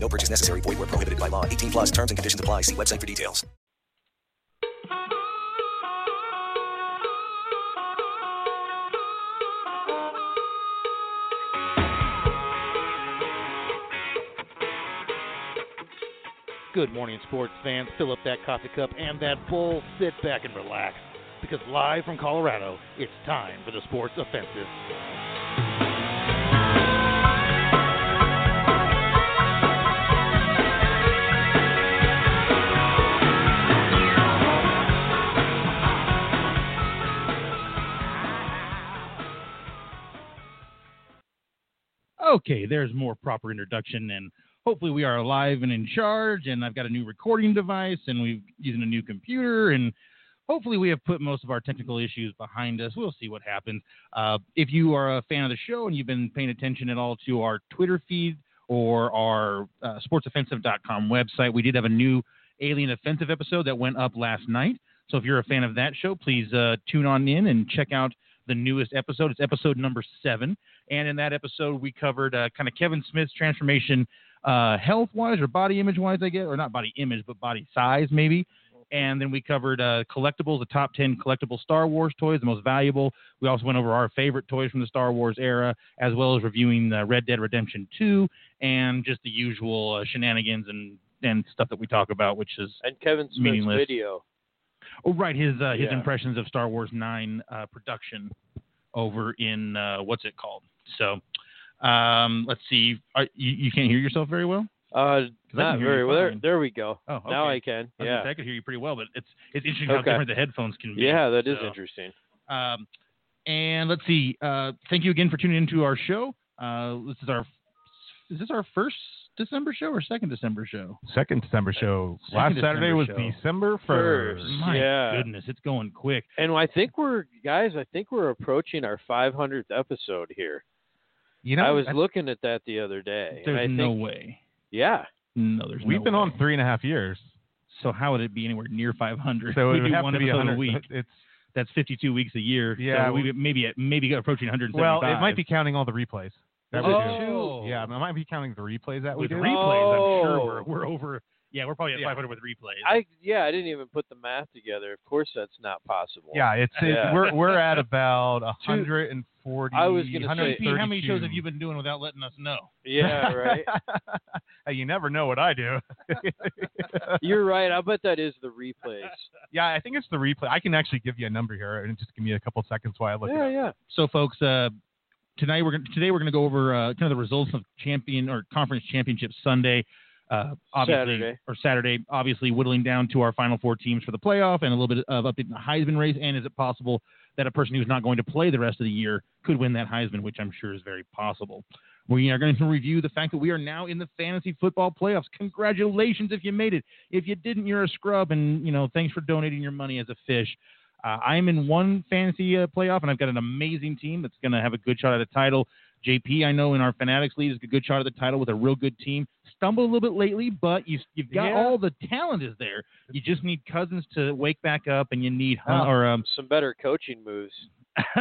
No purchase necessary. Void where prohibited by law. 18 plus terms and conditions apply. See website for details. Good morning, sports fans. Fill up that coffee cup and that bowl. Sit back and relax. Because live from Colorado, it's time for the Sports Offensive. Okay, there's more proper introduction, and hopefully we are alive and in charge. And I've got a new recording device, and we're using a new computer, and hopefully we have put most of our technical issues behind us. We'll see what happens. Uh, if you are a fan of the show and you've been paying attention at all to our Twitter feed or our uh, sportsoffensive.com website, we did have a new Alien Offensive episode that went up last night. So if you're a fan of that show, please uh, tune on in and check out the newest episode. It's episode number seven. And in that episode, we covered uh, kind of Kevin Smith's transformation uh, health wise or body image wise, I guess, or not body image, but body size maybe. And then we covered uh, collectibles, the top 10 collectible Star Wars toys, the most valuable. We also went over our favorite toys from the Star Wars era, as well as reviewing Red Dead Redemption 2 and just the usual uh, shenanigans and, and stuff that we talk about, which is And Kevin Smith's Meaningless. video. Oh, right. His uh, his Yeah. impressions of Star Wars Nine uh, production over in uh, what's it called? So, um, let's see. Are, you, you can't hear yourself very well. Uh, I not very well. There, there we go. Oh, okay. Now I can. I, Yeah. I could hear you pretty well, but it's it's interesting how different the headphones can be. Yeah, that is So, interesting. Um, and let's see. Uh, thank you again for tuning into our show. Uh, this is our is this our first December show or second December show? Second December uh, show. Second Last Saturday was show. December First. first. My Yeah. goodness, it's going quick. And I think we're guys. I think we're approaching our 500th episode here. You know, I was I- looking at that the other day. and There's I think, no way. Yeah. No, there's we've no been way. on three and a half years, So how would it be anywhere near 500? so we it would do have one to be episode 100. a week. It's That's 52 weeks a year. Yeah, so we maybe maybe approaching 175. well, it might be counting all the replays that we Oh. do. Yeah, I might be counting the replays that we with do. replays. I'm sure Oh. we're, we're over. Yeah, we're probably at Yeah. 500 with replays. I yeah. I didn't even put the math together. Of course, that's not possible. Yeah, it's, it's Yeah. we're we're at about 140. I was gonna say- how many shows have you been doing without letting us know? Yeah. Right. Hey, you never know what I do. You're right. I bet that is the replays. yeah, I think it's the replay. I can actually give you a number here, and just give me a couple seconds while I look. it Yeah. up. Yeah. So, folks, uh, tonight we're gonna, today we're going to go over uh, kind of the results of champion or conference championship Sunday. Uh, obviously, Saturday. or Saturday, obviously whittling down to our final four teams for the playoff and a little bit of update in the Heisman race. And is it possible that a person who's not going to play the rest of the year could win that Heisman, which I'm sure is very possible. We are going to review the fact that we are now in the fantasy football playoffs. Congratulations if you made it. If you didn't, you're a scrub, and you know thanks for donating your money as a fish. Uh, I'm in one fantasy uh, playoff, and I've got an amazing team that's going to have a good shot at the title. JP, I know in our Fanatics League is a good shot at the title with a real good team. Stumbled a little bit lately, but you, you've got Yeah. all the talent is there. You just need Cousins to wake back up, and you need Hunt, Oh. or um, Some better coaching moves. Ooh,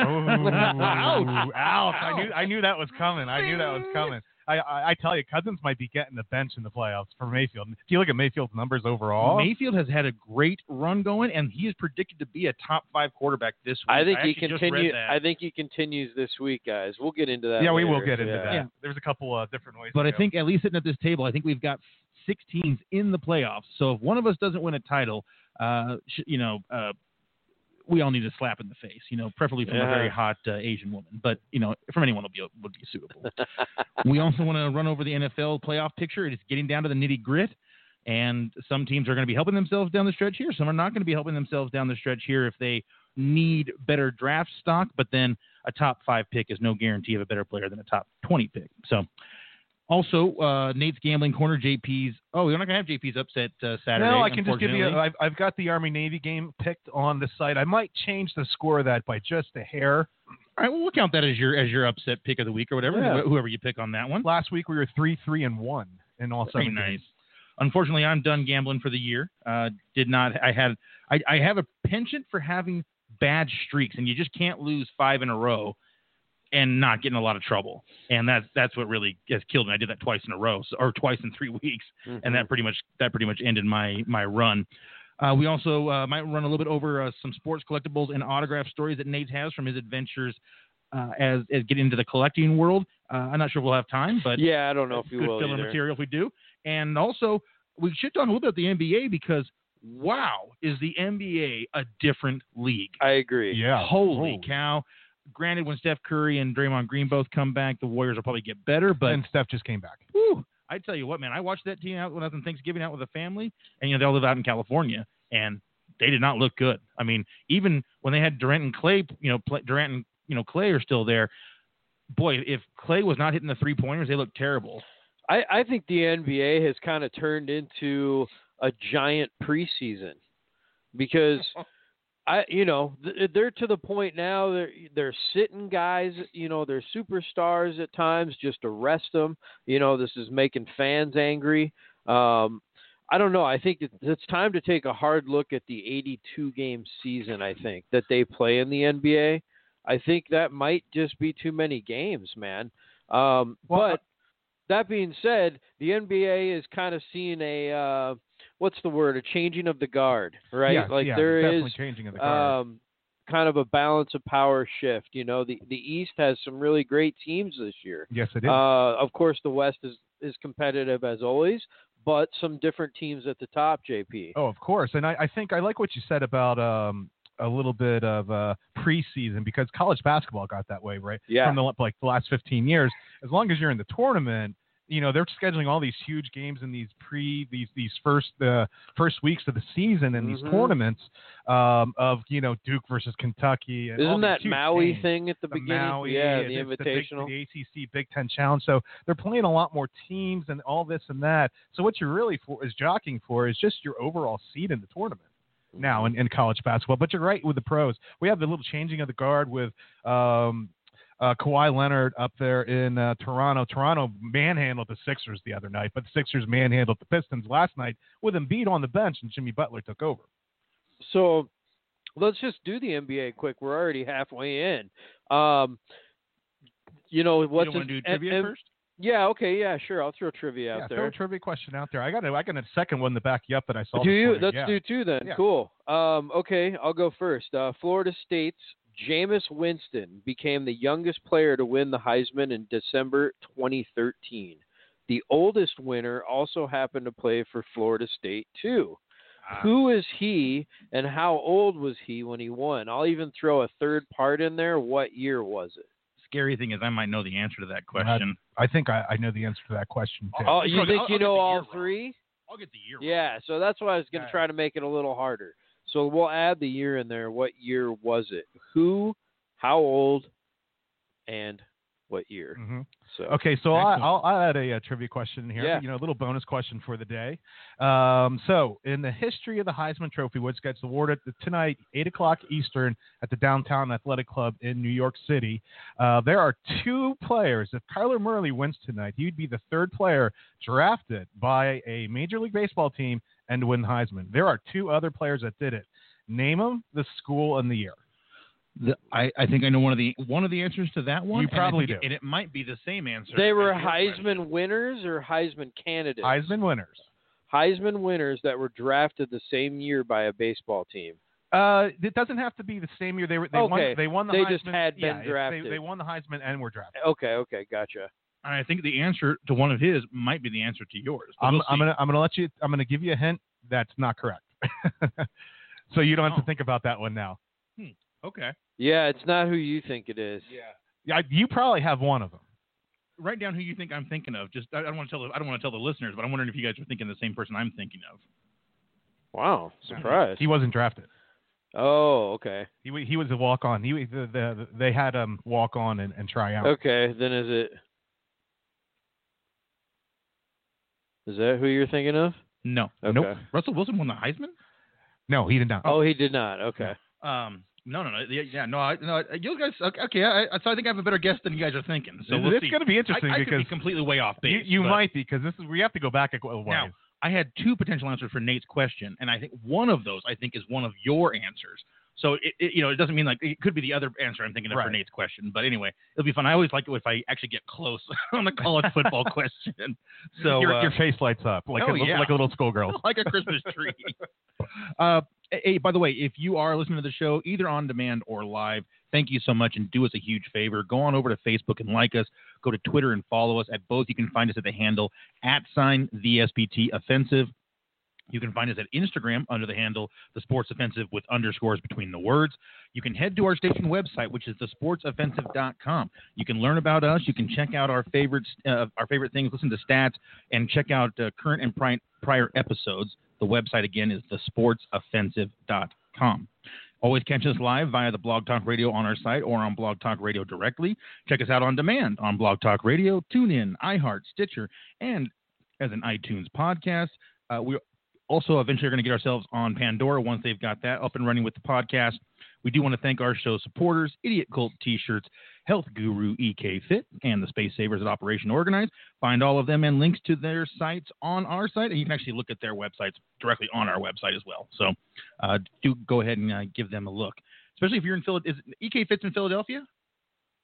ouch, ouch! I knew I knew that was coming. I knew that was coming. I, I I tell you, Cousins might be getting the bench in the playoffs for Mayfield. If you look at Mayfield's numbers overall, Mayfield has had a great run going, and he is predicted to be a top five quarterback this week. I think he actually just read continue. that. I think he continues this week, guys. We'll get into that. yeah, we will get into Yeah. that. Yeah. There's a couple uh, different ways. But to I go. think at least sitting at this table, I think we've got six teams in the playoffs. So if one of us doesn't win a title, uh, sh- you know, uh, we all need a slap in the face. You know, preferably from a very hot uh, Asian woman, but you know, from anyone would be would be suitable. we also want to run over the NFL playoff picture. It is getting down to the nitty grit. And some teams are going to be helping themselves down the stretch here. Some are not going to be helping themselves down the stretch here if they need better draft stock. But then a top five pick is no guarantee of a better player than a top 20 pick. So Also, uh, Nate's gambling corner, JP's. Oh, we're not gonna have JP's upset uh, Saturday. No, I can just give you. I've, I've got the Army Navy game picked on the site. I might change the score of that by just a hair. All right, well, we'll count that as your as your upset pick of the week or whatever. Yeah. Whoever you pick on that one. Last week we were three, three, and one in all Very seven nice. games. Unfortunately, I'm done gambling for the year. Uh, did not. I had. I, I have a penchant for having bad streaks, and you just can't lose five in a row and not get in a lot of trouble. And that's that's what really has killed me. I did that twice in a row, so, or twice in three weeks, and Mm-hmm. that pretty much that pretty much ended my my run. Uh, we also uh, might run a little bit over uh, some sports collectibles and autograph stories that Nate has from his adventures uh, as as getting into the collecting world. Uh, I'm not sure if we'll have time, but yeah, I don't know if you good will filler either. material if we do. And also, we should talk a little bit about the NBA because wow, is the NBA a different league? I agree. Yeah. Holy cow! Granted, when Steph Curry and Draymond Green both come back, the Warriors will probably get better. But and Steph just came back. whew, I tell you what, man, I watched that team out when I was on Thanksgiving out with the family, and you know they all live out in California, and they did not look good. I mean, even when they had Durant and Clay, you know, play, Durant and you know Clay are still there. Boy, if Clay was not hitting the three pointers, they looked terrible. I, I think the NBA has kind of turned into a giant preseason because I you know they're to the point now they're they're sitting guys you know they're superstars at times just arrest them you know this is making fans angry. Um I don't know. I think it's time to take a hard look at the 82 game season I think that they play in the NBA I think that might just be too many games man. Um Well, but that being said, the NBA is kind of seeing a uh, what's the word? A changing of the guard, right? Yeah, like yeah, there definitely changing of the guard. um, kind of a balance of power shift. You know, the the East has some really great teams this year. yes, it is. Uh, of course, the West is is competitive as always, but some different teams at the top. JP. Oh, of course. And I, I think I like what you said about um, a little bit of uh, preseason because college basketball got that way, right? Yeah. From the like the last 15 years, as long as you're in the tournament, you know they're scheduling all these huge games in these pre these these first uh, first weeks of the season and these Mhm. tournaments um, of you know Duke versus Kentucky. And Isn't that Maui games. thing at the, The beginning? Maui, yeah, the it's big- Invitational. the, ACC Big Ten Challenge. So they're playing a lot more teams and all this and that. So what you're really for is jockeying for is just your overall seed in the tournament now in, in college basketball. But you're right with the pros. We have the little changing of the guard with um, uh, Kawhi Leonard up there in uh, Toronto. Toronto manhandled the Sixers the other night, but the Sixers manhandled the Pistons last night with Embiid on the bench and Jimmy Butler took over. So let's just do the NBA quick. We're already halfway in. Um, you know You what's don't want to do trivia and- first? Yeah, okay, yeah, sure. I'll throw trivia yeah, out throw there. a trivia question out there. I got a, I got a second one to back you up that I saw. Do you? morning. Let's Yeah. do two then. Yeah. Cool. Um, okay, I'll go first. Uh, Florida State's Jameis Winston became the youngest player to win the Heisman in December 2013. The oldest winner also happened to play for Florida State too. Ah. Who is he, and how old was he when he won? I'll even throw a third part in there. What year was it? Scary thing is, I might know the answer to that question. I think I, I know the answer to that question too. Oh, I'll- you I'll- think I'll you know all year wrong. three? I'll get the year. Yeah, so that's why I was going to Okay. try to make it a little harder. So we'll add the year in there. What year was it? Who, how old, and what year? hmm So Okay, so I, I'll, I'll add a, uh trivia question here. Yeah. You know, a little bonus question for the day. Um, so, in the history of the Heisman Trophy, which gets awarded tonight, eight o'clock Eastern, at the Downtown Athletic Club in New York City, uh, there are two players. If Kyler Murray wins tonight, he'd be the third player drafted by a Major League Baseball team and win Heisman. There are two other players that did it. Name them, the school, and the year. The, I, I think I know one of the one of the answers to that one. You and I probably think do. it- and it might be the same answer. they were as your question. Heisman winners or Heisman candidates? Heisman winners. Heisman winners that were drafted the same year by a baseball team. Uh, it doesn't have to be the same year. They were they Okay. won. They won the Heisman. They Heisman. just had been yeah, it's- drafted. They, they won the Heisman and were drafted. Okay, okay, gotcha. And I think the answer to one of his might be the answer to yours. I'm, we'll I'm gonna I'm gonna let you. I'm gonna give you a hint. That's not correct. so you don't have Oh. to think about that one now. Hmm. Okay. Yeah, it's not who you think it is. Yeah, you probably have one of them. Write down who you think I'm thinking of. Just I, I don't want to tell the, I don't want to tell the listeners, but I'm wondering if you guys are thinking the same person I'm thinking of. Wow, surprise. He wasn't drafted. Oh, okay. He he was a walk on. He the, the, they had him walk on and, and try out. Okay, then is it Is that who you're thinking of? No. Okay. Nope. Russell Wilson won the Heisman. No, he did not. Oh, he did not. Okay. Um, no, no, no. Yeah, no, I, no. You guys, okay. I, I, so I think I have a better guess than you guys are thinking. So we'll it's see. going to be interesting I because be completely way off you, base. you but might be because this is we have to go back a while. Now, I had two potential answers for Nate's question, and I think one of those I think is one of your answers. So it, it you know it doesn't mean like it could be the other answer I'm thinking of for Nate's question, but anyway, it'll be fun. I always like it if I actually get close on the college football question. So your, uh, your face lights up like oh, a, yeah. like a little schoolgirl. like a Christmas tree. uh, hey, by the way, if you are listening to the show either on demand or live, thank you so much and do us a huge favor. Go on over to Facebook and like us. Go to Twitter and follow us. At both, you can find us at the handle at sign the SPT offensive. You can find us at Instagram under the handle The Sports Offensive with underscores between the words. You can head to our station website, which is thesportsoffensive.com. You can learn about us. You can check out our favorites, uh, our favorite things, listen to stats, and check out uh, current and pri- prior episodes. The website again is thesportsoffensive.com. Always catch us live via the Blog Talk Radio on our site or on Blog Talk Radio directly. Check us out on demand on Blog Talk Radio, TuneIn, iHeart, Stitcher, and as an iTunes podcast. Uh, we also eventually are going to get ourselves on Pandora once they've got that up and running with the podcast. We do want to thank our show supporters, Idiot Cult T-shirts, Health Guru EK Fit, and the Space Savers at Operation Organize. Find all of them and links to their sites on our site, and you can actually look at their websites directly on our website as well. So uh, do go ahead and uh, give them a look, especially if you're in Philadelphia. Is EK Fit's in Philadelphia?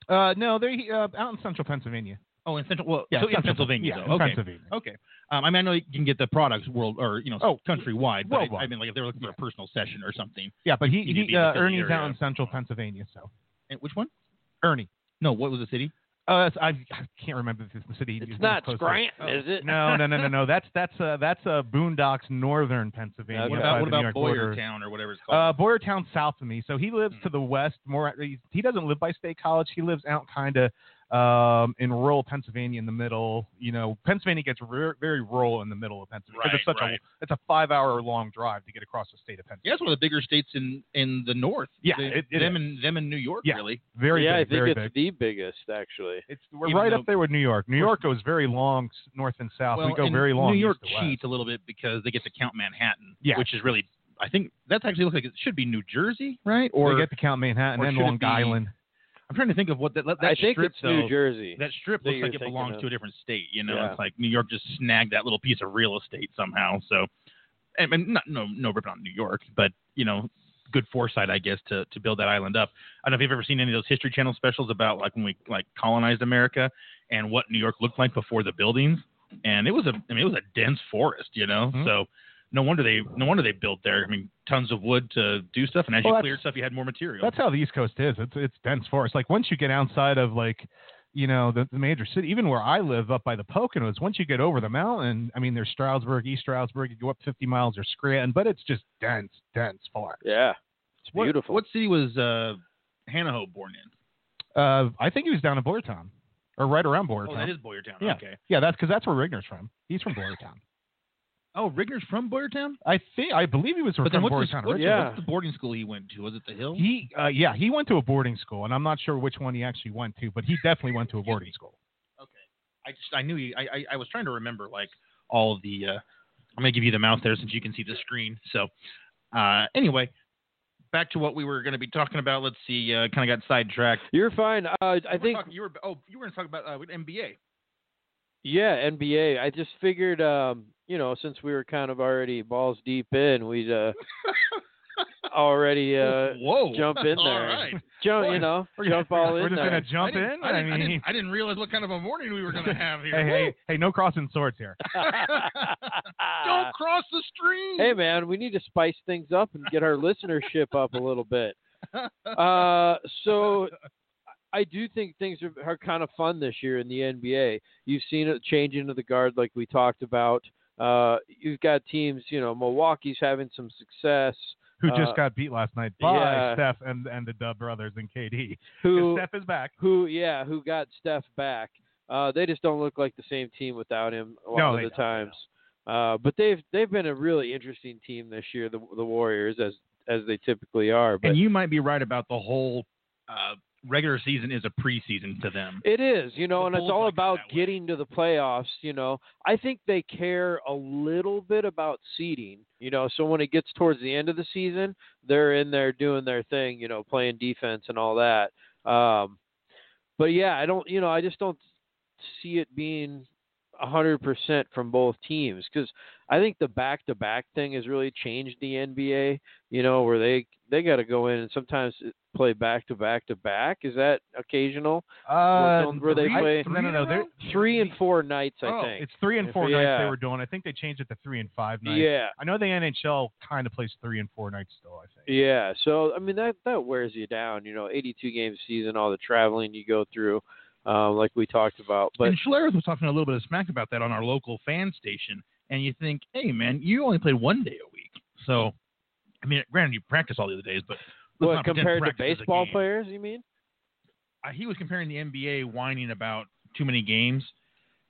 Uh, no, they're uh, out in central Pennsylvania. Oh, in Central. Well, Yeah, so in Pennsylvania. Yeah, though. in Okay. Pennsylvania. Okay. Um, I mean, I know you can get the products world or you know Oh, countrywide, but I- worldwide. I mean, like if they're looking for a personal session or something. Yeah, but he, You need to be he in the uh, Philly Ernie's out in central Pennsylvania. So And which one? Ernie. No, what was the city? Uh, that's- I, I can't remember the, the city. It's was not close to. Scranton, is it? No, no, no, no, no. That's that's uh, that's uh, Boondocks, northern Pennsylvania. Okay. What about what about Boyertown or whatever it's called? Uh, Boyertown south of me. So he lives Hmm. to the west. More, he, he doesn't live by State College. He lives out kind of um, in rural Pennsylvania in the middle. You know, Pennsylvania gets very, very rural in the middle of Pennsylvania. 'cause it's Right, such right. a it's a five hour long drive to get across the state of Pennsylvania. yeah, it's one of the bigger states in in the north. Yeah, They- it- it them is. and them in New York, Yeah. really. Very yeah, big, I think it's big. the biggest actually. It's we're even right though- up there with New York. New York goes very long north and south. well, we go very long. New York east to west. cheats a little bit because they get to count Manhattan, Yeah. which is really. I think that's actually looks like it should be New Jersey, right? Or they get to count Manhattan or and should it Long be- Island. I'm trying to think of what that, that I think strip it's though, New Jersey. That strip that looks like it belongs of. to a different state. You know, Yeah. it's like New York just snagged that little piece of real estate somehow. So, and, and not no no ripping on New York, but you know, good foresight, I guess, to to build that island up. I don't know if you've ever seen any of those History Channel specials about like when we like colonized America and what New York looked like before the buildings. And it was a I mean it was a dense forest, you know. Mhm. So no wonder they no wonder they built there. I mean, tons of wood to do stuff, and as Well, you that's- cleared stuff, you had more material. That's how the East Coast is. It's it's dense forest. Like once you get outside of like, you know, the, the major city, even where I live up by the Poconos, once you get over the mountain, I mean, there's Stroudsburg, East Stroudsburg. You go up 50 miles, or Scranton, but it's just dense, dense forest. yeah, it's What- beautiful. What, city was uh, Hanaho born in? Uh, I think he was down in Boyertown, or right around Boyertown. Oh, that is Boyertown. Yeah. Okay. yeah, that's because that's where Rigner's from. He's from Boyertown. Oh, Rigner's from Boyertown. I think I believe he was from But then what's, Boyertown the, what's. Yeah. what's the boarding school he went to? Was it the Hill? He, uh, yeah, he went to a boarding school, and I'm not sure which one he actually went to, but he definitely went to a boarding school. okay. I just I knew he. I, I I was trying to remember like all of the. Uh, I'm gonna give you the mouse there since you can see the screen. So, uh, anyway, back to what we were gonna be talking about. Let's see. Uh, kind of got sidetracked. You're fine. Uh, I think talking- you were. Oh, you were gonna talk about uh, with NBA. Yeah, NBA. I just figured, um, you know, since we were kind of already balls deep in, we'd uh, already uh, Whoa. jump in there. right. jump, Boy, you know, we're jump gonna- all we're in just there. gonna jump I didn't, in. I didn't, I, mean, didn't, I didn't realize what kind of a morning we were gonna have here. hey, hey, hey, no crossing swords here. Don't cross the stream. hey, man, we need to spice things up and get our listenership up a little bit. Uh, so I do think things are, are kind of fun this year in the NBA. You've seen it change into the guard like we talked about. Uh, you've got teams, you know, Milwaukee's having some success. Who just Uh, got beat last night by yeah. Steph and and the Dub brothers and KD. Who Steph is back. who yeah who got Steph back. Uh, they just don't look like the same team without him a lot No, of the don't, times. Uh, but they've they've been a really interesting team this year, the the Warriors as as they typically are. But and you might be right about the whole uh, regular season is a preseason to them. It is, you know, The and it's all like about getting to the playoffs. You know, I think they care a little bit about seeding. You know, so when it gets towards the end of the season, they're in there doing their thing. You know, playing defense and all that. Um, but yeah, I don't. You know, I just don't see it being a hundred percent from both teams because I think the back-to-back thing has really changed the NBA. You know, where they they got to go in and sometimes play back-to-back to back. Is that occasional? Uh, don't- where they I- play- no, no, no. Three and four nights, I Oh, think. it's three and If- four nights yeah. they were doing. I think they changed it to three and five nights. Yeah, I know the NHL kind of plays three and four nights still. I think. yeah. So I mean that that wears you down. You know, 82 game season, all the traveling you go through, um, like we talked about. But and Schlereth was talking a little bit of smack about that on our local fan station. And you think, hey, man, you only played one day a week. So, I mean, granted, you practice all the other days, but what compared to baseball players? You mean? Uh, he was comparing the NBA whining about too many games.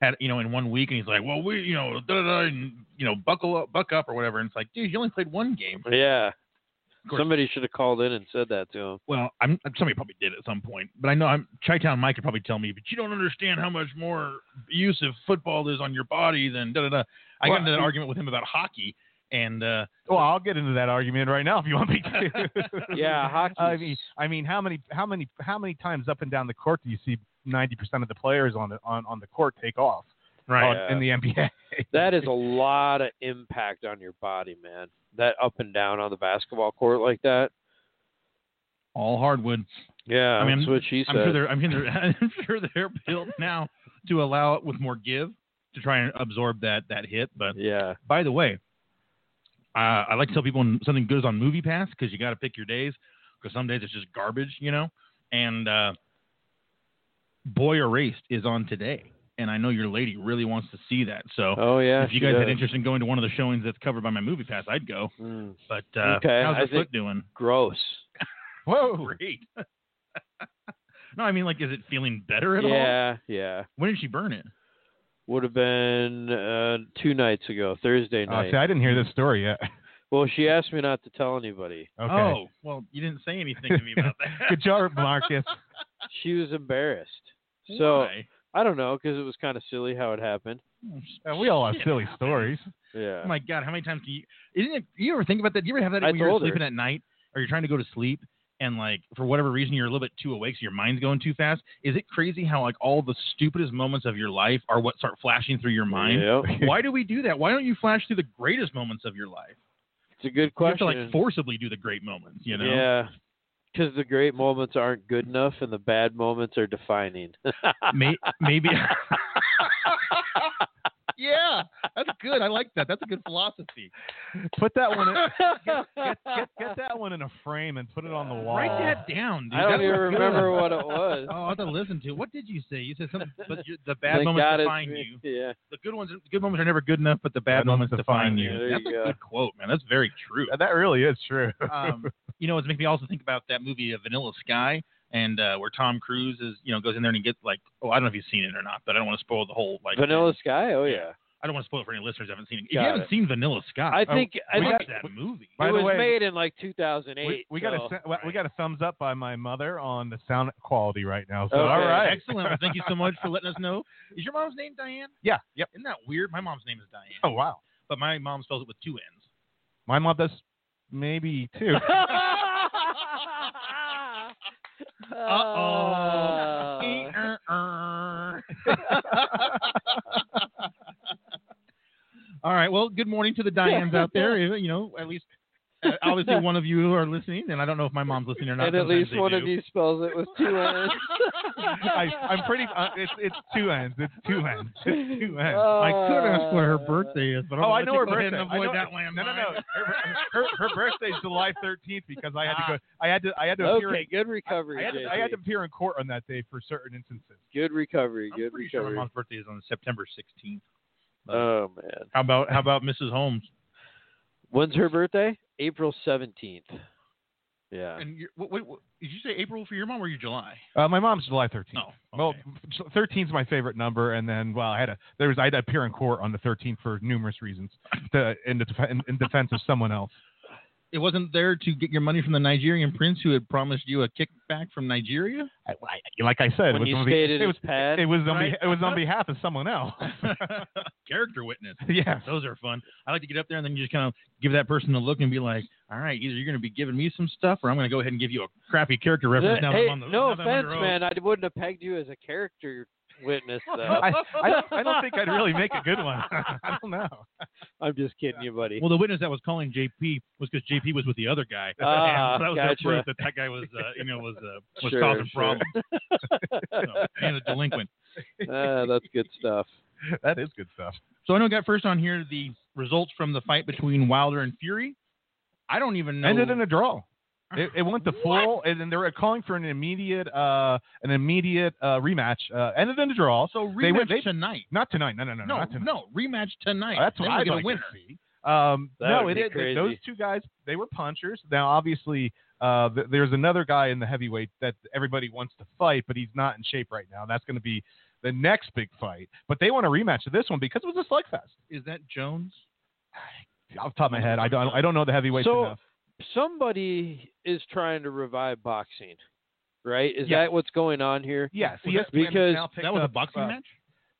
At, you know, in one week, and he's like, "Well, we, you know, da, da, da, and, you know, buckle up, buck up, or whatever." And it's like, dude, you only played one game. Yeah. Course- Somebody should have called in and said that to him. Well, I'm somebody probably did at some point, but I know I'm Chi-Town Mike could probably tell me, but you don't understand how much more use of football is on your body than da da da. I got into an I- argument with him about hockey, and uh, Well, I'll get into that argument right now if you want me to. Yeah, hockey. I mean, I mean, how many, how many, how many times up and down the court do you see ninety percent of the players on the on, on the court take off right, on- in the NBA? That is a lot of impact on your body, man. That up and down on the basketball court like that. all hardwood. Yeah, I mean, that's what she I'm said. sure they're I'm sure they're, I'm sure they're built now to allow it with more give to try and absorb that that hit. But yeah. by the way, uh, I like to tell people when something good is on Movie Pass because you got to pick your days because some days it's just garbage, you know. And uh, Boy Erased is on today, and I know your lady really wants to see that. So Oh yeah. if you guys had interest in going to one of the showings that's covered by my Movie Pass, I'd go. Mm, But uh, Okay, how's your foot doing? gross. Whoa! Great. no, I mean like, is it feeling better at all? Yeah, yeah. When did she burn it? Would have been uh, two nights ago, Thursday Oh, night. see, I didn't hear this story yet. well, she asked me not to tell anybody. Okay. Oh, well, you didn't say anything to me about that. Good job, Marcus. She was embarrassed. So Why? I don't know because it was kind of silly how it happened. Uh, we all have Shit silly happens. stories. Yeah. Oh my God, how many times do you? Isn't it? You ever think about that? Do you ever have that I when you're told her. sleeping at night, or you're trying to go to sleep, and like for whatever reason you're a little bit too awake, so your mind's going too fast? Is it crazy how like all the stupidest moments of your life are what start flashing through your mind? Yep. Why do we do that? Why don't you flash through the greatest moments of your life? It's a good question You have to like forcibly do the great moments, you know? Yeah. Because the great moments aren't good enough and the bad moments are defining. May- maybe. Yeah, that's good. I like that. That's a good philosophy. Put that one. In, get, get, get, get that one in a frame and put it on the wall. Write that down, dude. I don't That's even good. remember what it was. Oh, I have to listen to. What did you say? You said something, but you, the bad Thank moments God it's define you. Yeah. The good ones, good moments are never good enough, but the bad, Bad moments, moments define define you. you. There That's you a go. good quote, man. That's very true. That really is true. um, you know, it's making me also think about that movie uh, Vanilla Sky, and uh, where Tom Cruise is, you know, goes in there and he gets like, oh, I don't know if you've seen it or not, but I don't want to spoil the whole like. Vanilla thing. Sky? Oh, Yeah. yeah. I don't want to spoil it for any listeners who haven't seen it. If Got you haven't it. seen Vanilla Sky, I Oh, think I watch think that movie. It was way- made in like 2008. we, we got a se- we- we got a thumbs up by my mother on the sound quality right now. So Okay. all right, Excellent. Well, thank you so much for letting us know. Is your mom's name Diane? Yeah. Yep. Isn't that weird? My mom's name is Diane, Oh wow. but my mom spells it with two N's. My mom does maybe two. Uh-oh. All right. Well, good morning to the Dianes out there. You know, at least uh, obviously one of you are listening, and I don't know if my mom's listening or not. and at Sometimes least one do. of you spells it with two N's. I, I'm pretty. Uh, it's it's two ends. It's two ends. It's two ends. I could ask what her Uh, birthday is, but oh, I I'm know gonna her birthday. and I avoid know- that landmine. No, no, no. Her, her, her birthday's July 13th because I had to go. I had to. I had to appear. Okay, good recovery. I had, to, JP. I had to appear in court on that day for certain instances. Good recovery. I'm Good pretty sure my recovery. mom's birthday is on September 16th. oh man, How about how about Mrs. Holmes? When's her birthday? April 17th. Yeah. And you wait, wait, wait, did you say April for your mom or your July? Uh, my mom's July 13th. No. Well, 13 is my favorite number, and then well, I had a there was I had to appear in court on the 13th for numerous reasons, to, in, the, in, in defense of someone else. It wasn't there to get your money from the Nigerian prince who had promised you a kickback from Nigeria. I, I, like I said, When it was you on be- it was pad, it was on right? be- it was on behalf of someone else. Character witness. yeah. Those are fun. I like to get up there and then you just kind of give that person a look and be like, "All right, either you're going to be giving me some stuff, or I'm going to go ahead and give you a crappy character reference." now that hey, I'm on the, no now that I'm on offense, the road." man. I wouldn't have pegged you as a character witness, though. I, I, don't, I don't think I'd really make a good one. I don't know. I'm just kidding you, buddy. Well, the witness that was calling JP was because JP was with the other guy. Ah, and so that was gotcha. their proof that that guy was, uh, you know, was uh, was Sure, causing sure. problems so, and a delinquent. Ah, that's good stuff. That is good stuff. So I know we got first on here the results from the fight between Wilder and Fury. I don't even know. Ended in a draw. It, it went to full, and then they were calling for an immediate, uh, an immediate uh, rematch. Uh, ended in a draw. so They rematch went- they- tonight. Not tonight. No, no, no, No, not tonight. no, rematch tonight. That's Then what I'd get a like to winner. see. Um, no, would it, it- those two guys, they were punchers. Now, obviously, uh, th- there's another guy in the heavyweight that everybody wants to fight, but he's not in shape right now. That's going to be the next big fight. But they want a rematch of this one because it was a slugfest. Is that Jones? Off the top of my head, I don't, I don't know the heavyweight So, enough. Somebody is trying to revive boxing, right? Is Yes. that what's going on here? Yes, Was ESPN because now That was a boxing uh, match.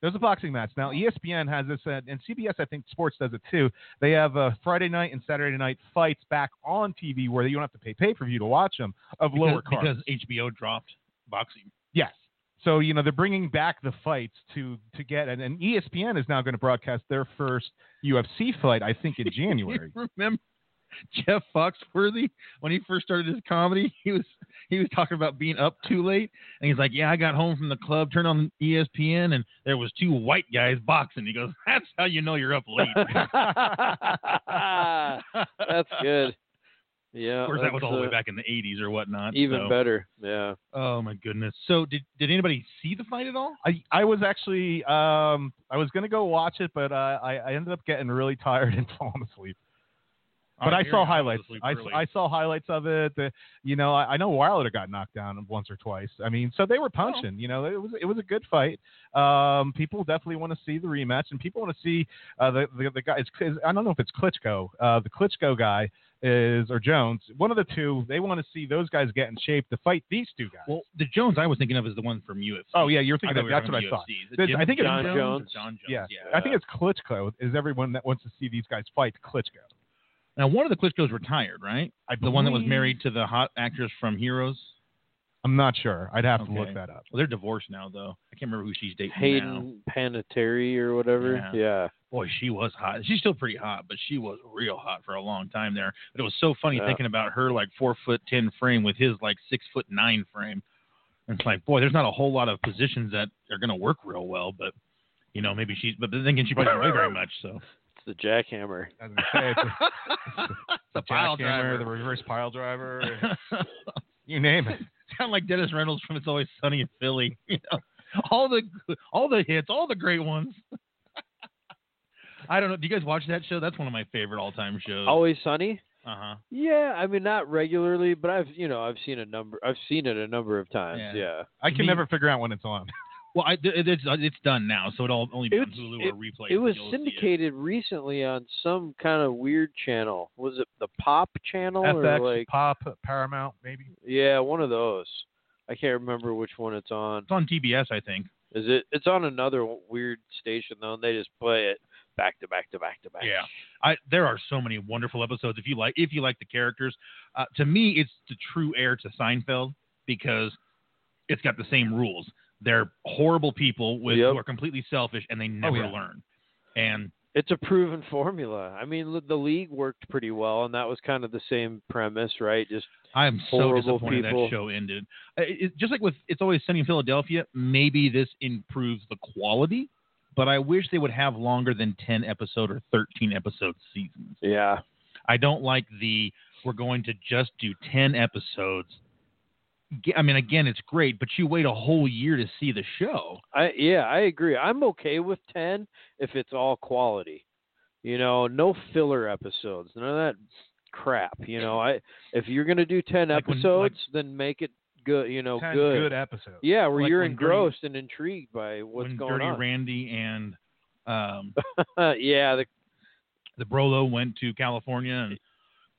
There's a boxing match now. ESPN has this, uh, and CBS I think Sports does it too. They have uh, Friday night and Saturday night fights back on TV where you don't have to pay pay per view to watch them of lower because, cards. because HBO dropped boxing. Yes. So you know they're bringing back the fights to to get, and, and ESPN is now going to broadcast their first UFC fight, I think, in January. Remember Jeff Foxworthy when he first started his comedy? He was he was talking about being up too late, and he's like, "Yeah, I got home from the club, turned on ESPN, and there was two white guys boxing." He goes, "That's how you know you're up late." That's good. Yeah. Of course, that was all the way uh, back in the '80s or whatnot. Even so- better. Yeah. Oh my goodness! So did did anybody see the fight at all? I I was actually um I was going to go watch it, but uh, I I ended up getting really tired and falling asleep. But I, saw highlights. I. I saw highlights of it. The, you know, I, I know Wilder got knocked down once or twice. I mean, so they were punching. You know, it was it was a good fight. Um, people definitely want to see the rematch, and people want to see uh, the, the the guy. It's, I don't know if it's Klitschko. Uh, the Klitschko guy is or Jones. One of the two. They want to see those guys get in shape to fight these two guys. well, the Jones I was thinking of is the one from UFC. oh yeah, you're thinking of, we that's what I thought. UFC. Is it That's- Jim I think it's Jon Jones. Jones. Jon Jones. Yeah. yeah. I think it's Klitschko. Is everyone that wants to see these guys fight Klitschko? Now, one of the Klitschko's retired, right? I The one that was mm-hmm. married to the hot actress from Heroes. I'm not sure. I'd have to Okay. look that up. Well, they're divorced now, though. I can't remember who she's dating now. Hayden Panettiere or whatever. Yeah. Yeah. Boy, she was hot. She's still pretty hot, but she was real hot for a long time there. But it was so funny Yeah. thinking about her like four foot ten frame with his like six foot nine frame. And it's like, boy, there's not a whole lot of positions that are going to work real well. But you know, maybe she's. But then again, she doesn't weigh very much. So the jackhammer. I was gonna say it's a, the pile jackhammer, driver. the reverse pile driver, you name it. Sound like Dennis Reynolds from It's Always Sunny in Philly. You know, all the all the hits, all the great ones. I don't know. Do you guys watch that show? That's one of my favorite all time shows. Always sunny? Uh huh. Yeah, I mean not regularly, but I've you know I've seen a number. I've seen it a number of times. Yeah. Yeah. I can me- never figure out when it's on. Well, I, it's it's done now, so it'll only be on Hulu it- or replay. It was You'll see syndicated recently on some kind of weird channel. Was it the Pop channel FX, or like Pop, Paramount, maybe. yeah, one of those. I can't remember which one it's on. It's on TBS, I think. Is it? It's on another weird station though, and they just play it back to back to back to back. Yeah, I there are so many wonderful episodes. If you like, if you like the characters, uh, to me, it's the true heir to Seinfeld because it's got the same rules. They're horrible people with Yep. who are completely selfish, and they oh, never yeah. learn. And It's a proven formula. I mean, the league worked pretty well, and that was kind of the same premise, right? Just I am so Horrible disappointed people. that show ended. It, it- just like with It's Always Sunny in Philadelphia, maybe this improves the quality, but I wish they would have longer than 10 episode or 13 episode seasons. yeah, I don't like the we're going to just do 10 episodes. I mean, again, it's great, but you wait a whole year to see the show. I yeah, I agree. I'm okay with ten if it's all quality. You know, no filler episodes, none of that crap. You know, I if you're gonna do ten Like when- episodes, then make it good. You know, 10 good. good episodes. Yeah, where Like you're when Dirty- engrossed and intrigued by what's when going Dirty on. Randy and um, yeah, the, the Brolo went to California and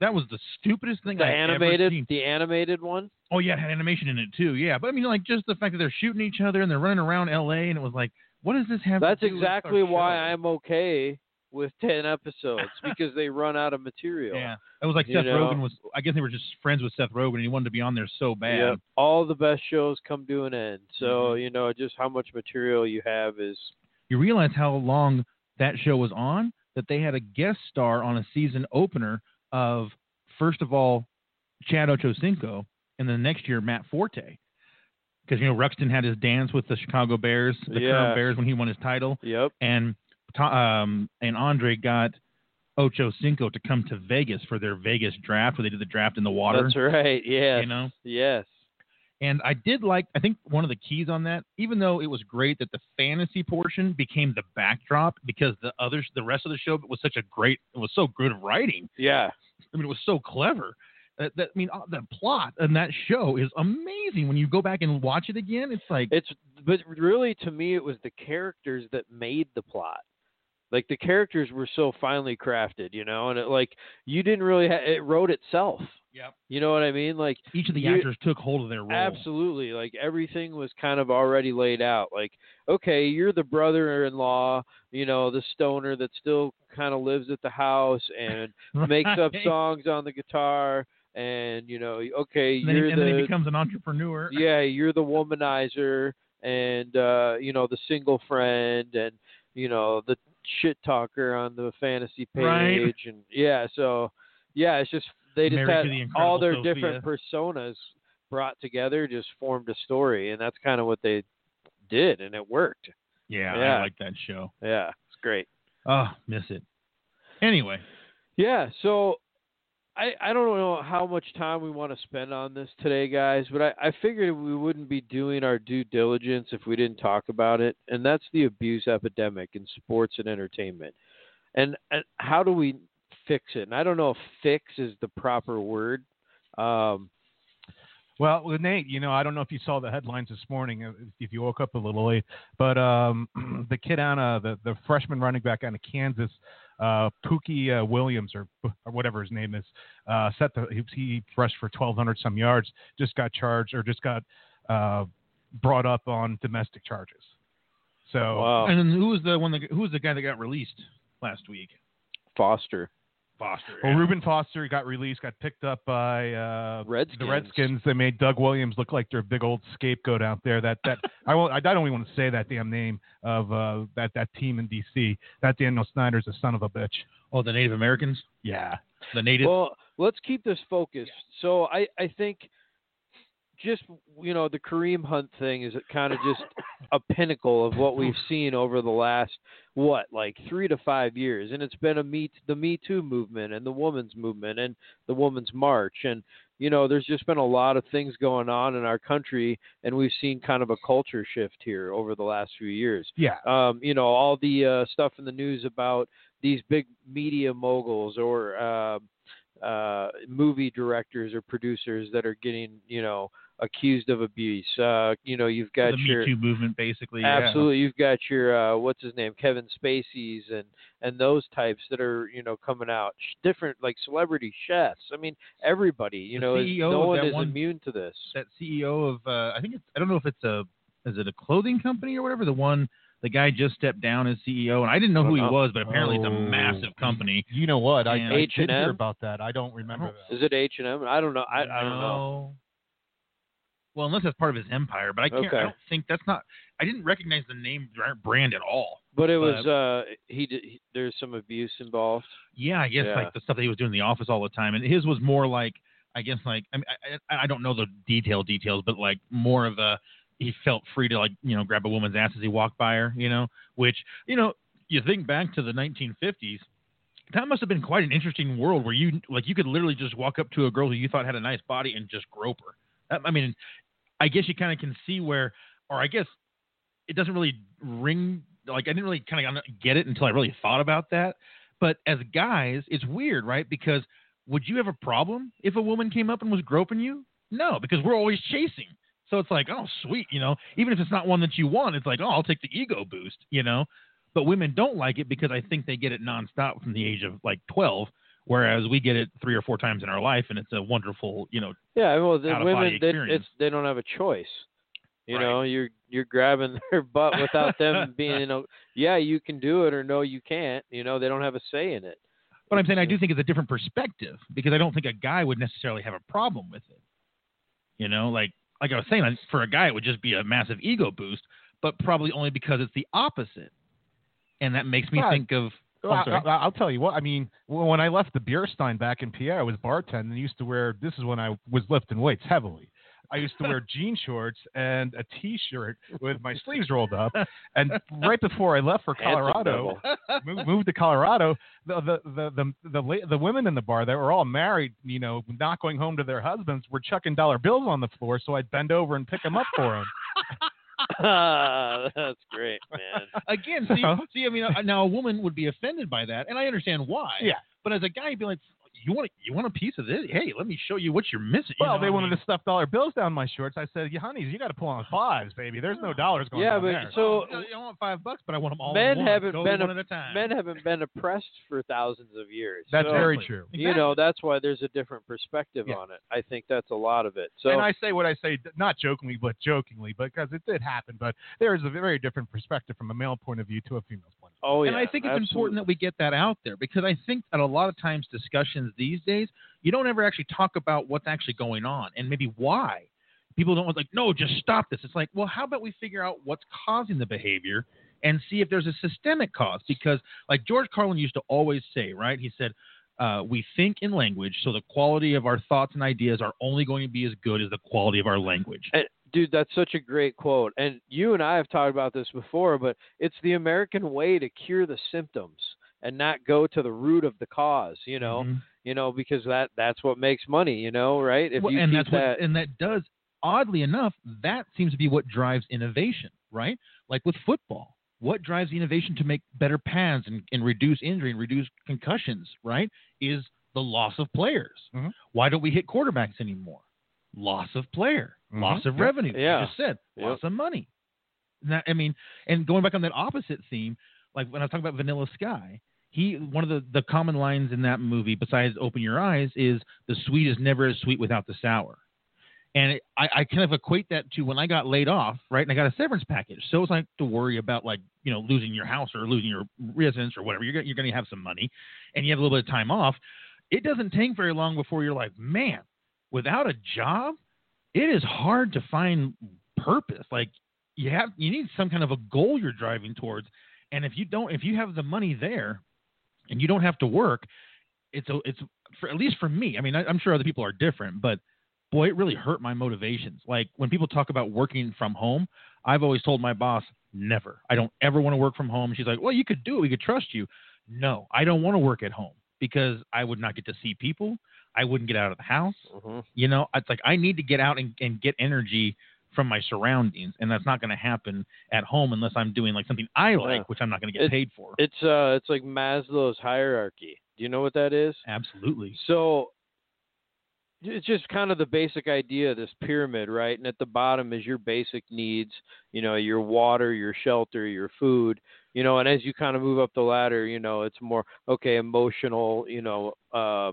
that was the stupidest thing The I ever animated, seen. the animated one. Oh yeah, it had animation in it too. Yeah, but I mean, like just the fact that they're shooting each other and they're running around L.A. and it was like, what does this have? That's to do with exactly why show? I'm okay with ten episodes because they run out of material. Yeah, it was like You Seth know? Rogen was. I guess they were just friends with Seth Rogen and he wanted to be on there so bad. Yep. All the best shows come to an end. So Mhm. you know, just how much material you have is You realize how long that show was on? That they had a guest star on a season opener of first of all Chad Ochocinco, and then the next year Matt Forte. Because you know Ruxin had his dance with the Chicago Bears, the Yeah. current Bears, when he won his title. Yep. and um, and Andre got Ocho Cinco to come to Vegas for their Vegas draft, where they did the draft in the water. That's right. Yeah. You know, Yes. And I did like. I think one of the keys on that, even though it was great that the fantasy portion became the backdrop, because the others, the rest of the show was such a great. It was so good writing. Yeah. I mean, it was so clever. That, that I mean, uh, the plot in that show is amazing. When you go back and watch it again, it's like It's but really to me it was the characters that made the plot. Like the characters were so finely crafted, you know, and it like you didn't really ha- it wrote itself. Yep. You know what I mean? Like each of the you- actors took hold of their role. Absolutely. Like everything was kind of already laid out. Like, okay, you're the brother in law, you know, the stoner that still kind of lives at the house and makes up songs on the guitar. And, you know, okay, And then, he, you're and then he becomes an entrepreneur. yeah, you're the womanizer and, uh, you know, the single friend and, you know, the shit talker on the fantasy page. Right. And yeah, so, yeah, it's just, they just to the had all their Sophia. different personas brought together, just formed a story, and that's kind of what they did, and it worked. Yeah, Yeah. I like that show. Yeah, it's great. Oh, miss it. Anyway, Yeah, so I I don't know how much time we want to spend on this today, guys, but I, I figured we wouldn't be doing our due diligence if we didn't talk about it, and that's the abuse epidemic in sports and entertainment. And, and how do we fix it? And I don't know if fix is the proper word. Um, Well, with Nate, you know, I don't know if you saw the headlines this morning, uh, if you woke up a little late, but um, the kid on uh, the the freshman running back out of Kansas, uh, Pooka uh, Williams or or whatever his name is, uh, set the he, he rushed for 1,200 some yards, just got charged or just got uh, brought up on domestic charges. So wow, and then who was the one that who was the guy that got released last week? Foster. Foster. Well, yeah. Reuben Foster got released, got picked up by uh, Redskins. the Redskins. They made Doug Williams look like their big old scapegoat out there. That that I won't. I don't even want to say that damn name of uh, that that team in D.C. That Daniel Snyder's a son of a bitch. Oh, the Native Americans, Yeah. the native. Well, let's keep this focused. So I, I think just you know the Kareem Hunt thing is kind of just a pinnacle of what we've seen over the last what like three to five years, and it's been a me the Me Too movement and the women's movement and the women's march, and you know there's just been a lot of things going on in our country, and we've seen kind of a culture shift here over the last few years. Yeah. um, you know, all the uh, stuff in the news about these big media moguls or uh, uh, movie directors or producers that are getting, you know, accused of abuse. Uh, you know, you've got the your Me Too movement, basically. yeah. absolutely, you've got your uh, what's his name, Kevin Spacey's and and those types that are you know coming out. Different like celebrity chefs. I mean, everybody. You The know, is, CEO no one is one- immune to this. That CEO of uh, I think it's I don't know if it's a is it a clothing company or whatever. The one the guy just stepped down as CEO, and I didn't know who he Uh-huh. was, but apparently it's a Oh. massive company. You know what? I, And- I did H&M? hear about that. I don't remember that. Is it H and M? I don't know. I, I don't know. Well, unless that's part of his empire, but I can't. Okay. I don't think that's not. I didn't recognize the name br- brand at all. But it was uh he did he, there's some abuse involved. Yeah, I guess Yeah. like the stuff that he was doing in the office all the time, and his was more like I guess like I mean I, I I don't know the detailed details, but like more of a he felt free to like you know grab a woman's ass as he walked by her, you know, which you know you think back to the 1950s. That must have been quite an interesting world where you like you could literally just walk up to a girl who you thought had a nice body and just grope her. That- I mean, I guess you kind of can see where, or I guess it doesn't really ring. Like I didn't really kind of get it until I really thought about that. But as guys, it's weird, right? Because would you have a problem if a woman came up and was groping you? No, because we're always chasing. So it's like, oh, sweet, you know. Even if it's not one that you want, it's like, oh, I'll take the ego boost, you know. But women don't like it because I think they get it nonstop from the age of like 12, Whereas we get it three or four times in our life, and it's a wonderful, you know, Yeah, well, the women they, it's they don't have a choice. You Right. know, you're you're grabbing their butt without them being, you know, yeah, you can do it or no, you can't. You know, they don't have a say in it. But I'm saying I do think it's a different perspective because I don't think a guy would necessarily have a problem with it. You know, like like I was saying, for a guy it would just be a massive ego boost, but probably only because it's the opposite, and that makes me think of. Oh. I, will tell you what. I mean, when I left the beer stein back in PA, I was bartending and used to wear. This is when I was lifting weights heavily. I used to wear jean shorts and a T-shirt with my sleeves rolled up. And right before I left for Colorado, moved, moved to Colorado, the the the the the, la- the women in the bar that were all married, you know, not going home to their husbands, were chucking dollar bills on the floor. So I'd bend over and pick them up for them. That's great, man. Again, see, see, I mean, uh, now a woman would be offended by that, and I understand why. Yeah. But as a guy, you'd be like, "You want, you want a piece of this? Hey, let me show you what you're missing." You Well, know, they I wanted mean, to stuff dollar bills down my shorts. I said, "You honeys, you got to pull on fives, baby. There's no dollars going Yeah, down but there." so "Oh, I want five bucks, but I want them all. men in one. haven't Go been one a- at a time. men haven't been oppressed for thousands of years. That's So, very true. You know, that's why there's a different perspective Yeah. on it. I think that's a lot of it. So and I say what I say, not jokingly, but jokingly, because it did happen. But there is a very different perspective from a male point of view to a female's point of oh yeah, and I think it's important that we get that out there because I think that a lot of times discussions these days, you don't ever actually talk about what's actually going on and maybe why. People don't want like, no, just stop this. It's like, well, how about we figure out what's causing the behavior and see if there's a systemic cause? Because like George Carlin used to always say, right? He said, uh, we think in language, so the quality of our thoughts and ideas are only going to be as good as the quality of our language. And, dude, that's such a great quote. And you and I have talked about this before, but it's the American way to cure the symptoms and not go to the root of the cause. You know, Mhm. You know, because that that's what makes money. You know, right? If Well, you and keep that's that, what, and that does oddly enough that seems to be what drives innovation right like with football what drives the innovation to make better pads and, and reduce injury and reduce concussions right is the loss of players Mhm. why don't we hit quarterbacks anymore loss of player Mhm. loss of Yep. revenue Yeah. you just said Yep. loss of money Now, i mean and going back on that opposite theme like when i was talking about vanilla sky he one of the, the common lines in that movie besides open your eyes is the sweet is never as sweet without the sour. And it, I, I kind of equate that to when i got laid off right and i got a severance package. So it's like to worry about like you know losing your house or losing your residence or whatever. You're you're going to have some money and you have a little bit of time off. It doesn't take very long before you're like man without a job it is hard to find purpose. Like you have you need some kind of a goal you're driving towards. And if you don't if you have the money there and you don't have to work it's a, it's for at least for me i mean I, i'm sure other people are different but boy it really hurt my motivations. Like when people talk about working from home i've always told my boss never. I don't ever want to work from home. She's like well you could do it. We could trust you. No i don't want to work at home because i would not get to see people. I wouldn't get out of the house. Mhm. you know, it's like I need to get out and, and get energy from my surroundings, and that's not going to happen at home unless I'm doing like something I like, Yeah. which I'm not going to get It- paid for. it's uh, it's like Maslow's hierarchy. Do you know what that is? Absolutely. So it's just kind of the basic idea of this pyramid, right? And at the bottom is your basic needs, you know, your water, your shelter, your food, you know, and as you kind of move up the ladder, you know, it's more okay, emotional, you know, uh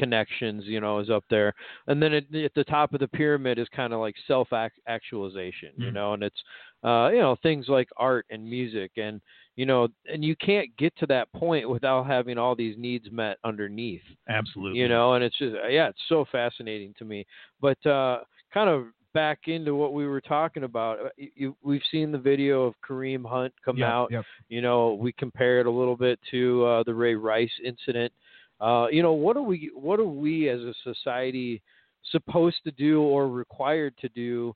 connections, you know, is up there. And then at, at the top of the pyramid is kind of like self actualization, you Mhm. know, and it's uh, you know, things like art and music and you know, and you can't get to that point without having all these needs met underneath Absolutely. you know and it's just yeah it's so fascinating to me but uh kind of back into what we were talking about uh, you, you, we've seen the video of kareem hunt come Yep, out yep. you know we compare it a little bit to uh the ray rice incident uh you know what are we what are we as a society supposed to do or required to do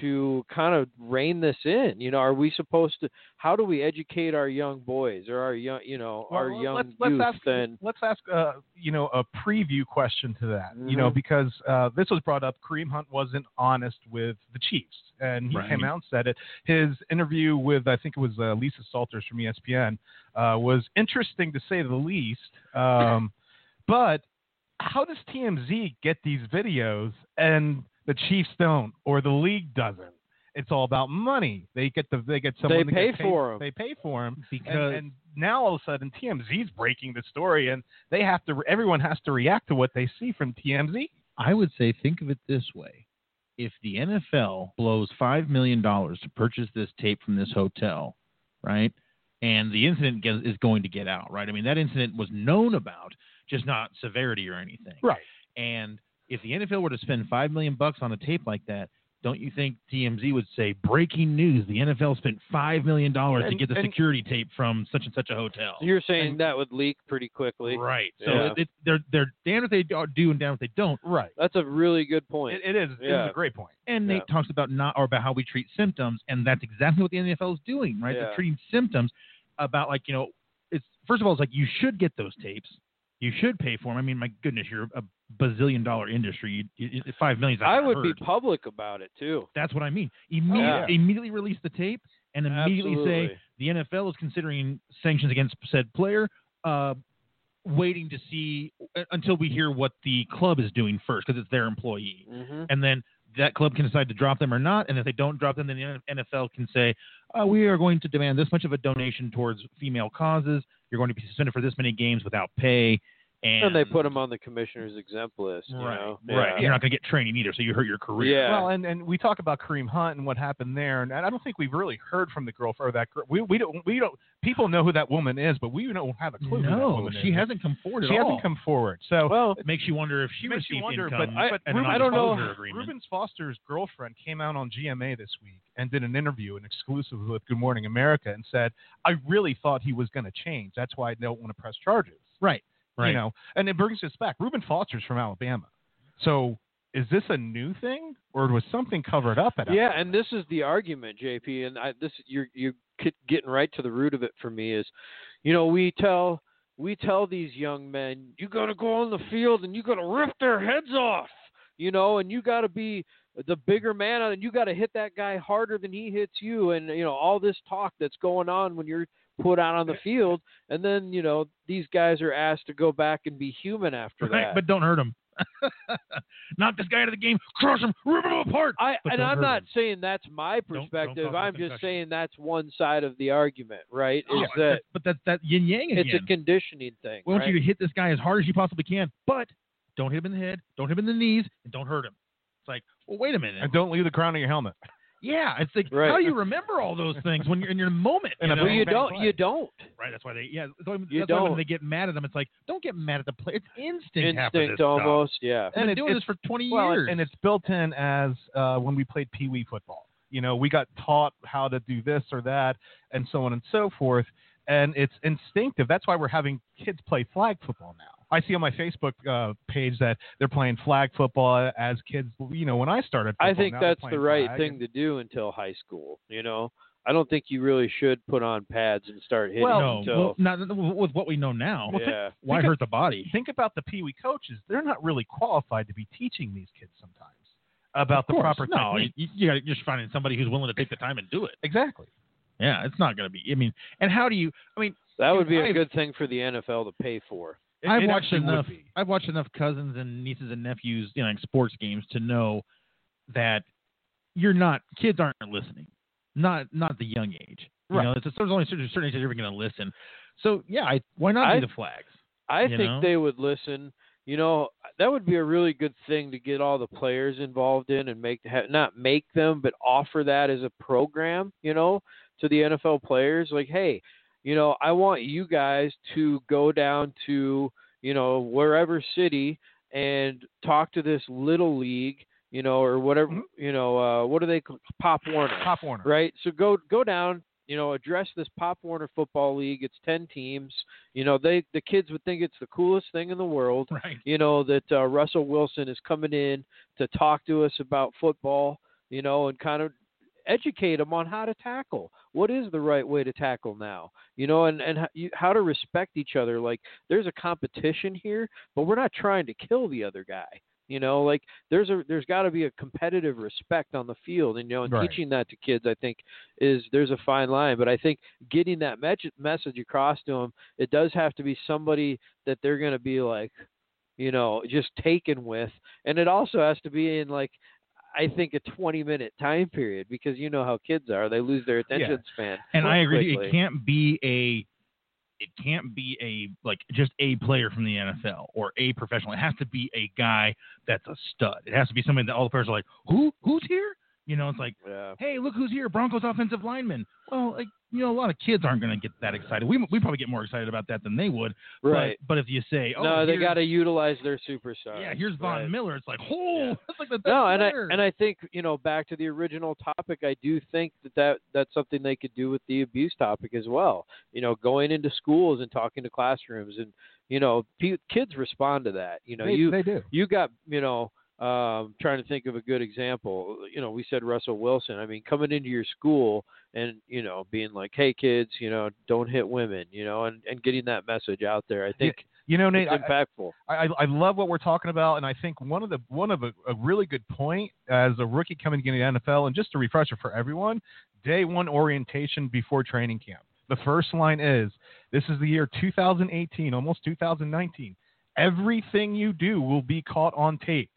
to kind of rein this in you know are we supposed to how do we educate our young boys or our young you know our young let's, youth let's ask, and let's ask uh, you know a preview question to that. You know Mhm. because uh, this was brought up. Kareem Hunt wasn't honest with the Chiefs, and he Right. came out and said it. His interview with I think it was uh, Lisa Salters from ESPN uh, was interesting to say the least. Um, but how does TMZ get these videos and the Chiefs don't, or the league doesn't? it's all about money. They get the they get someone They to pay get paid, for 'em. They pay for them because and, and now all of a sudden TMZ's breaking the story, and they have to. Everyone has to react to what they see from TMZ. I would say think of it this way. If the NFL blows $5 million to purchase this tape from this hotel, right, and the incident gets, is going to get out, right? I mean, that incident was known about, just not severity or anything. Right. And if the NFL were to spend 5 million bucks on a tape like that, don't you think TMZ would say, breaking news, the NFL spent $5 million to get the security tape from such and such a hotel? You're saying And- that would leak pretty quickly. Right. So Yeah. it, it, they're, they're damned if they do and damned if they don't. Right. That's a really good point. It, it is. Yeah. is a great point. And Yeah. Nate talks about not or about how we treat symptoms, and that's exactly what the NFL is doing, right? They're treating symptoms about like you know, it's first of all, it's like you should get those tapes, you should pay for them. I mean, my goodness, you're a bazillion dollar industry. You, you, five I would hurt. be public about it too. That's what I mean. Immediately, Yeah. immediately release the tape and immediately Absolutely. say the NFL is considering sanctions against said player. Uh, waiting to see uh, until we hear what the club is doing first because it's their employee hmm and then that club can decide to drop them or not. And if they don't drop them, then the NFL can say, uh, "We are going to demand this much of a donation towards female causes. You're going to be suspended for this many games without pay." And, And they put them on the commissioner's exempt list. You right, know? right. Yeah. You're not going to get training either, so you hurt your career. Yeah. Well, and, and we talk about Kareem Hunt and what happened there, and I don't think we've really heard from the girlfriend or that girl. We, we don't we don't people know who that woman is, but we don't have a clue. who that no, woman she is. hasn't come forward at She all. hasn't come forward. So Well, It makes you wonder if she Makes you received wonder, income but- but and an Reuben- I don't know. non-disclosure agreement. Reuben Foster's girlfriend came out on GMA this week and did an interview, an exclusive with Good Morning America, and said, "I really thought he was going to change. That's why I don't want to press charges." Right, right. You know, and it brings us back. Reuben Foster's from Alabama, so is this a new thing, or was something covered up at? yeah, Alabama? and this is the argument, JP, and I, this you're you're getting right to the root of it for me is, you know, we tell we tell these young men, you got to go on the field and you got to rip their heads off, you know, and you got to be the bigger man and you got to hit that guy harder than he hits you, and you know all this talk that's going on when you're put out on the field, and then you know these guys are asked to go back and be human after Right, that. but don't hurt them. Knock this guy out of the game, crush him, rip him apart. I and I'm not him. saying that's my Don't- don't perspective. cause a I'm just saying that's one side of the argument, right? Oh, Is Yeah, that but that's that yin yang again. it's a conditioning thing. We want right? you to hit this guy as hard as you possibly can, but don't hit him in the head, don't hit him in the knees, and don't hurt him. It's like, well, wait a minute. and don't leave the crown of your helmet. yeah, it's like Right. how do you remember all those things when you're in your moment? In you know? well, you don't. You don't. right. That's why they. Yeah. So You that's why when they get mad at them, it's like, don't get mad at the player. It's instinct. Instinct this stuff. almost. Yeah. I've been And it- doing it's- this for 20 Well, years. and it's built in as uh, when we played Pee Wee football. You know, we got taught how to do this or that, and so on and so forth. And it's instinctive. That's why we're having kids play flag football now. I see on my Facebook uh, page that they're playing flag football as kids. You know, when I started, I think that's the right flag, thing and- to do until high school. You know, I don't think you really should put on pads and start hitting Well, no, until. well, not with what we know now. yeah. Why Think of- hurt the body? Think about the Pee Wee coaches. They're not really qualified to be teaching these kids sometimes about Of the course. proper no, technique. you, you gotta just finding somebody who's willing to take the time and do it. Exactly. Yeah, it's not going to be. I mean, and how do you? I mean, That would be a I've- good thing for the NFL to pay for. It- I've it watched enough. I've watched enough cousins and nieces and nephews, you know, like sports games to know that you're not. Kids aren't listening. Not not the young age. You Right. know, it's, there's only certain certain age you're going to listen. So yeah, I, why not I- do the flags? I think know? they would listen. You know, that would be a really good thing to get all the players involved in and make not make them, but offer that as a program. You know, to the NFL players, like, hey, you know, I want you guys to go down to you know wherever city and talk to this little league, you know, or whatever, Mhm. you know, uh, what do they call Pop Warner? Pop Warner. right? So go go down, you know, address this Pop Warner Football League. It's ten teams. You know, they the kids would think it's the coolest thing in the world. Right. You know that uh, Russell Wilson is coming in to talk to us about football. You know, and kind of educate them on how to tackle. What is the right way to tackle now? You know, and and how, you, how to respect each other. Like there's a competition here, but we're not trying to kill the other guy. You know, like there's a there's got to be a competitive respect on the field, and you know, and Right. teaching that to kids, I think is there's a fine line. But I think getting that me- message across to them, it does have to be somebody that they're going to be like, you know, just taken with, and it also has to be in like, I think a 20 minute time period because you know how kids are; they lose their attention span. And I agree. quickly. It can't be a it can't be a like just a player from the NFL or a professional. It has to be a guy that's a stud. It has to be somebody that all the players are like, who who's here? You know, it's like, Yeah. hey, look who's here, Broncos offensive lineman. Well, like you know, a lot of kids aren't going to get that excited. We we probably get more excited about that than they would. Right. But, but if you say, oh, no, they got to utilize their superstars. yeah, here's Von Right. Miller. It's like, oh, Yeah. that's like the best No, and I and I think you know back to the original topic. I do think that, that that's something they could do with the abuse topic as well. You know, going into schools and talking to classrooms, and you know, pe- kids respond to that. You know, they, you they do. you got you know um trying to think of a good example you know we said russell wilson i mean coming into your school and you know being like hey kids you know don't hit women you know and and getting that message out there i think You know, Nate, it's impactful I, I I love what we're talking about, and I think one of the one of a, a really good point as a rookie coming into the NFL, and just a refresher for everyone, day one orientation before training camp. The first line is, "This is the year 2018, almost 2019. Everything you do will be caught on tape."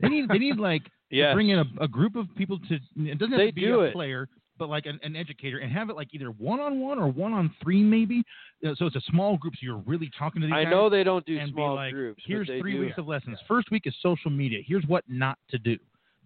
They need they need like yeah to bring in a, a group of people to it doesn't have They to be a it. player but like an, an educator and have it like either one on one or one on three maybe. Uh, so it's a small group so you're really talking to these i guys know they don't do and small be like groups here's three do. weeks of lessons. first week is social media. Here's what not to do.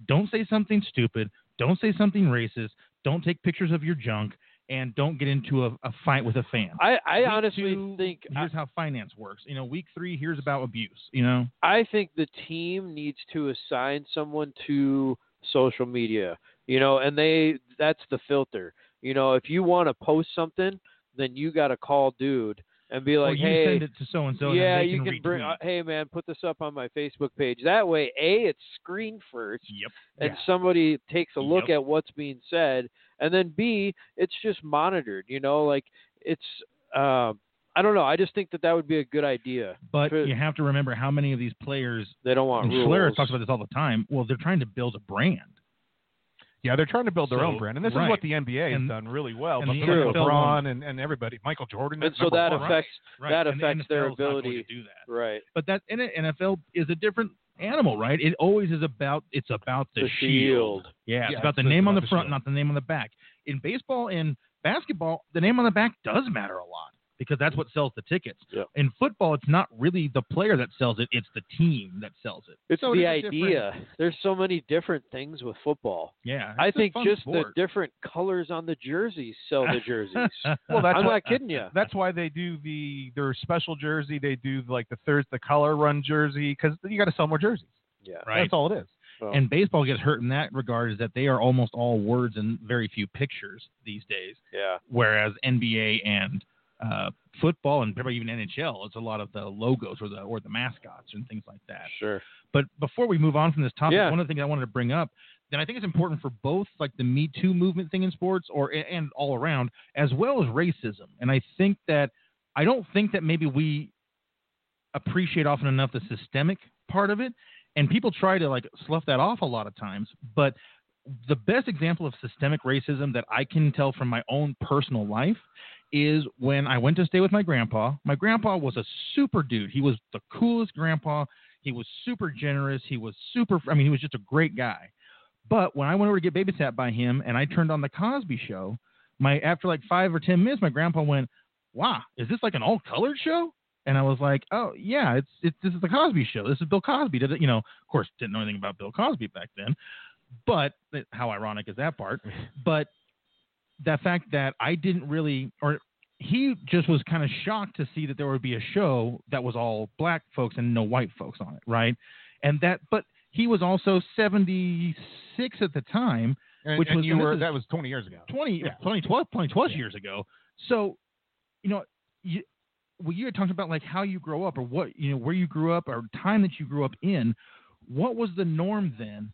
Don't say something stupid. Don't say something racist. Don't take pictures of your junk and don't get into a, a fight with a fan i i honestly two, think I, here's how finance works you know week three here's about abuse you know I think the team needs to assign someone to social media you know and they that's the filter you know if you want to post something then you got to call dude and be like hey send it to so and so yeah, you can, can bring. Uh, hey, man, put this up on my Facebook page. That way, a it's screened first, yep and Yeah. somebody takes a look Yep. at what's being said, and then b it's just monitored. You know, like it's. Uh, I don't know. I just think that that would be a good idea. But Good. you have to remember how many of these players, They don't want and rules. Schler talks about this all the time. Well, they're trying to build a brand. Yeah, they're trying to build their own brand, and this is what the NBA has And- done really well. and But the like LeBron and, and everybody, Michael Jordan, and so that one. affects Right. that and the affects their NFL is not going ability. to do that. Right. But that and NFL is a different animal, right? It always is about it's about the, The shield. Yeah, it's Yeah, about the name on the the front, shield. not the name on the back. In baseball and basketball, the name on the back does matter a lot because that's what sells the tickets. Yeah. In football, it's not really the player that sells it; it's the team that sells it. It's So the it is a different- idea. There's so many different things with football. Yeah, I think just sport. the different colors on the jerseys sell the jerseys. Well, that's I'm what- not kidding you. That's why they do the their special jersey. They do like the third the color run jersey because you got to sell more jerseys. Yeah. Right. That's all it is. So, And baseball gets hurt in that regard is that they are almost all words and very few pictures these days. yeah. Whereas NBA and uh, football and probably even NHL, it's a lot of the logos or the or the mascots and things like that. Sure. But before we move on from this topic, Yeah. one of the things I wanted to bring up, then I think it's important for both like the Me Too movement thing in sports or and all around, as well as racism. And I think that I don't think that maybe we appreciate often enough the systemic part of it, and people try to like slough that off a lot of times. But the best example of systemic racism that I can tell from my own personal life is when I went to stay with my grandpa. My grandpa was a super dude. He was the coolest grandpa. He was super generous. He was super, I mean, he was just a great guy. But when I went over to get babysat by him and I turned on the Cosby show, my after like five or ten minutes, my grandpa went, Wow, is this like an all colored show? And I was like, Oh yeah, it's it's this is the Cosby show. This is Bill Cosby. Did it, you know, of course didn't know anything about Bill Cosby back then. But eh, how ironic is that part? But that fact that I didn't really, or he just was kind of shocked to see that there would be a show that was all black folks and no white folks on it, right? And that, but he was also 76 at the time, And, Which and was- you were that was 20 years ago. 20, Yeah. 20 12, 20 plus Yeah. years ago. So, you know, you, well, you had talked about like how you grow up or what, you know, where you grew up or time that you grew up in. What was the norm then?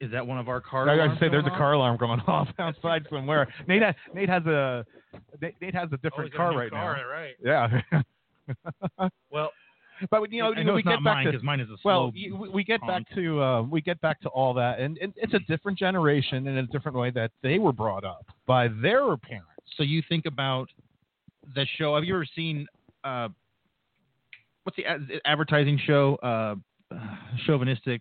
Is that one of our car? I gotta say, there's a car alarm going off outside somewhere. Nate, ha- Nate has a Nate, has a Oh, different a car new right car, now. Right. Yeah. Well, but you know, I know we it's not get back mine to mine is a well, we- we get back to uh, we get back to all that, and, and it's a different generation and a different way that they were brought up by their parents. so you think about the show. Have you ever seen uh, what's the ad- advertising show? Uh, uh, chauvinistics.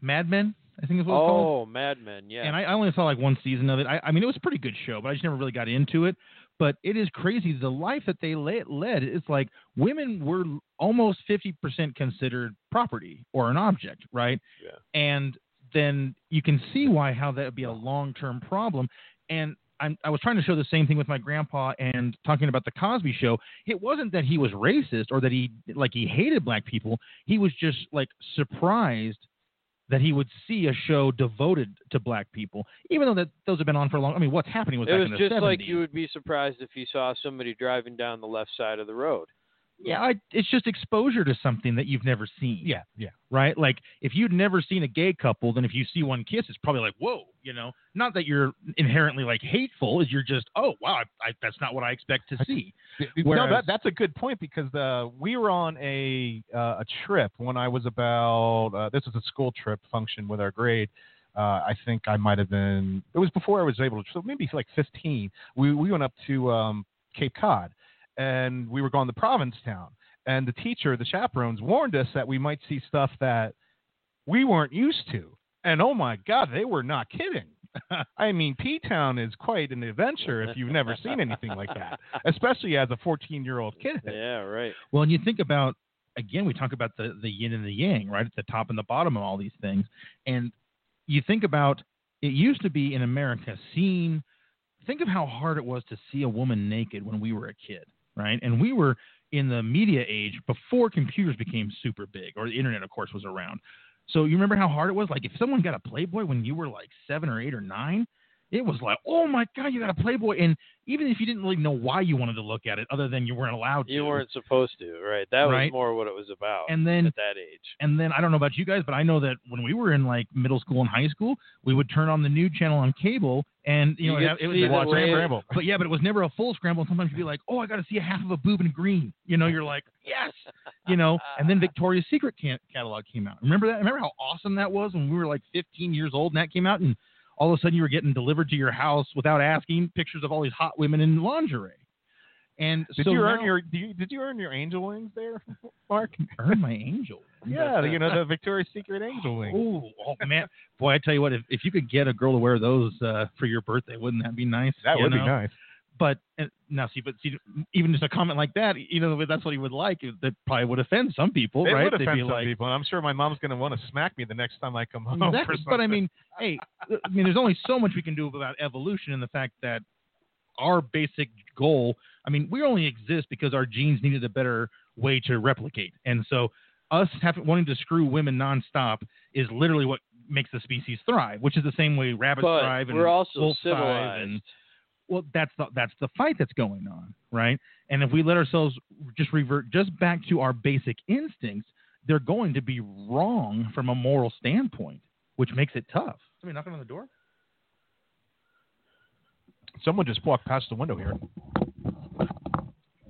Mad Men, I think is what it's called. Oh, Mad Men, yeah. And I, I only saw like one season of it. I, I mean, it was a pretty good show, but I just never really got into it. But it is crazy the life that they le- led. It's like women were almost fifty percent considered property or an object, right? Yeah. And then you can see why how that would be a long term problem. And I'm, I was trying to show the same thing with my grandpa and talking about the Cosby Show. It wasn't that he was racist or that he like he hated black people. He was just like surprised that he would see a show devoted to black people, even though that those have been on for a long. I mean, what's happening was it back was in the just 70s. like you would be surprised if you saw somebody driving down the left side of the road. Yeah, I, it's just exposure to something that you've never seen. Yeah, yeah. right? Like if you'd never seen a gay couple, then if you see one kiss, it's probably like, whoa, you know. Not that you're inherently like hateful, is you're just, oh wow, I, I, that's not what I expect to see. no, that, that's a good point because uh, we were on a uh, a trip when I was about uh, this was a school trip function with our grade. Uh, I think I might have been. It was before I was able to. So maybe like 15. We we went up to um, Cape Cod, and we were going to Provincetown. And the teacher, the chaperones, warned us that we might see stuff that we weren't used to. And oh my God, they were not kidding. I mean, P Town is quite an adventure if you've never seen anything like that, especially as a 14 year old kid. Yeah, right. Well, and you think about again, we talk about the the yin and the yang, right? At the top and the bottom of all these things, and you think about it used to be in America seen. Think of how hard it was to see a woman naked when we were a kid, right? And we were in the media age before computers became super big, or the internet, of course, was around. So you remember how hard it was? Like if someone got a Playboy when you were like seven or eight or nine, it was like, oh my god, you got a Playboy. And even if you didn't really know why you wanted to look at it, other than you weren't allowed to, You weren't supposed to, right? That was more what it was about And then at that age. and then I don't know about you guys, but I know that when we were in like middle school and high school, we would turn on the new channel on cable, and you, You know it, it was a watch scramble. But yeah, but it was never a full scramble. Sometimes you'd be like, oh, I got to see a half of a boob in green. You know, you're like, yes, you know. And then Victoria's Secret can- catalog came out. Remember that? Remember how awesome that was when we were like 15 years old and that came out, and all of a sudden you were getting delivered to your house without asking pictures of all these hot women in lingerie. And Did so you earn now- your did you, did you earn your angel wings there, Mark? earn my angel? yeah, you know the Victoria's Secret angel wings. Ooh, oh man, boy! I tell you what, if, if you could get a girl to wear those uh, for your birthday, wouldn't that be nice? That You would be nice. But uh, now, see, but see, even just a comment like that, you know, that's what he would like. That probably would offend some people, It right? would They'd offend be some like, people, and I'm sure my mom's going to want to smack me the next time I come home. Exactly. But I mean, hey, I mean, there's only so much we can do about evolution and the fact that our basic goal. I mean, we only exist because our genes needed a better way to replicate, and so us having wanting to screw women nonstop is literally what makes the species thrive, which is the same way rabbits But thrive and we're also wolves thrive civilized. and well, that's the that's the fight that's going on, right? And if we let ourselves just revert just back to our basic instincts, they're going to be wrong from a moral standpoint, which makes it tough. Somebody knocking on the door? someone just walked past the window here.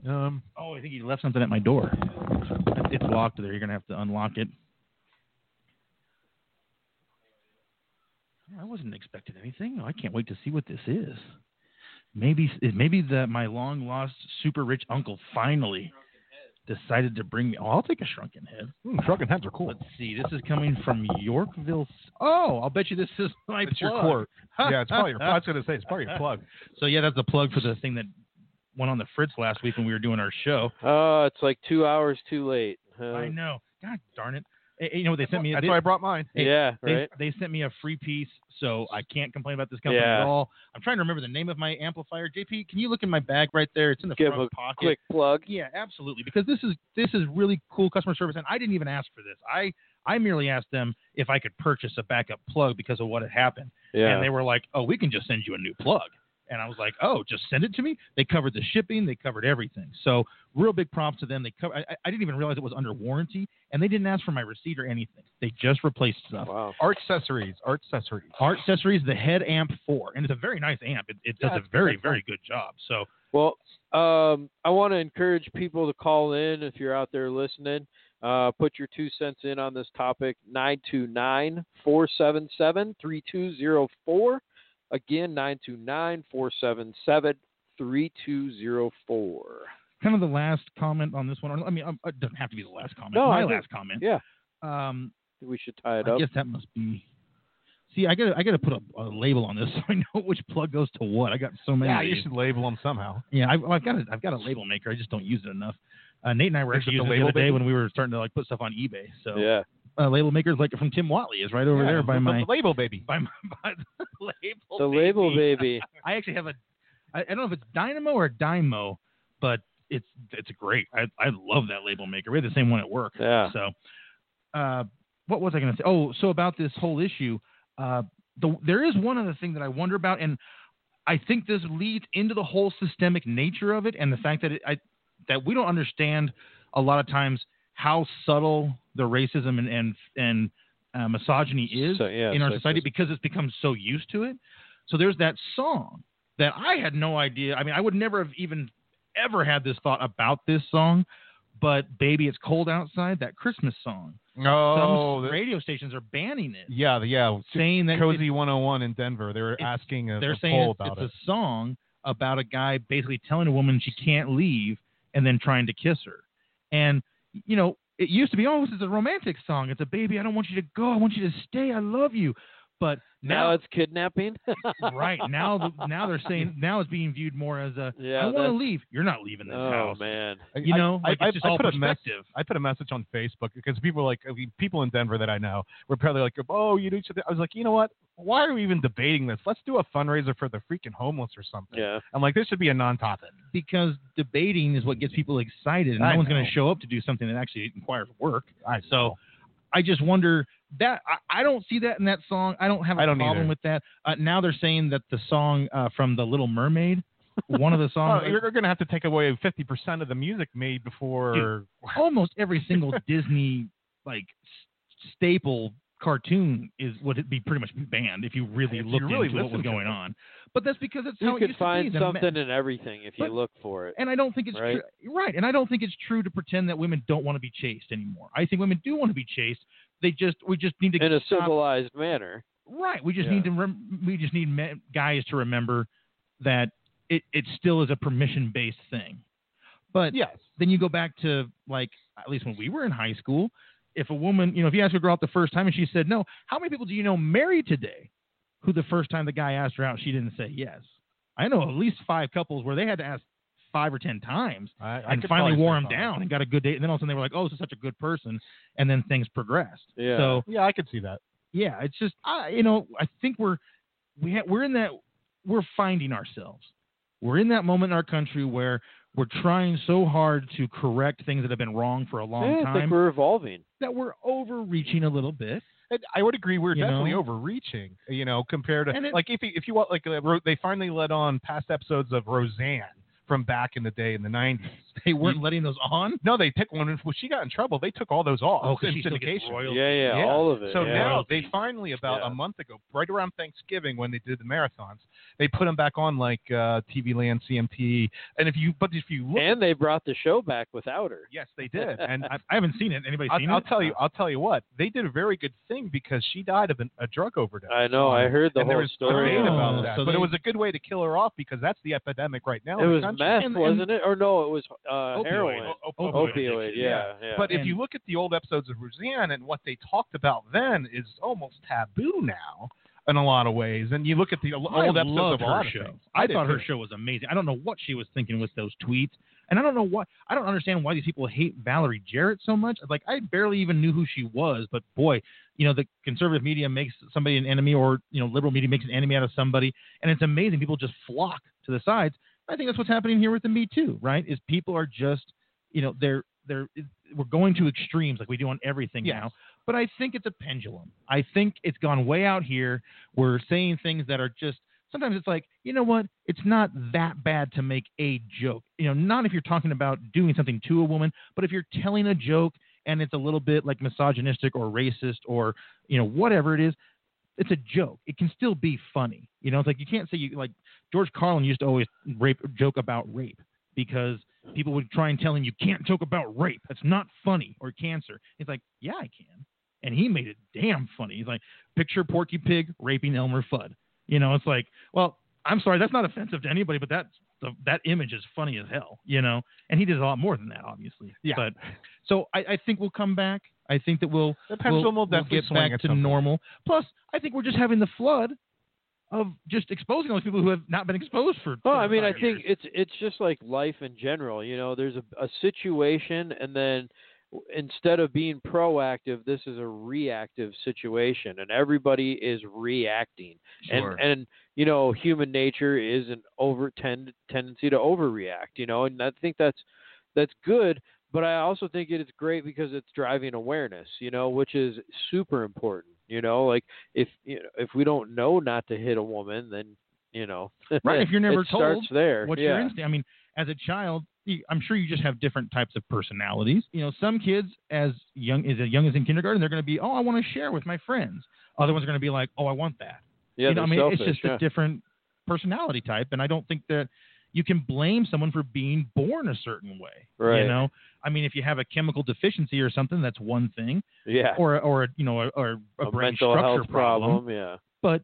Um, Oh, I think you left something at my door. It's locked there. You're gonna have to unlock it. I wasn't expecting anything. I can't wait to see what this is. Maybe maybe the my long lost super rich uncle finally decided to bring me. Oh, I'll take a shrunken head. hmm, shrunken heads are cool. Let's see. This is coming from Yorkville. Oh, I'll bet you this is my It's your plug. core. yeah, it's probably your. I was going to say it's probably your plug. So yeah, that's a plug for the thing that went on the Fritz last week when we were doing our show. Oh, it's like two hours too late. Uh, I know. God darn it. Eh, You know what they sent me? That's they, why I brought mine. Hey, yeah, they, right. they sent me a free piece, so I can't complain about this company at Yeah. all. I'm trying to remember the name of my amplifier. JP, can you look in my bag right there? It's in the Give front a pocket. Quick plug. Yeah, absolutely. Because this is this is really cool customer service, and I didn't even ask for this. I I merely asked them if I could purchase a backup plug because of what had happened, Yeah. and they were like, "Oh, we can just send you a new plug." And I was like, "Oh, just send it to me." They covered the shipping, they covered everything. So real big props to them. They cover. I, I didn't even realize it was under warranty, and they didn't ask for my receipt or anything. They just replaced stuff. wow. Art accessories. Art accessories. Art accessories, the Head Amp Four, and it's a very nice amp. It, it Yeah, does a very very good job. So Well, um, I want to encourage people to call in if you're out there listening. Uh, put your two cents in on this topic 929 477 3204. Again, 929 477 3204. kind of the last comment on this one. Or, I mean, um, it doesn't have to be the last comment. No, my I last comment. Yeah. Um, we should tie it I up. I guess that must be. See, I gotta I gotta put a, a label on this so I know which plug goes to what. I got so many. Yeah, you should label them somehow. Yeah, I've, I've got a I've got a label maker. I just don't use it enough. Uh, Nate and I were Is actually it the using it the label other day when we were starting to like put stuff on eBay. So Yeah. Uh, label makers like from Tim Watley is right over Yeah, there by the, my the label baby. by my by the label. The label baby. I actually have a I, I don't know if it's Dynamo or Dymo, but it's it's great. I I love that label maker. We had the same one at work. Yeah. So, uh, what was I going to say? Oh, so about this whole issue, uh, the, there is one other thing that I wonder about, and I think this leads into the whole systemic nature of it, and the fact that it, I that we don't understand a lot of times how subtle the racism and and and uh, misogyny is So, yeah, in our sexist. society because it's become so used to it. So there's that song that I had no idea. I mean, I would never have even ever had this thought about this song, but "Baby It's Cold Outside," that Christmas song. Oh, Some the- radio stations are banning it, yeah, yeah. saying that KOSI it- 101 in Denver. They were it's- asking a, they're a saying poll it's, about it's it. a song about a guy basically telling a woman she can't leave and then trying to kiss her. And you know, it used to be, oh, this is a romantic song. It's a baby. I don't want you to go. I want you to stay. I love you. But Now, now, it's kidnapping. right now, now they're saying now it's being viewed more as a Yeah, I want to leave. You're not leaving this oh house. Oh man. You know, I, like, I, it's just I all put a mess, perspective. I put a message on Facebook because people were like I mean, people in Denver that I know were probably like, "Oh, you do each other." I was like, you know what? Why are we even debating this? Let's do a fundraiser for the freaking homeless or something. Yeah. I'm like, this should be a non-topic. because debating is what gets people excited, and I no one's going to show up to do something that actually requires work. I So I just wonder that I, I don't see that in that song. I don't have a I don't problem either. with that. Uh, now they're saying that the song uh, from the Little Mermaid, one of the Oh, songs, you're going to have to take away 50% of the music made before. almost every single Disney like s- staple cartoon is would be pretty much banned if you really If you looked really into what was going on. But that's because it's You how it could used to find be. Something in everything if you look for it. And I don't think it's Right? true. Right. And I don't think it's true to pretend that women don't want to be chased anymore. I think women do want to be chased. They just we just need to In a stop- civilized manner. Right. We just Yeah. need to rem- we just need men, guys to remember that it it still is a permission based thing. But yes. then you go back to like at least when we were in high school, if a woman, you know, if you ask a girl out the first time and she said no, how many people do you know married today who the first time the guy asked her out she didn't say yes? I know at least five couples where they had to ask five or ten times I, I and finally probably wore him down and got a good date. And then all of a sudden they were like, "Oh, this is such a good person," and then things progressed. Yeah. So Yeah, I could see that. yeah, it's just I, you know I think we're we ha- we're in that we're finding ourselves. We're in that moment in our country where we're trying so hard to correct things that have been wrong for a long Yeah, I time think we're evolving. that we're overreaching a little bit. And I would agree. We're You definitely know? overreaching, you know, compared to it- like if you, if you want like uh, they finally let on past episodes of Roseanne from back in the day in the '90s. They weren't You- letting those on. No, they took one when she got in trouble. They took all those off. Oh, 'cause in she still gets syndication. Yeah, yeah, Yeah. all of it. So yeah. now they finally about Yeah. a month ago, right around Thanksgiving when they did the marathons, they put them back on like uh, TV Land, CMT, and if you but if you look, and they brought the show back without her. yes, they did, and I, I haven't seen it. Anybody I'll, seen I'll tell you, I'll tell you what, they did a very good thing because she died of an, a drug overdose. I know. I heard the and there whole was story. debate Oh, about that, so but they- it was a good way to kill her off because that's the epidemic right now. It in was country. meth, And- and- wasn't it? Or no, it was uh, Opioid. heroin. O- Opioid. Opioid. addiction, Yeah, yeah. But if you look at the old episodes of Roseanne and what they talked about then is almost taboo now in a lot of ways. And you look at the old I episodes of her lot of show. things. I, did thought her too. show was amazing. I don't know what she was thinking with those tweets, and I don't know what I don't understand why these people hate Valerie Jarrett so much. Like I barely even knew who she was, but boy, you know the conservative media makes somebody an enemy, or you know liberal media makes an enemy out of somebody, and it's amazing. People just flock to the sides. I think that's what's happening here with the Me Too, right? Is people are just, you know, they're they're we're going to extremes like we do on everything Yes. now. But I think it's a pendulum. I think it's gone way out here. We're saying things that are just sometimes it's like, you know what? It's not that bad to make a joke. You know, not if you're talking about doing something to a woman, but if you're telling a joke and it's a little bit like misogynistic or racist or, you know, whatever it is, it's a joke. It can still be funny. You know, it's like you can't say you like George Carlin used to always rape joke about rape because people would try and tell him you can't joke about rape. That's not funny or cancer. He's like, yeah, I can. And he made it damn funny. He's like, picture Porky Pig raping Elmer Fudd. You know, it's like, well, I'm sorry, that's not offensive to anybody, but that's the, that image is funny as hell. You know, and he did a lot more than that, obviously. Yeah. But so I, I think we'll come back. I think that we'll The pendulum will we'll get back to normal. Plus, I think we're just having the flood of just exposing those people who have not been exposed for. Well, I mean, I 75 think years. it's it's just like life in general. You know, there's a, a situation, and then instead of being proactive, this is a reactive situation, and everybody is reacting. Sure. And and you know, human nature is an over tend tendency to overreact. You know, and I think that's that's good. But I also think it is great because it's driving awareness. You know, which is super important. You know, like if you know, if we don't know not to hit a woman, then you know, Right, if you're never it starts told there. what's yeah. your instinct? I mean, as a child, I'm sure you just have different types of personalities. You know, some kids, as young as young as in kindergarten, they're going to be, oh, I want to share with my friends. Other ones are going to be like, oh, I want that. Yeah, you know, I mean, selfish, it's just yeah. a different personality type, and I don't think that you can blame someone for being born a certain way. Right. You know, I mean, if you have a chemical deficiency or something, that's one thing, yeah. or or you know, or, a, a brain mental structure health problem. Yeah. but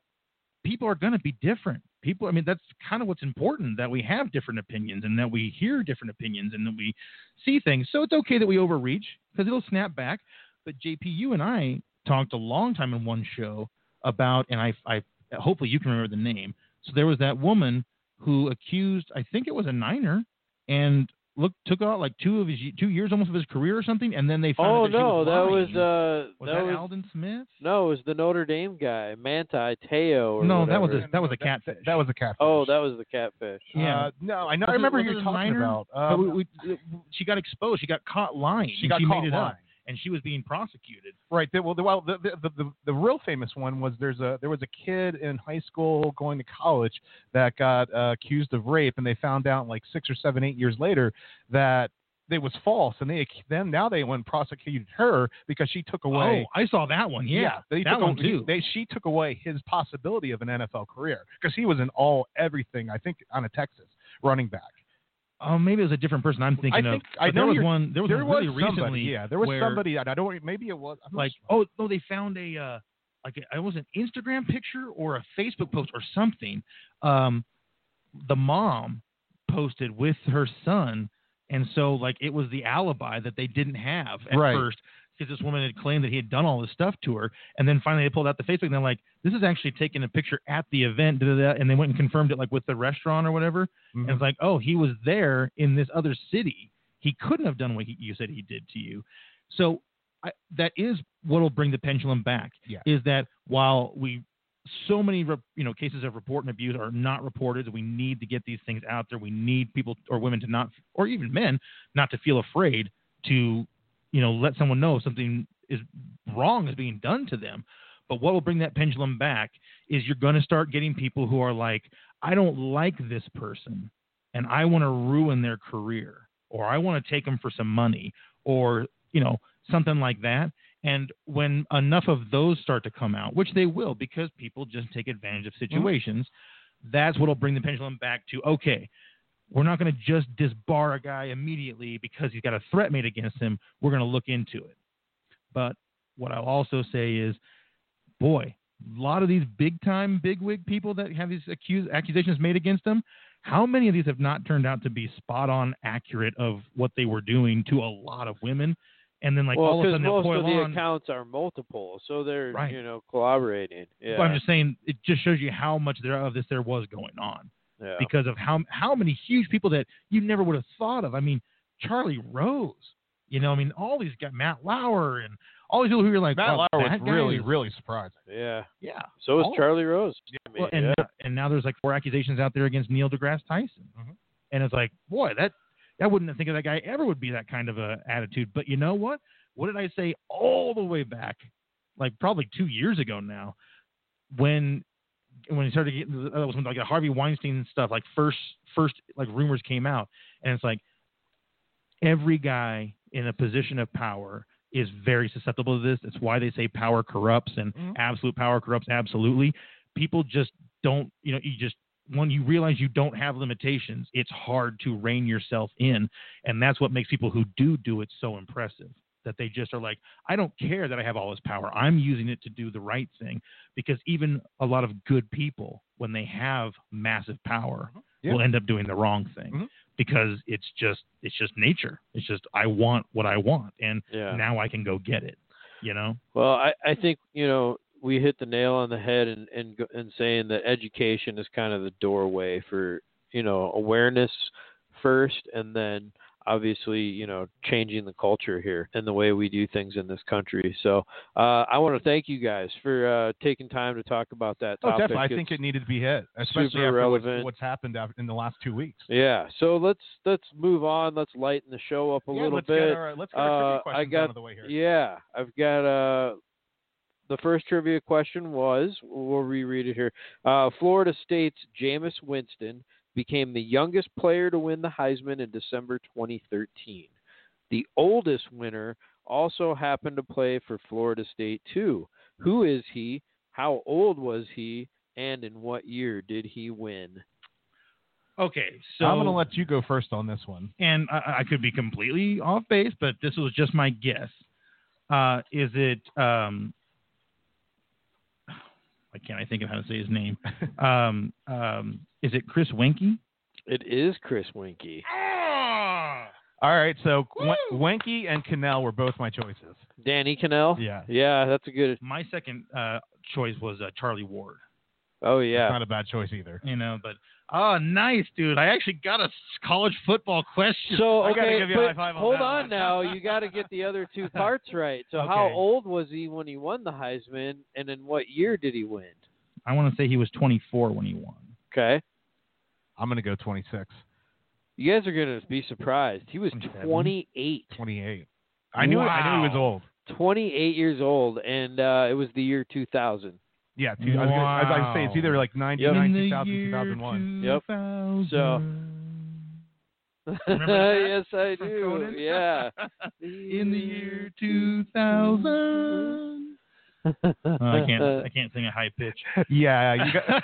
people are going to be different. People, I mean, that's kind of what's important that we have different opinions and that we hear different opinions and that we see things. So it's okay that we overreach because it'll snap back. But JP, you and I talked a long time in one show about, and I, I hopefully you can remember the name. So there was that woman who accused, I think it was a Niner, and look took out like two of his two years almost of his career or something, and then they found Oh out that she no, was that was uh was that, that was Aldon Smith? no, it was the Notre Dame guy, Manti Teo. Or No, that was a- that was a catfish. That, was a catfish. Oh, that was the catfish. Yeah. Uh, no, I know. I Was it- remember was you're a talking minor? about. But Um, we, we, she got exposed. She got caught lying. she got she caught made it lying. And she was being prosecuted. Right. The, well, the, well, the, the, the the real famous one was there's a there was a kid in high school going to college that got uh, accused of rape, and they found out like six or seven, eight years later that it was false, and they then now they went and prosecuted her because she took away. Oh, I saw that one. Yeah, they that took one too. They she took away his possibility of an NFL career because he was in all everything. I think on a Texas running back. Oh, maybe it was a different person. I'm thinking I think of. I know there was one. There was there one really was somebody. recently. Yeah, there was where, somebody. I I don't. Maybe it was I'm like. sure. Oh no, they found a uh, like a, it was an Instagram picture or a Facebook post or something. Um, the mom posted with her son, and so like it was the alibi that they didn't have at Right. first because this woman had claimed that he had done all this stuff to her, and then finally they pulled out the Facebook and they're like, "This is actually taking a picture at the event," da, da, da, and they went and confirmed it like with the restaurant or whatever, Mhm. and it's like, "Oh, he was there in this other city. He couldn't have done what he, you said he did to you." So I, that is what will bring the pendulum back. Yeah. Is that while we so many you know cases of report and abuse are not reported, we need to get these things out there. We need people or women to not, or even men, not to feel afraid to you know let someone know something is wrong is being done to them. But what will bring that pendulum back is you're going to start getting people who are like, I don't like this person, and I want to ruin their career, or I want to take them for some money, or you know something like that. And when enough of those start to come out, which they will, because people just take advantage of mm-hmm. situations, that's what will bring the pendulum back to okay, we're not going to just disbar a guy immediately because he's got a threat made against him. We're going to look into it. But what I'll also say is, boy, a lot of these big time, big wig people that have these accuse, accusations made against them, how many of these have not turned out to be spot on accurate of what they were doing to a lot of women? And then, like, well, all of a because sudden, most of the on. accounts are multiple, so they're Right. you know collaborating. Yeah. I'm just saying, it just shows you how much there of this there was going on. Yeah. because of how how many huge people that you never would have thought of. I mean, Charlie Rose. You know, I mean, all these got Matt Lauer, and all these people who are like, Matt wow, Lauer was really, is- really surprising. yeah. yeah. So is All- Charlie Rose. I mean, Well, and yeah. now, and now there's like four accusations out there against Neil deGrasse Tyson, Mhm. and it's like, boy, that I wouldn't think of that guy ever would be that kind of a attitude. But you know what? What did I say all the way back, like probably two years ago now, when when he started getting that was when like the Harvey Weinstein stuff, like first first like rumors came out, and it's like every guy in a position of power is very susceptible to this. It's why they say power corrupts and Mhm. absolute power corrupts absolutely. People just don't, you know, you just when you realize you don't have limitations, it's hard to rein yourself in, and that's what makes people who do do it so impressive. That they just are like, I don't care that I have all this power. I'm using it to do the right thing. Because even a lot of good people, when they have massive power, Yeah. will end up doing the wrong thing Mhm. because it's just it's just nature. It's just I want what I want, and Yeah. now I can go get it. You know, Well, I, I think you know we hit the nail on the head and and and saying that education is kind of the doorway for you know awareness first, and then obviously you know changing the culture here and the way we do things in this country. So uh, I want to thank you guys for uh, taking time to talk about that Oh, topic. definitely. I think it needed to be hit, especially after what's, relevant. what's happened in the last two weeks. yeah. So let's let's move on. Let's lighten the show up a yeah, little let's bit. Get our, let's get our trivia Uh, I questions got- out of the way here. Yeah, I've got uh the first trivia question was we'll reread it here. Uh, Florida State's Jameis Winston became the youngest player to win the Heisman in December 2013. The oldest winner also happened to play for Florida State too. Who is he? How old was he? And in what year did he win? okay. So I'm going to let you go first on this one. and I, I could be completely off base, but this was just my guess. Uh, is it? Um, why can't I think of how to say his name? Um, um, is it Chris Weinke? It is Chris Weinke. All right, so Wen- Weinke and Kanell were both my choices. Danny Kanell? Yeah. Yeah, that's a good. My second uh, choice was uh, Charlie Ward. Oh It's yeah. not a bad choice either. You know, but oh, nice, dude! I actually got a college football question. So I gotta okay, give you a high five on hold on one. now. You got to get the other two parts right. So how old was he when he won the Heisman, and in what year did he win? I want to say he was 24 when he won. Okay, I'm going to go 26, you guys are gonna be surprised. He was 28. 28. I knew I knew he was old. 28 years old, and uh, it was the year 2000. Yeah, two, I was gonna, I was gonna say it's either like 99, Yep. 2000, 2001. Yep. 2000. So- yes, I do. Yeah. In the year 2000. Oh, I can't. I can't sing a high pitch. Yeah, you got.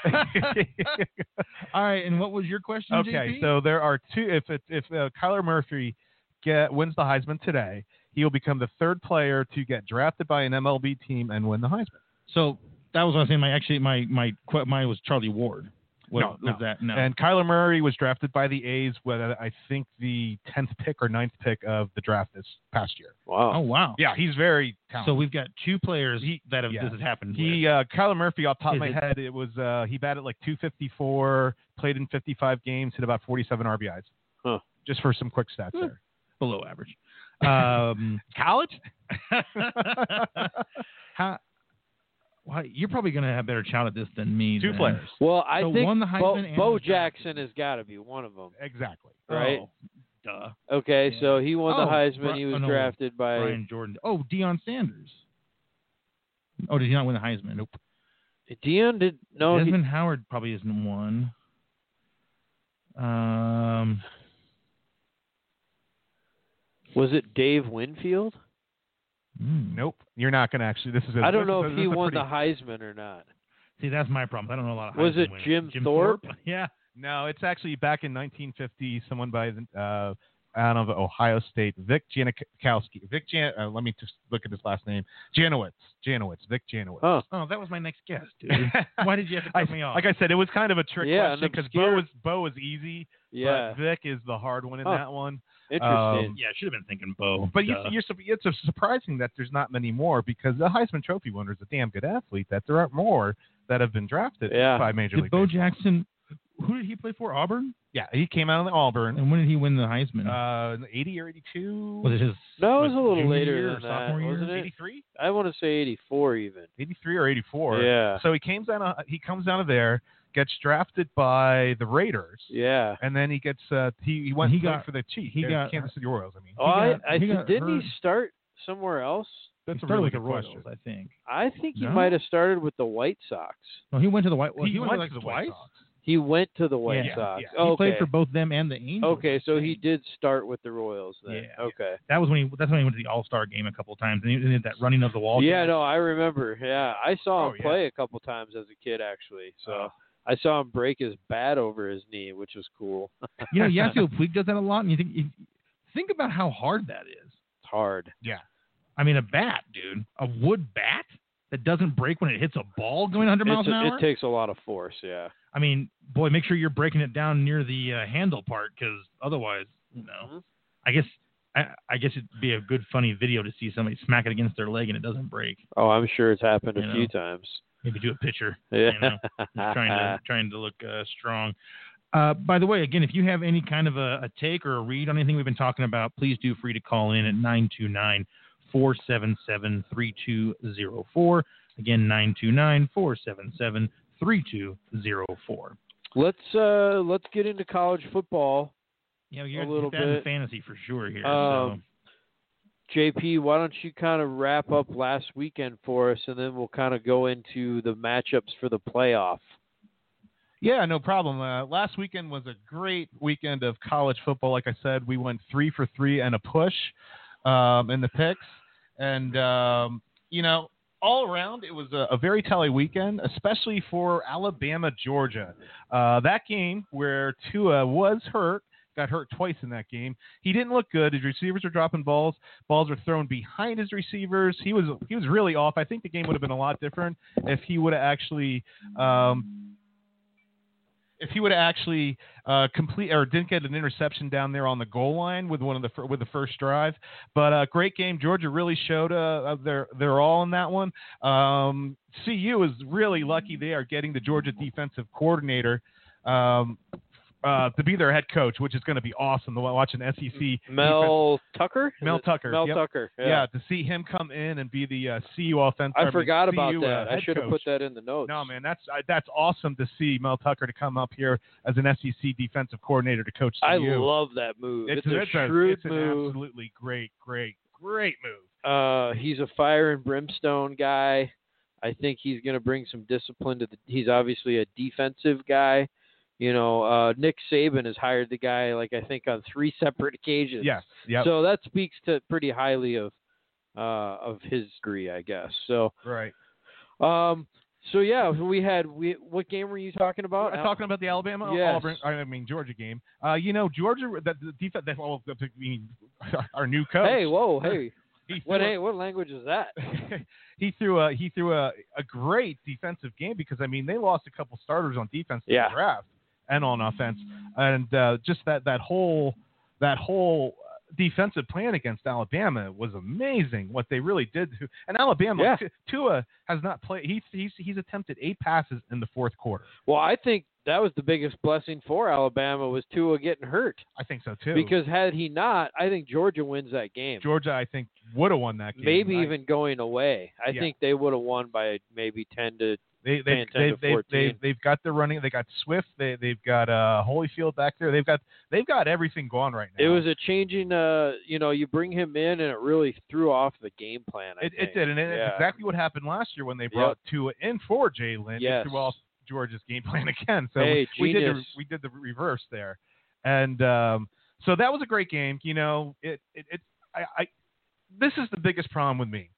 All right, and what was your question? okay, JP? so there are two. If it, if uh, Kyler Murphy get wins the Heisman today, he will become the third player to get drafted by an MLB team and win the Heisman. so that was what I was saying. My actually, my my que- mine was Charlie Ward. What No, was no. that? No. And Kyler Murray was drafted by the A's with uh, I think the tenth pick or 9th pick of the draft this past year. Wow. Oh Wow. wow. Yeah, he's very talented. So we've got two players He- that have yeah. this has happened. He uh, Kyler Murphy off the top of my it- head, it was uh, he batted like 254, played in 55 games, hit about 47 RBIs. Huh. Just for some quick stats Hmm. there. below average. Um, College? how? Why, you're probably going to have a better shot at this than me. Two then. players. Well, I So think won the Bo, Heisman and Bo. Jackson has got to be one of them. Exactly. Right. Oh, duh. Okay, Yeah. so he won the Oh, Heisman. Bri- he was oh, no, drafted by. Brian Jordan. Oh, Deion Sanders. Oh, did he not win the Heisman? Nope. Dion did no. he- Desmond Howard probably isn't one. Um, was it Dave Winfield? Hmm. Nope. You're not going to actually. This is. A, I don't know is if this he won pretty- the Heisman or not. See, that's my problem. I don't know a lot of. Was Heisman it winners. Jim Jim Thorpe? Yeah. No, it's actually back in 1950. Someone by the uh, out of Ohio State, Vic Janikowski. Vic Jan. Uh, let me just look at his last name. Janowitz. Janowitz. Vic Janowitz. Huh. Oh, that was my next guess, dude. Why did you have to cut I- me off? Like I said, it was kind of a trick Yeah, question because Bo was Bo was easy, Yeah, but Vic is the hard one in Huh. that one. Interesting. um, yeah, I should have been thinking Bo. But you, you're, it's surprising that there's not many more because the Heisman Trophy winner is a damn good athlete. That there aren't more that have been drafted Yeah. by Major did League. Bo Baseball. Jackson? Who did he play for? Auburn. Yeah, he came out of the Auburn. And when did he win the Heisman? Uh, 80 or 82? was it his? No, it was what, a little later year than that, sophomore year? wasn't it? 83? I want to say 84 even. 83 or 84. Yeah. So he comes down. Of, he comes down of there, gets drafted by the Raiders, Yeah. and then he gets. Uh, he, he went He got- for the Chiefs. he uh, got- Kansas City Royals. I mean, Oh, I, got- I he th- got didn't hurt. he start somewhere else? that's he a started really with the good Royals, question. I think. I think he No? might have started with the White Sox. No, he went to the White. Well, he, he, went, went to like to the White twice. Sox. He went to the White Yeah, Sox. yeah. He Okay. played for both them and the Angels. Okay, so he did start with the Royals then. Yeah. Okay. That was when he. That's when he went to the All Star game a couple times, and he did that running of the wall. Yeah, catch. no, I remember. Yeah, I saw Oh, him yeah. play a couple times as a kid actually. So Oh. I saw him break his bat over his knee, which was cool. You know, Yasiel Puig does that a lot, and you think you think about how hard that is. It's hard. Yeah. I mean, a bat, dude, a wood bat that doesn't break when it hits a ball going 100 miles It's an hour. it takes a lot of force. Yeah. I mean, boy, make sure you're breaking it down near the uh, handle part, because otherwise, you know, Mhm. I guess I, I guess it'd be a good funny video to see somebody smack it against their leg and it doesn't break. Oh, I'm sure it's happened a You few times. Maybe do a picture. Yeah. You know, trying to trying to look uh, strong. Uh, by the way, again, if you have any kind of a, a take or a read on anything we've been talking about, please do free to call in at 929 477 3204. Again, 929 477 3204. let's uh let's get into college football. Yeah, you're A little that in bit. fantasy for sure here. Um, JP, why don't you kind of wrap up last weekend for us, and then we'll kind of go into the matchups for the playoff. Yeah, no problem. Uh, last weekend was a great weekend of college football. Like I said, we went three for three and a push um, in the picks, and um, you know, all around it was a, a very telly weekend, especially for Alabama Georgia. Uh, that game where Tua was hurt. Got hurt twice in that game. He didn't look good. His receivers were dropping balls. Balls were thrown behind his receivers. He was he was really off. I think the game would have been a lot different if he would have actually um, if he would have actually uh, complete or didn't get an interception down there on the goal line with one of the with the first drive. But uh, great game. Georgia really showed uh, their their all in that one. Um, CU is really lucky they are getting the Georgia defensive coordinator. Um, uh, to be their head coach, which is going to be awesome to watch an SEC defense- Mel Tucker. Mel Tucker, Mel yep. Tucker. yeah. Yeah. to see him come in and be the uh, CU offense. I mean, forgot about CU, uh, that. I should have put that in the notes. No, man, that's I that's awesome to see Mel Tucker to come up here as an SEC defensive coordinator to coach I love that move. It's, a it's shrewd it's an move. absolutely great, great, great move. Uh, he's a fire and brimstone guy. I think he's going to bring some discipline to the. He's obviously a defensive guy. You know, uh, Nick Saban has hired the guy like I think on three separate occasions. Yes, yep, So that speaks to pretty highly of uh, of his degree, I guess. So, right. um, so yeah, we had we. What game were you talking about? I'm talking about the Alabama, Yes. Auburn, I mean Georgia game. Uh, you know, Georgia, the, the defense, that, well, I mean, our new coach. Hey, whoa, hey. he What a- hey, what language is that? he threw a he threw a, a great defensive game because I mean they lost a couple starters on defense in Yeah. the draft and on offense and uh, just that that whole that whole defensive plan against Alabama was amazing what they really did to and Alabama Yeah. T- Tua has not played he's, he's he's attempted eight passes in the fourth quarter Well, I think that was the biggest blessing for Alabama was Tua getting hurt. I think so too Because had he not, I think Georgia wins that game. Georgia I think would have won that game maybe even going away. I Yeah. think they would have won by maybe ten to. They they Paying 10 they they 14. they've, got the running. They got Swift. They they've got uh Holyfield back there. They've got they've got everything going right now. It was a changing. Uh, you know, you bring him in, and it really threw off the game plan. I It, it did, and yeah. it's exactly what happened last year when they brought Tua in for Jalen. Yes. It threw off Georgia's game plan again. So Hey, we, we did the, we did the reverse there, and um, so that was a great game. You know, it it, it I, I this is the biggest problem with me.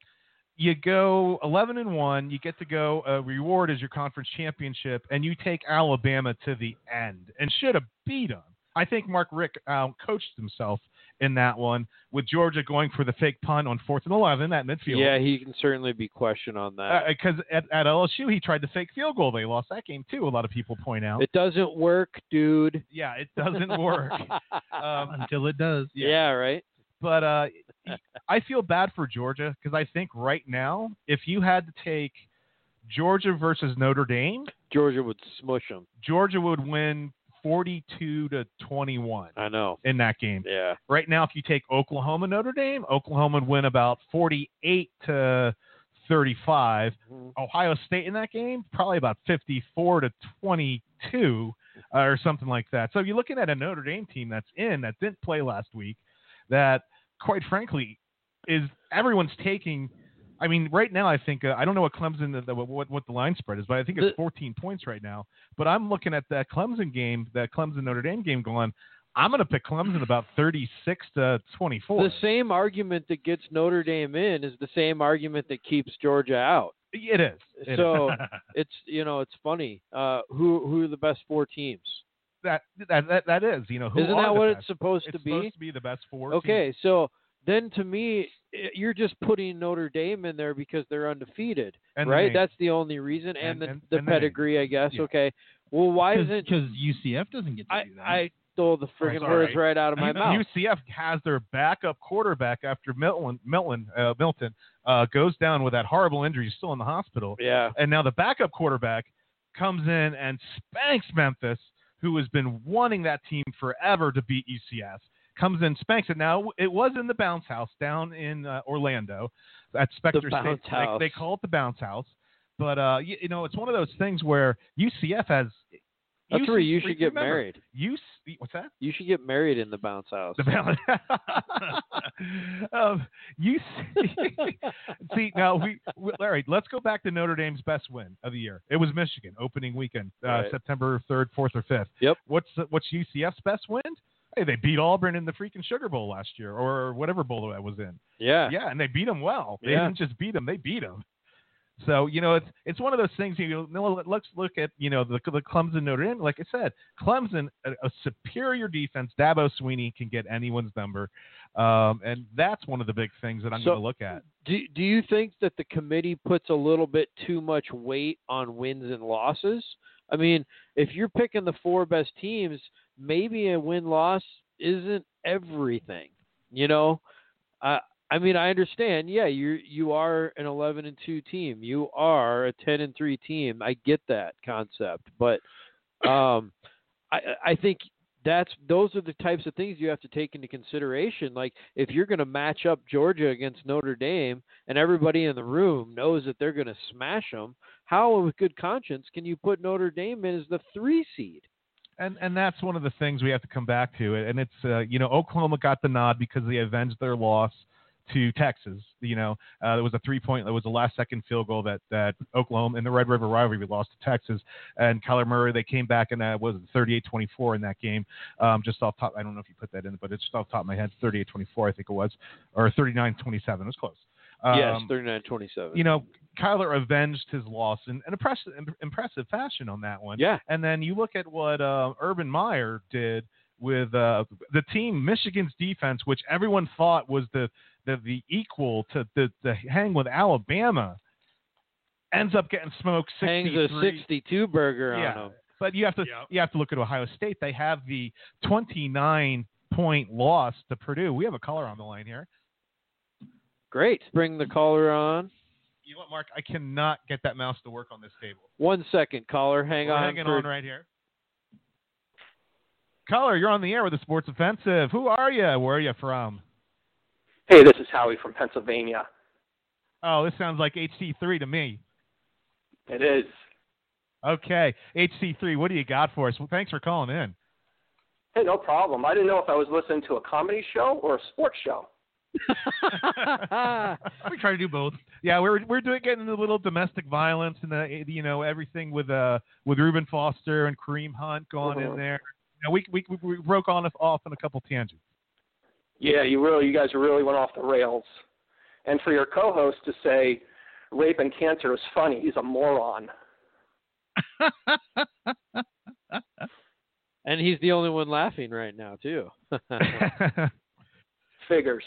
You go 11 and one. You get to go uh, reward as your conference championship, and you take Alabama to the end and should have beat them. I think Mark Richt um, coached himself in that one with Georgia going for the fake punt on fourth and 11 at midfield. Yeah, he can certainly be questioned on that. Because at, at LSU, he tried the fake field goal. They lost that game too. A lot of people point out. it doesn't work, dude. yeah, it doesn't work. Um, until it does. yeah. right. but uh, I feel bad for Georgia because I think right now, if you had to take Georgia versus Notre Dame, Georgia would smush them. Georgia would win 42 to 21 I know. in that game. Yeah. Right now, if you take Oklahoma Notre Dame, Oklahoma would win about 48 to 35. Mhm. Ohio State in that game, probably about 54 to 22 uh, or something like that. So you're looking at a Notre Dame team that's in that didn't play last week. That, quite frankly, is everyone's taking. I mean, right now I think uh, I don't know what Clemson the, what what the line spread is, but I think it's The- 14 points right now. But I'm looking at that Clemson game, that Clemson Notre Dame game, going. I'm going to pick Clemson about 36 to 24. The same argument that gets Notre Dame in is the same argument that keeps Georgia out. It is. It is. So it's you know it's funny. Uh, who who are the best four teams? That, that that that is. You know, who Isn't that what best? it's supposed it's to be? supposed to be the best four. teams. Okay, so then to me, you're just putting Notre Dame in there because they're undefeated, And right? name. That's the only reason, and, And- the, and- the and the pedigree, I guess. Yeah. Okay, well, why isn't Because UCF doesn't get to I do that. I stole the friggin' words right out of my mouth. UCF has their backup quarterback after Milton Milton uh, Milton uh, goes down with that horrible injury, he's still in the hospital, Yeah. and now the backup quarterback comes in and spanks Memphis, who has been wanting that team forever to beat UCF. Comes in, spanks it. Now it was in the bounce house down in uh, Orlando at Spectre bounce State. They, they call it the bounce house, but uh, you, you know it's one of those things where UCF has. That's where you should get remember, married. UC, what's that? You should get married in the bounce house. The balance. um, you see, see now we, we Larry. Let's go back to Notre Dame's best win of the year. It was Michigan opening weekend, uh, Right. September third, fourth, or fifth. Yep. What's what's UCF's best win? Hey, they beat Auburn in the freaking Sugar Bowl last year, or whatever bowl that was in. yeah. Yeah, and they beat them well. They Yeah. didn't just beat them; they beat them. So you know, it's it's one of those things. You know, let's look at you know the the Clemson Notre Dame. Like I said, Clemson a, a superior defense. Dabo Swinney can get anyone's number, um, and that's one of the big things that I'm So- going to look at. Do Do you think that the committee puts a little bit too much weight on wins and losses? I mean, if you're picking the four best teams, maybe a win loss isn't everything. You know, I I mean, I understand. Yeah, you you are an 11 and two team. You are a 10 and three team. I get that concept, but um, I I think that's those are the types of things you have to take into consideration. Like if you're going to match up Georgia against Notre Dame, and everybody in the room knows that they're going to smash them, how, with good conscience, can you put Notre Dame in as the three seed? And and that's one of the things we have to come back to. And it's uh, you know Oklahoma got the nod because they avenged their loss to Texas. You know, uh, there was a three point, there was a last second field goal that that Oklahoma in the Red River rivalry we lost to Texas. And Kyler Murray, they came back and uh, was 38-24 in that game. Um, just off top, I don't know if you put that in, but it's just off top of my head, 38-24 I think it was, or 39-27. It was close. yes, Um, 39-27. you know, Kyler avenged his loss in an impressive, impressive fashion on that one. yeah, And then you look at what uh, Urban Meyer did with uh, the team, Michigan's defense, which everyone thought was the the, the equal to the, the hang with Alabama, ends up getting smoked. hangs a 62 burger Yeah. on them. But you have to Yep. you have to look at Ohio State. They have the 29 point loss to Purdue. We have a caller on the line here. Great. Bring the caller on. You know what, Mark? I cannot get that mouse to work on this table. One second, caller. Hang We're on. hanging for- on right here. Caller, you're on the air with the Sports Offensive. Who are you? Where are you from? Hey, this is Howie from Pennsylvania. Oh, this sounds like HC3 to me. It is. Okay, HC3, what do you got for us? Well, thanks for calling in. Hey, no problem. I didn't know if I was listening to a comedy show or a sports show. we try to do both. Yeah, we're we're doing getting into a little domestic violence and the you know everything with uh with Reuben Foster and Kareem Hunt going in Mhm. there. You know, we, we we broke on off on a couple tangents. Yeah, you really, you guys really went off the rails. And for your co-host to say rape and cancer is funny, he's a moron. and he's the only one laughing right now, too. Figures.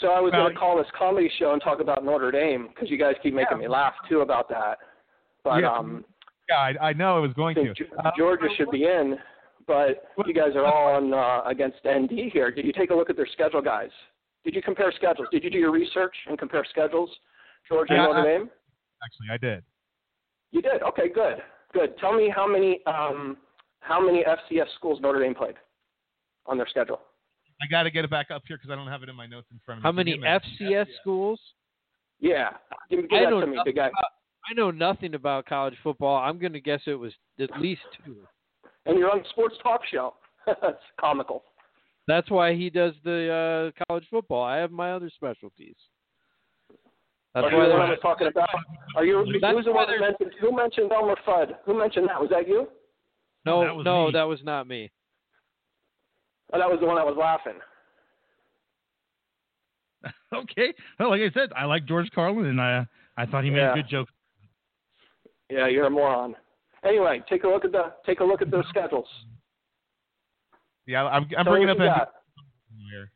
So I was Well, going to call this comedy show and talk about Notre Dame because you guys keep making me laugh too about that. But Yeah. um, yeah, I, I know it was I going to. think Ge- Uh, Georgia should be in. But you guys are all on uh, against ND here. Did you take a look at their schedule, guys? Did you compare schedules? Did you do your research and compare schedules? Georgia Yeah, and Notre I- Dame. actually, I did. You did. Okay, good, good. Tell me how many um, how many FCS schools Notre Dame played on their schedule. I got to get it back up here because I don't have it in my notes in front of me. How many me a minute. FCS schools? Yeah, give, give that to me, nothing big guy. about- I know nothing about college football. I'm going to guess it was at least two. And you're on a sports talk show. That's comical. That's why he does the uh, college football. I have my other specialties. That's Are you why the one I was talking about? Are you? That's who's the one who mentioned? Who mentioned Elmer Fudd? Who mentioned that? Was that you? no, that was no, me. that was not me. Oh, that was the one that was laughing. okay. Well, like I said, I like George Carlin, and I I thought he made Yeah. a good joke. Yeah, you're a moron. Anyway, take a look at the take a look at those schedules. Yeah, I'm, I'm Tell bringing up you ND got. here.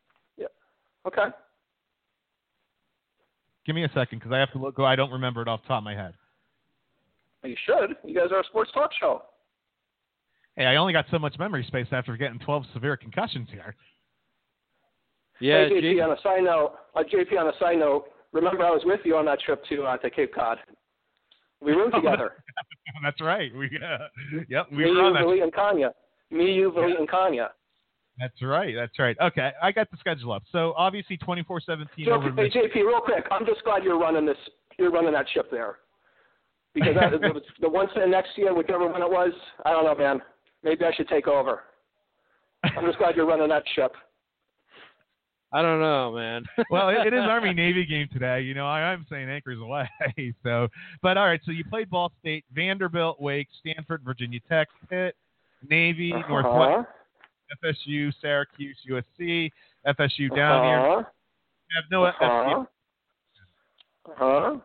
Okay. Give me a second because I have to look. I don't remember it off the top of my head. You should. You guys are a sports talk show. Hey, I only got so much memory space after getting 12 severe concussions here. Yeah, hey, JP, J- on a side note, uh, JP, on a side note, remember I was with you on that trip to uh, to Cape Cod. We roomed together. That's right. We uh, yep, we Me, were you. Vili, and Kanya. Me, you, Vili, and Kanya. That's right. That's right. Okay, I got the schedule up. So obviously 24-17 hey, JP, real quick, I'm just glad you're running this. You're running that ship there, because that, the, the one the next year, whichever one it was, I don't know, man. Maybe I should take over. I'm just glad you're running that ship. I don't know, man. well, it, it is Army Navy game today. You know, I, I'm saying anchors away. So, but all right. So you played Ball State, Vanderbilt, Wake, Stanford, Virginia Tech, Pitt, Navy, Uh-huh. Northwest, FSU, Syracuse, USC, FSU down here. Uh-huh. You have no Uh-huh. Uh-huh.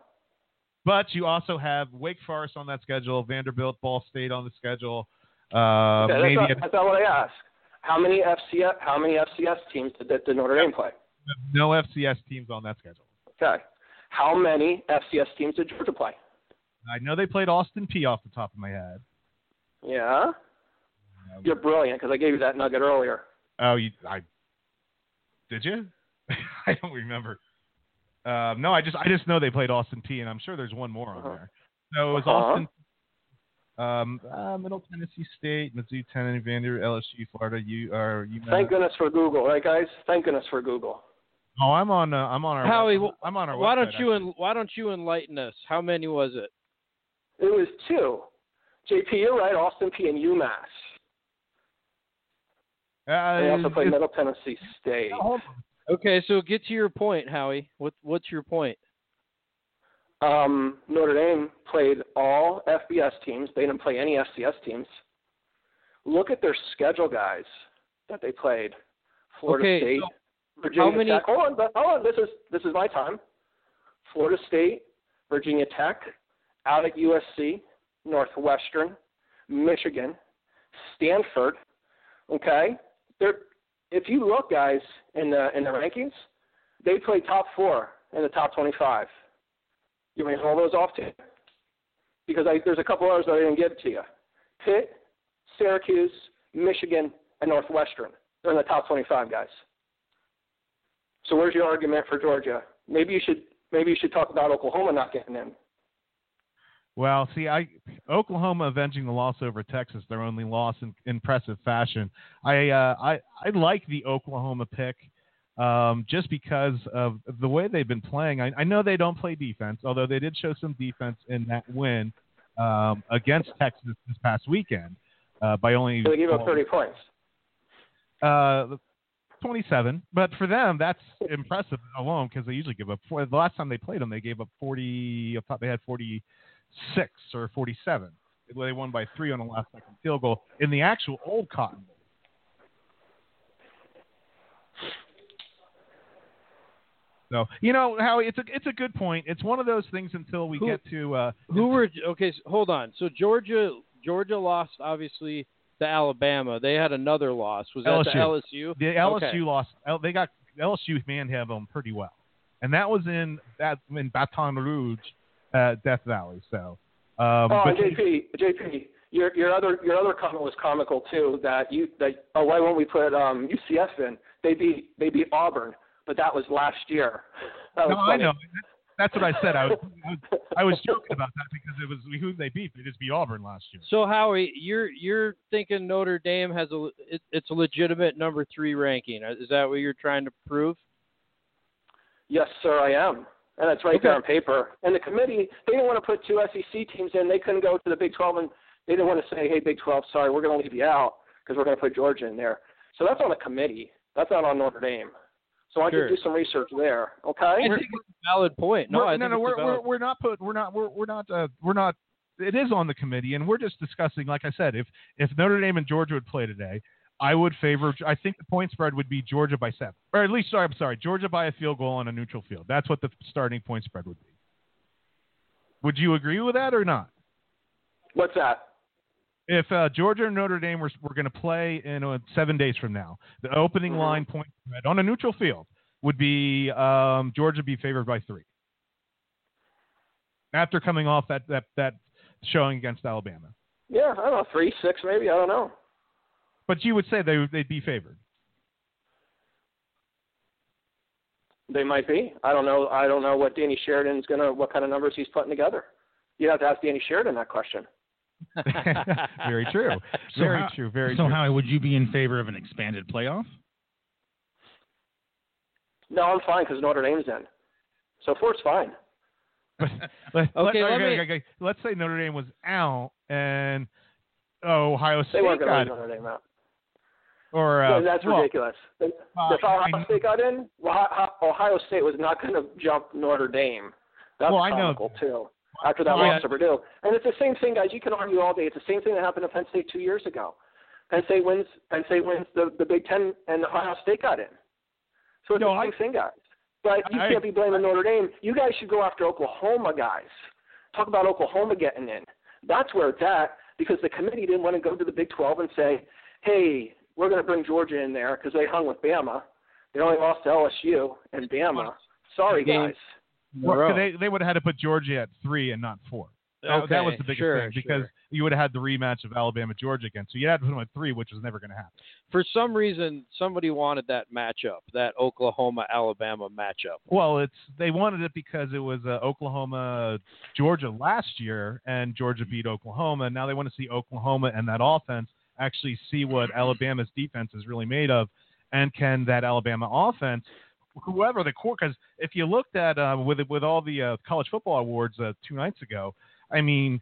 but you also have Wake Forest on that schedule, Vanderbilt, Ball State on the schedule. Uh, Okay, maybe that's, not, that's not what I asked. How many FCS How many FCS teams did, did Notre Dame play? no FCS teams on that schedule. Okay. How many FCS teams did Georgia play? I know they played Austin Peay off the top of my head. Yeah. You're brilliant because I gave you that nugget earlier. Oh, you, I did you? I don't remember. Um, no, I just I just know they played Austin Peay, and I'm sure there's one more on Uh-huh. there. So it was Uh-huh. Austin, um, uh, Middle Tennessee State, Mizzou, Tennessee, Vanderbilt, LSU, Florida, You are you. Thank goodness for Google, right, guys? Thank goodness for Google. Oh, I'm on. Uh, I'm on our. Howie, web- I'm on our. why don't you en- Why don't you enlighten us? How many was it? It was two. JP, you're right. Austin Peay and UMass. Uh, They also play Middle Tennessee State. Okay, so get to your point, Howie. What What's your point? Um, Notre Dame played all FBS teams. They didn't play any FCS teams. Look at their schedule, guys, that they played. Florida Okay, State, so Virginia how many- Tech. Hold on, but hold on. This is this is my time. Florida State, Virginia Tech, out at USC, Northwestern, Michigan, Stanford. Okay, they're if you look, guys, in the in the rankings, they play top four in the top twenty-five. You me to those off to? Because I, there's a couple others that I didn't give to you. Pitt, Syracuse, Michigan, and Northwestern. They're in the top 25 guys. So where's your argument for Georgia? Maybe you should maybe you should talk about Oklahoma not getting in. Well, see, I Oklahoma avenging the loss over Texas, their only loss in impressive fashion. I uh, I I like the Oklahoma pick um, just because of the way they've been playing. I, I know they don't play defense, although they did show some defense in that win um, against Texas this past weekend uh, by only So they gave up 30 points. uh, 27. But for them, that's impressive alone because they usually give up. Four, the last time they played them, they gave up 40. I thought they had 46 or 47. They won by three on the last second field goal in the actual old Cotton Bowl. So you know how it's a it's a good point. It's one of those things until we Who- get to uh, Who were okay? So hold on. So Georgia Georgia lost obviously to Alabama. They had another loss. Was that to LSU. LSU? The LSU Okay. lost. They got LSU manhandled them pretty well, and that was in that in Baton Rouge, uh, Death Valley. So, um, Oh, but and JP, JP, your your other your other comment was comical too. That you that oh why won't we put um, UCF in? They beat they beat Auburn, but that was last year. That was no, I know. That's what I said. I was, I was I was joking about that because it was who they beat. They just beat Auburn last year. So Howie, you're you're thinking Notre Dame has a it, it's a legitimate number three ranking. Uh, is that what you're trying to prove? Yes, sir, I am. And it's right Okay. there on paper. And the committee, they didn't want to put two SEC teams in. They couldn't go to the Big 12, and they didn't want to say, hey, Big 12, sorry, we're going to leave you out because we're going to put Georgia in there. So that's on the committee. That's not on Notre Dame. So I Sure. could do some research there. Okay? I think it's a valid point. No, We're- I no, think no, it's we're, we're we're not put we're not we're we're not uh, we're not. It is on the committee, and we're just discussing. Like I said, if if Notre Dame and Georgia would play today, I would favor. I think the point spread would be Georgia by seven, or at least sorry, I'm sorry, Georgia by a field goal on a neutral field. That's what the starting point spread would be. Would you agree with that or not? What's that? If uh, Georgia and Notre Dame were, were going to play in uh, seven days from now, the opening Mhm. line point spread on a neutral field would be um, Georgia be favored by three. After coming off that, that, that showing against Alabama. Yeah, I don't know, three, six, maybe. I don't know. But you would say they they'd be favored. They might be. I don't know. I don't know what Danny Sheridan's gonna, what kind of numbers he's putting together. You'd have to ask Danny Sheridan that question. very true. So Very how- true. Very so true. Howie, would you be in favor of an expanded playoff? No, I'm fine because Notre Dame's in. So four's fine. But let, Okay, let, let okay, me- okay, okay. Let's say Notre Dame was out and Ohio State They State weren't going to got Notre Dame out. or uh, Yeah, that's well, ridiculous. If uh, if Ohio I State got in, well, Ho- Ho- Ohio State was not going to jump Notre Dame. That's Well, I know. comical too. After that oh, Well, loss to Purdue, and it's the same thing, guys. You can argue all day. It's the same thing that happened to Penn State two years ago. Penn State wins. Penn State wins the the Big Ten, and Ohio State got in. So it's No, the I- same thing, guys. But you I- can't be blaming Notre Dame. You guys should go after Oklahoma, guys. Talk about Oklahoma getting in. That's where it's at because the committee didn't want to go to the Big 12 and say, "Hey, we're going to bring Georgia in there because they hung with Bama. They only lost to LSU and Bama. Sorry, guys." Well, they they would have had to put Georgia at three and not four. That, Okay, that was the biggest sure, thing because sure. you would have had the rematch of Alabama Georgia again. So you had to put them at three, which was never going to happen. For some reason, somebody wanted that matchup, that Oklahoma Alabama matchup. Well, it's they wanted it because it was uh, Oklahoma Georgia last year, and Georgia beat Oklahoma. Now they want to see Oklahoma and that offense actually see what Alabama's defense is really made of, and can that Alabama offense, whoever the court. because if you looked at uh, with with all the uh, college football awards uh, two nights ago, I mean.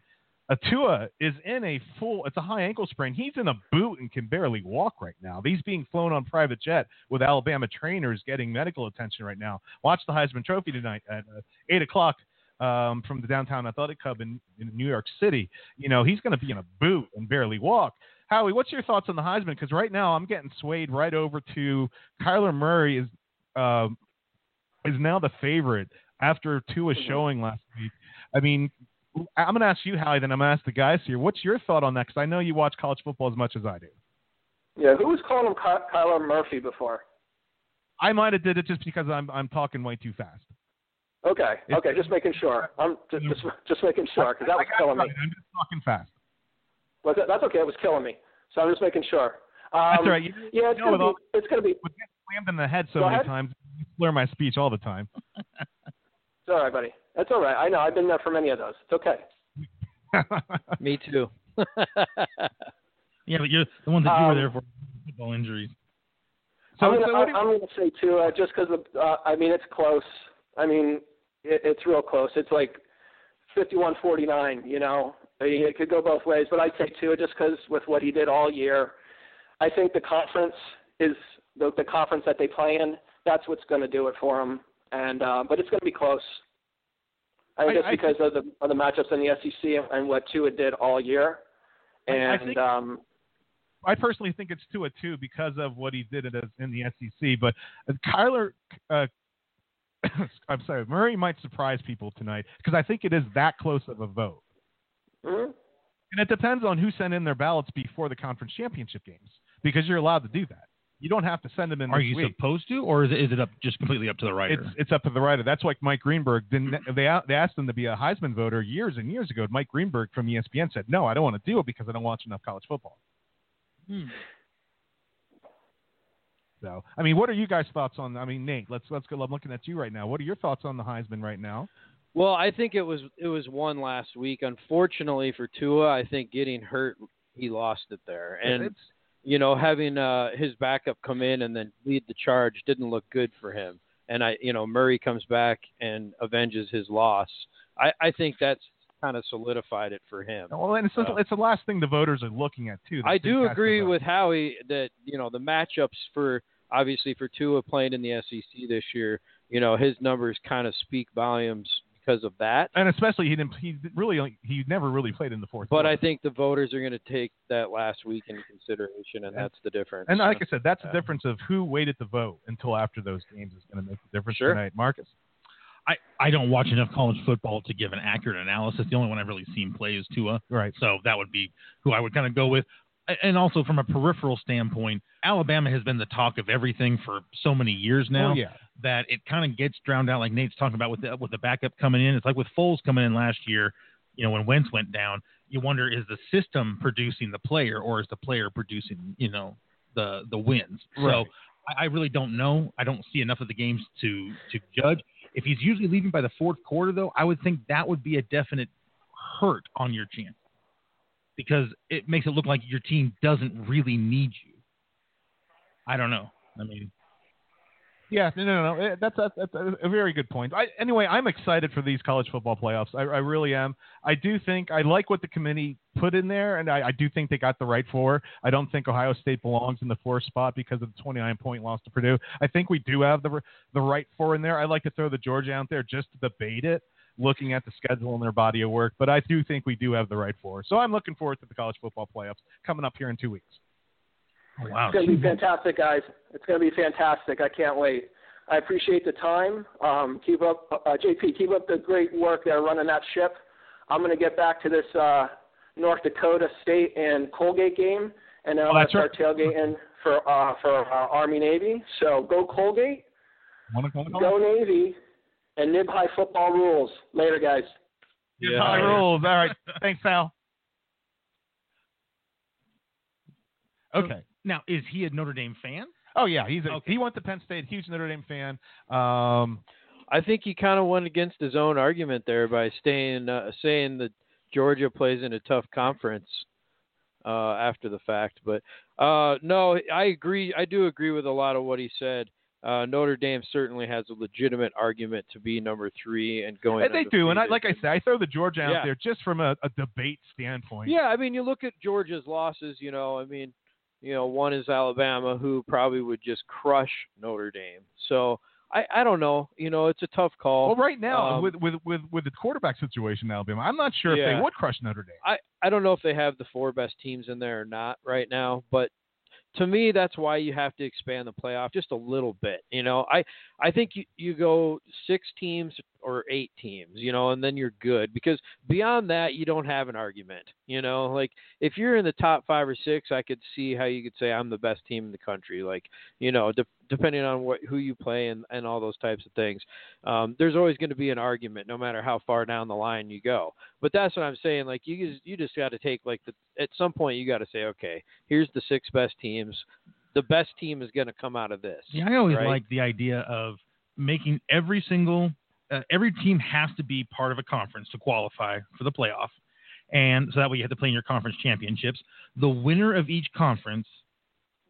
Atua is in a full, it's a high ankle sprain. He's in a boot and can barely walk right now. He's being flown on private jet with Alabama trainers getting medical attention right now. Watch the Heisman Trophy tonight at uh, 8 o'clock um, from the Downtown Athletic Club in, in New York City. You know, he's going to be in a boot and barely walk. Howie, what's your thoughts on the Heisman? Because right now I'm getting swayed right over to Kyler Murray is um, is now the favorite after Tua's showing last week. I mean, I'm going to ask you, Howie, then I'm going to ask the guys here. What's your thought on that? Because I know you watch college football as much as I do. Yeah, who was calling him Ky- Kyler Murphy before? I might have did it just because I'm I'm talking way too fast. Okay, It's- okay, just making sure. I'm just just, just making sure because that was I got it killing me. I'm just talking fast. Was it? That's okay. It was killing me. So I'm just making sure. Um, That's all right. You, Yeah, it's know, gonna be. all- It's gonna be. with slammed in the head so Go many ahead. times, you slur my speech all the time. It's all right, buddy. That's all right. I know. I've been there for many of those. It's okay. Me too. Yeah, but you're the ones that you were Um, there for football injuries. so, I'm gonna, what I'm gonna say too, uh, just because uh, I mean it's close. I mean it, it's real close. It's like 51-49. You know, I mean, it could go both ways, but I'd say too, just because with what he did all year, I think the conference is the, the conference that they play in. That's what's going to do it for them. And uh, but it's going to be close. I think I- just I because of the of the matchups in the SEC and, and what Tua did all year. I- I And think- um, I personally think it's two too because of what he did in the- SEC. But uh, Kyler, uh, I'm sorry, Murray might surprise people tonight because I think it is that close of a vote. mhm. And it depends on who sent in their ballots before the conference championship games because you're allowed to do that. You don't have to send them in. Are this you week. supposed to, or is it, is it up just completely up to the writer? It's it's up to the writer. That's like Mike Greenberg didn't. They they asked him to be a Heisman voter years and years ago. Mike Greenberg from ESPN said, "No, I don't want to do it because I don't watch enough college football." Hmm. So, I mean, what are you guys' thoughts on? I mean, Nate, let's let's go. I'm looking at you right now. What are your thoughts on the Heisman right now? Well, I think it was it was one last week. Unfortunately for Tua, I think getting hurt, he lost it there. And It's- you know, having uh, his backup come in and then lead the charge didn't look good for him. And I, you know, Murray comes back and avenges his loss. I, I think that's kind of solidified it for him. well, and it's So- it's the last thing the voters are looking at too. I do agree with Howie that you know the matchups for obviously for Tua playing in the SEC this year, you know his numbers kind of speak volumes because of that. and especially he didn't. He really only- he never really played in the fourth. But I think the voters are going to take that last week into consideration, and And- that's the difference. And like I said, that's Yeah. the difference of who waited to vote until after those games is going to make the difference Sure. tonight. Marcus. I, I don't watch enough college football to give an accurate analysis. The only one I've really seen play is Tua. Right. So that would be who I would kind of go with. And also from a peripheral standpoint, Alabama has been the talk of everything for so many years oh, now Oh, yeah. that it kind of gets drowned out, like Nate's talking about with the with the backup coming in. It's like with Foles coming in last year. you know, when Wentz went down, you wonder is the system producing the player or is the player producing, you know, the the wins. Right. So I, I really don't know. I don't see enough of the games to to judge. If he's usually leaving by the fourth quarter, though, I would think that would be a definite hurt on your chance because it makes it look like your team doesn't really need you. I don't know. I mean, Yeah, no, no, no. eh, That's a, that's a, very good point. I, anyway, I'm excited for these college football playoffs. I, I really am. I do think I like what the committee put in there, and I, I do think they got the right four. I don't think Ohio State belongs in the fourth spot because of the 29 point loss to Purdue. I think we do have the the right four in there. I like to throw the Georgia out there just to debate it, looking at the schedule and their body of work. But I do think we do have the right four. So I'm looking forward to the college football playoffs coming up here in two weeks. oh, wow. It's going to be fantastic, guys. It's going to be fantastic. I can't wait. I appreciate the time. Um, keep up, uh, JP. Keep up the great work there running that ship. I'm going to get back to this uh, North Dakota State and Colgate game, and then Oh, I'm going that's to start tailgating for uh, for uh, Army Navy. So go Colgate, Wanna call it? go Navy, and Nib High football rules. Later, guys. Good high rules. All right. Thanks, pal. Okay. Now, is he a Notre Dame fan? Oh yeah, he's a, Okay. he went to Penn State, huge Notre Dame fan. Um, I think he kind of went against his own argument there by staying uh, saying that Georgia plays in a tough conference uh, after the fact. But uh, no, I agree. I do agree with a lot of what he said. Uh, Notre Dame certainly has a legitimate argument to be number three and going. and they do, and I, like I said, I throw the Georgia out Yeah. there just from a, a debate standpoint. Yeah, I mean, you look at Georgia's losses. You know, I mean, you know, one is Alabama, who probably would just crush Notre Dame. So I, I don't know. You know, it's a tough call. Well, right now Um, with, with with with the quarterback situation in Alabama, I'm not sure if they would crush Notre Dame. I, I don't know if they have the four best teams in there or not right now, but to me that's why you have to expand the playoff just a little bit. You know, I I think you, you go six teams or eight teams, you know, and then you're good because beyond that you don't have an argument. You know, like if you're in the top five or six, I could see how you could say I'm the best team in the country. Like, you know, de- depending on what who you play and and all those types of things. Um, there's always going to be an argument, no matter how far down the line you go. But that's what I'm saying. Like you just you just got to take like the at some point you got to say, okay, here's the six best teams. The best team is going to come out of this. Yeah, I always right? like the idea of making every single uh, every team has to be part of a conference to qualify for the playoff, and so that way you have to play in your conference championships. The winner of each conference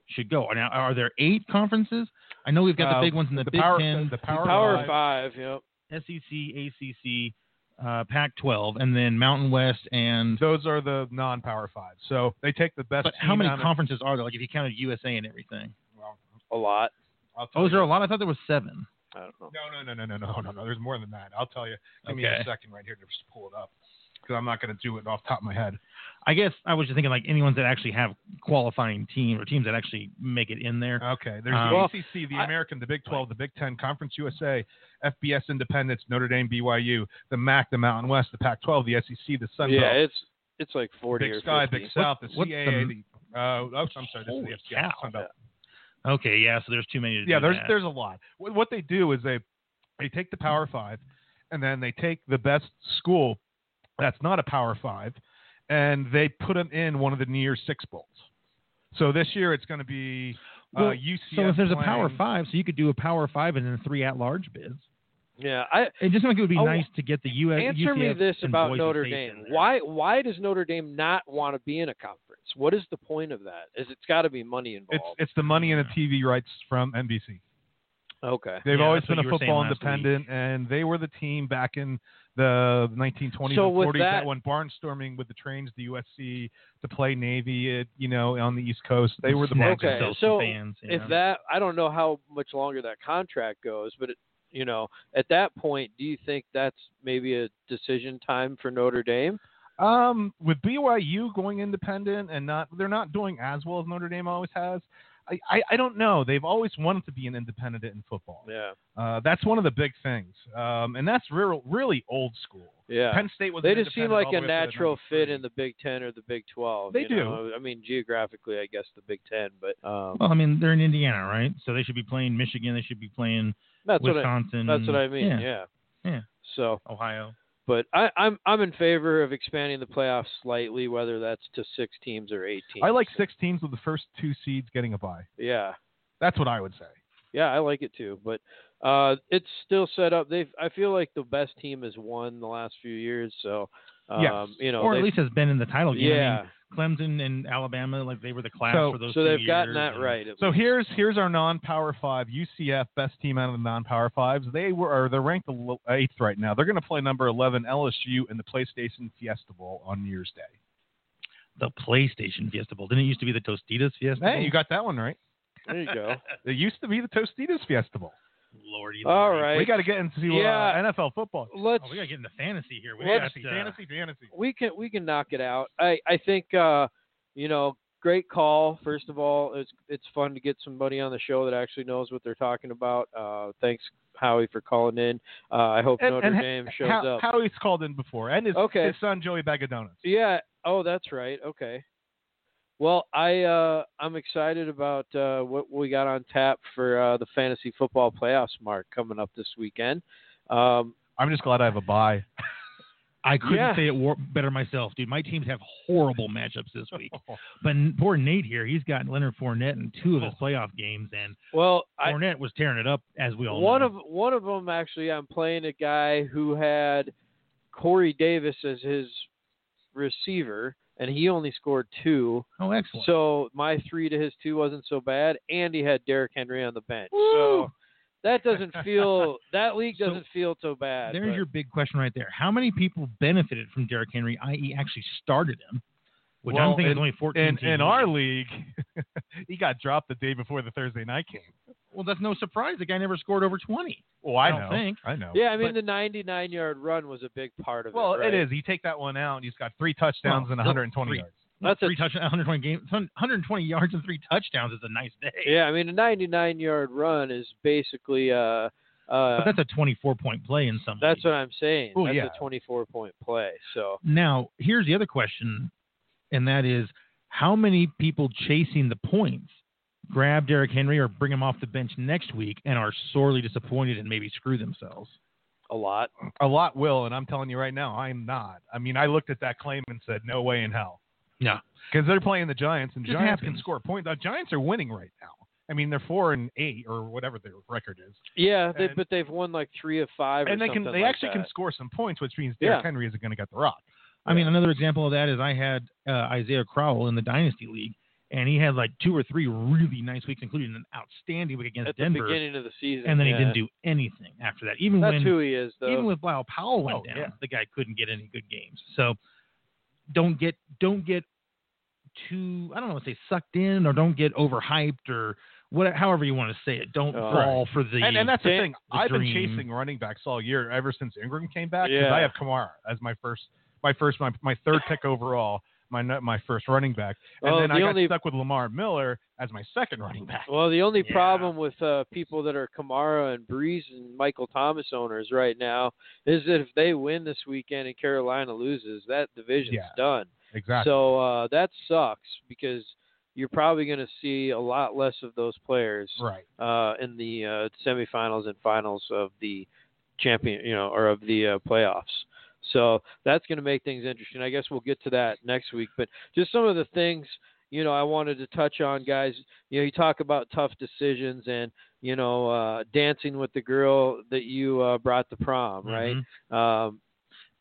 should go. Now, are there eight conferences? I know we've got Uh, the big ones in the, the Big Power- Ten, the Power Power Five. five. Yep. SEC, ACC, uh, Pac-12, and then Mountain West and. Those are the non-power five. So they take the best. But how many out of- conferences are there? Like if you counted USA and everything. well, A lot. Oh, is there a lot? I thought there was seven. I don't know. No, no, no, no, no, no, no, no. There's more than that. I'll tell you. Give me a second right here to just pull it up because I'm not going to do it off the top of my head. I guess I was just thinking like any ones that actually have qualifying teams or teams that actually make it in there. Okay. There's Um, the Well, ACC, the I- American, the Big 12, the Big 10, Conference USA, FBS Independence, Notre Dame, BYU, the MAC, the Mountain West, the Pac-12, the SEC, the Sun Belt. Yeah, it's it's like forty Big or Sky, 50. Big South, the what's CAA, the- the, uh, oh, I'm sorry, this is the FCS, cow. Sun Belt. Okay, yeah, so there's too many to Yeah, do there's that. there's a lot. What, what they do is they they take the Power Five, and then they take the best school that's not a Power Five, and they put them in one of the near six bowls. So this year it's going to be uh, UCF. so if there's a Power Five, so you could do a Power Five and then three at-large bids. Yeah, I It just seems like it would be Oh, nice to get the US. answer me this about Notre Dame. Why why does Notre Dame not want to be in a conference? What is the point of that? Is it's got to be money It's involved? it's the money and the TV rights from NBC. okay. They've Yeah, always been a you were saying football last week. independent, and they were the team back in the 1920s So and with 40s that- went barnstorming with the trains to the USC to play Navy, at, you know, on the East Coast. They were the Snatch Okay, so fans, If know. that I don't know how much longer that contract goes, but it, you know, at that point, do you think that's maybe a decision time for Notre Dame? Um, with BYU going independent and not, they're not doing as well as Notre Dame always has. I, I, I don't know. They've always wanted to be an independent in football. Yeah. Uh, that's one of the big things. Um, and that's real, really old school. Yeah. Penn State was. they just seem like a the way up to natural fit in the Big Ten or the Big Twelve. They you do. know? I mean, geographically, I guess the Big Ten, but um, well, I mean, they're in Indiana, right? So they should be playing Michigan. They should be playing that's what I, Wisconsin. that's what I mean. Yeah. Yeah. Yeah. So Ohio. But I, I'm I'm in favor of expanding the playoffs slightly, whether that's to six teams or eight teams. I like six teams with the first two seeds getting a bye. Yeah, That's what I would say. yeah, I like it too. But uh, it's still set up. They've I feel like the best team has won the last few years. So, um, Yes. you know, or at they've- least has been in the title game. I mean, yeah. Clemson and Alabama, like they were the class So- for those. so two they've gotten years, that right. So least. here's here's our non-power five UCF best team out of the non-power fives. They were or they're ranked eighth right now. They're going to play number 11 LSU in the PlayStation Fiesta Bowl on New Year's Day. The PlayStation Fiesta Bowl. Didn't it used to be the Tostitos Fiesta Bowl? Hey, you got that one right. there you go. It used to be the Tostitos Fiesta Bowl. Lordy. All Lordy. right. We got to get into Yeah. uh, NFL football. Let's Oh, we got to get into fantasy here. We Let's- got uh, fantasy, fantasy. we can we can knock it out. I I think uh, you know great call. First of all, it's it's fun to get somebody on the show that actually knows what they're talking about. Uh, thanks Howie for calling in. Uh, I hope And- Notre and Dame shows how, up. Howie's called in before, and his, Okay. his son Joey Bag of Donuts. Yeah. Oh, that's right. Okay. Well, I uh, I'm excited about uh, what we got on tap for uh, the fantasy football playoffs, Mark, coming up this weekend. Um, I'm just glad I have a bye. I couldn't Yeah. say it war- better myself, dude. My teams have horrible matchups this week. But poor Nate here, he's got Leonard Fournette in two of his playoff games, and well, I, Fournette was tearing it up, as we all one know. of one of them actually, I'm playing a guy who had Corey Davis as his receiver, and he only scored two. oh, excellent. So my three to his two wasn't so bad, and he had Derrick Henry on the bench. Woo! So that doesn't feel that league doesn't feel so bad. There's but- your big question right there. How many people benefited from Derrick Henry, i.e., actually started him? Which I Well, don't think in- is only 14 In team in our league. league, he got dropped the day before the Thursday night game. Well, that's no surprise. The guy never scored over 20. Well, I, I don't know. think. I know. Yeah, I mean But- the 99 yard run was a big part of Well, it. right? it is. You take that one out, and he's got three touchdowns Well, and 120 three. yards. That's a- three touch, 120 games, 120 yards and three touchdowns is a nice day. Yeah, I mean a 99 yard run is basically uh uh But that's a 24 point play in some. that's leagues. what I'm saying. Oh, that's yeah. a 24 point play. So Now, here's the other question, and that is how many people chasing the points grab Derrick Henry or bring him off the bench next week and are sorely disappointed and maybe screw themselves? a lot. A lot will, and I'm telling you right now, I'm not. I mean, I looked at that claim and said, no way in hell. No. Because they're playing the Giants, and Just Giants can score points. The Giants are winning right now. I mean, they're four and eight or whatever their record is, Yeah, they, And- but they've won like three of five. and or they can they like actually that. can score some points, which means Derrick Yeah. Henry isn't going to get the rock. I mean, another example of that is I had uh, Isaiah Crowell in the Dynasty League, and he had like two or three really nice weeks, including an outstanding week against at the Denver. beginning of the season. and then yeah. he didn't do anything after that. Even That's when who he is, though. even with Bilal Powell went Oh, down, yeah. the guy couldn't get any good games. So don't get don't get too I don't want to say sucked in or don't get overhyped or what however you want to say it. Don't Oh. fall for the and, and that's the thing. the I've been chasing running backs all year, ever since Ingram came back. Because Yeah. I have Kamara as my first, my first, my, my third pick overall, my my first running back, and Well, then the I got only- stuck with Lamar Miller as my second running back. Well, the only Yeah. problem with uh, people that are Kamara and Brees and Michael Thomas owners right now is that if they win this weekend and Carolina loses, that division's Yeah. done. Exactly. So uh, that sucks because you're probably going to see a lot less of those players right. uh, in the uh, semifinals and finals of the champion, you know, or of the uh, playoffs. So that's going to make things interesting. I guess we'll get to that next week. But just some of the things, you know, I wanted to touch on, guys. You know, you talk about tough decisions and you know, uh, dancing with the girl that you uh, brought to prom, right? Mhm. Um,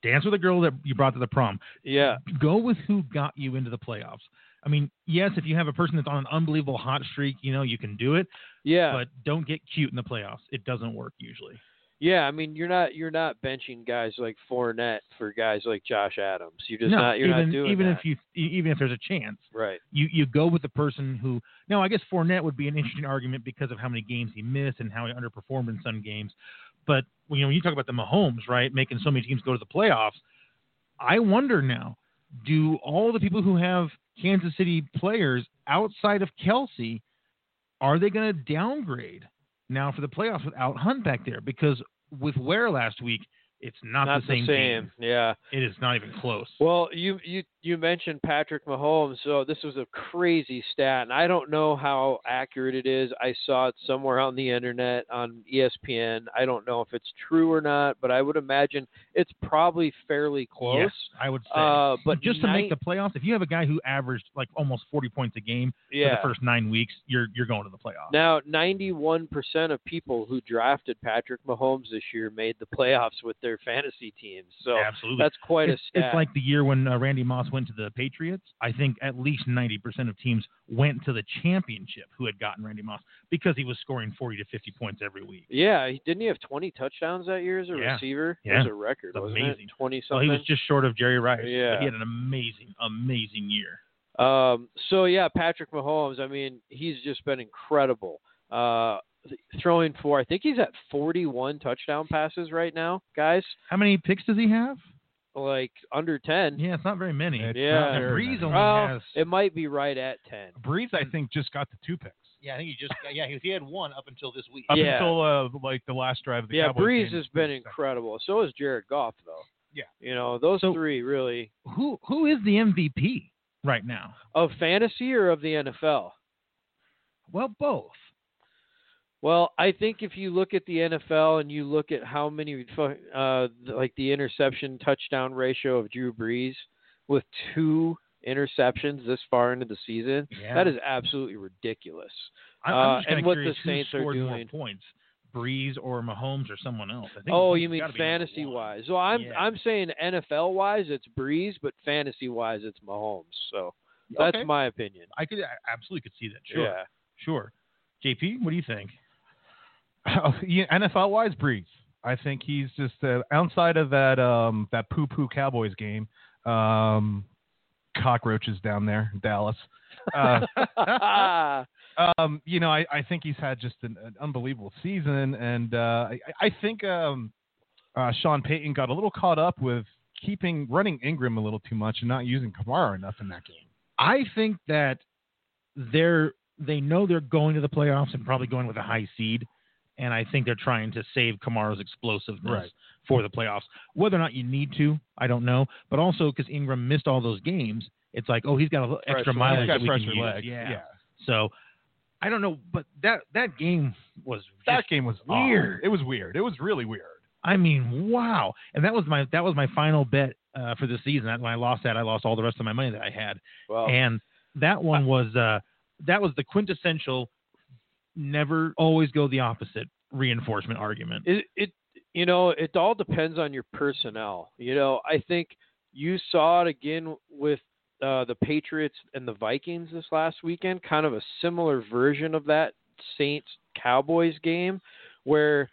Dance with a girl that you brought to the prom. yeah, Go with who got you into the playoffs. I mean, yes, if you have a person that's on an unbelievable hot streak, you know, you can do it, yeah, but don't get cute in the playoffs. It doesn't work usually. Yeah. I mean, you're not you're not benching guys like Fournette for guys like Josh Adams. You're just no, not you're even not doing even that. if you even if there's a chance. right. you you go with the person who now I guess Fournette would be an interesting argument because of how many games he missed and how he underperformed in some games. But when, you know when you talk about the Mahomes, right, making so many teams go to the playoffs, I wonder now, do all the people who have Kansas City players outside of Kelce, are they going to downgrade now for the playoffs without Hunt back there? Because with Ware last week, it's not, not the same, team. Yeah. It is not even close. Well, you you you mentioned Patrick Mahomes, so this was a crazy stat, and I don't know how accurate it is. I saw it somewhere on the internet on ESPN. I don't know if it's true or not, but I would imagine it's probably fairly close. Yes, I would say. Uh, but just to make the playoffs, if you have a guy who averaged like almost 40 points a game yeah. for the first nine weeks, you're you're going to the playoffs. Now, 91% of people who drafted Patrick Mahomes this year made the playoffs with their fantasy teams. So Absolutely. that's quite it's, a stat. it's like the year when uh, Randy Moss went to the Patriots. I think at least 90% of teams went to the championship who had gotten Randy Moss because he was scoring 40 to 50 points every week. yeah, didn't he have 20 touchdowns that year as a Yeah. receiver? It Yeah. was a record, wasn't amazing. it? 20 So something. he was just short of Jerry Rice. but Yeah. He had an amazing, amazing year. Um, so yeah, Patrick Mahomes. I mean, he's just been incredible. Uh, throwing for, I think he's at 41 touchdown passes right now, guys. How many picks does he have? Like under 10. Yeah, it's not very many. It's Yeah. not Brees many. only Well, has. it might be right at 10. Brees, I think, just got the two picks Yeah, I think he just yeah he, he had one up until this week. up Yeah. until uh, like the last drive of the yeah, Cowboys Brees game. has been incredible. So has Jared Goff, though. Yeah. You know, those So- three really Who who is the MVP right now? of fantasy or of the NFL. Well, both. Well, I think if you look at the NFL and you look at how many, uh, like the interception touchdown ratio of Drew Brees with two interceptions this far into the season, Yeah. that is absolutely ridiculous. I- Uh, I'm just and what the Saints are doing. points, Brees or Mahomes or someone else. I think Oh, you mean gotta be number fantasy wise? So I'm Yeah. I'm saying NFL wise it's Brees, but fantasy wise it's Mahomes. So that's Okay. my opinion. I could I absolutely could see that. Sure, Yeah. sure. JP, what do you think? Oh, yeah, NFL wise, Brees. I think he's just uh, outside of that um, that poo poo Cowboys game. Um, cockroaches down there, in Dallas. Uh, um, you know, I, I think he's had just an, an unbelievable season, and uh, I, I think um, uh, Sean Payton got a little caught up with keeping running Ingram a little too much and not using Kamara enough in that game. I think that they're they know they're going to the playoffs and probably going with a high seed, and I think they're trying to save Kamara's explosiveness Right. for the playoffs. Whether or not you need to, I don't know. But also because Ingram missed all those games, it's like oh he's got a little extra mileage He's that got we can use. legs. Yeah. yeah. So I don't know, but that that game was That game was weird. odd. It was weird. It was really weird. I mean, wow! And that was my that was my final bet uh, for the season. That when I lost that, I lost all the rest of my money that I had. well, and that one was uh, that was the quintessential never always go the opposite reinforcement argument. it, it you know it all depends on your personnel you know i think you saw it again with uh, the patriots and the vikings this last weekend kind of a similar version of that saints cowboys game where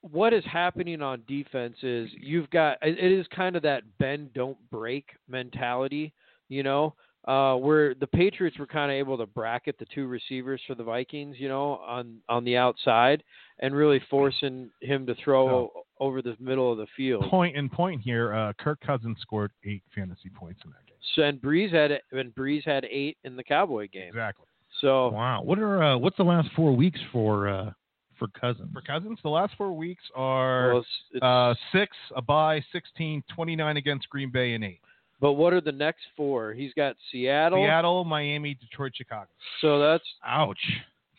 what is happening on defense is you've got it it is kind of that bend don't break mentality you know uh, where the Patriots were kind of able to bracket the two receivers for the Vikings, you know, on on the outside, and really forcing him to throw So- over the middle of the field. Point in point here, uh, Kirk Cousins scored eight fantasy points in that game. So, and Brees had and Brees had eight in the Cowboy game. Exactly. So Wow! What are uh, what's the last four weeks for uh, for Cousins? For Cousins, the last four weeks are well, it's, it's, uh, six, a bye, 16, 29 against Green Bay, and eight. But what are the next four? He's got Seattle. Seattle, Miami, Detroit, Chicago. So that's Ouch!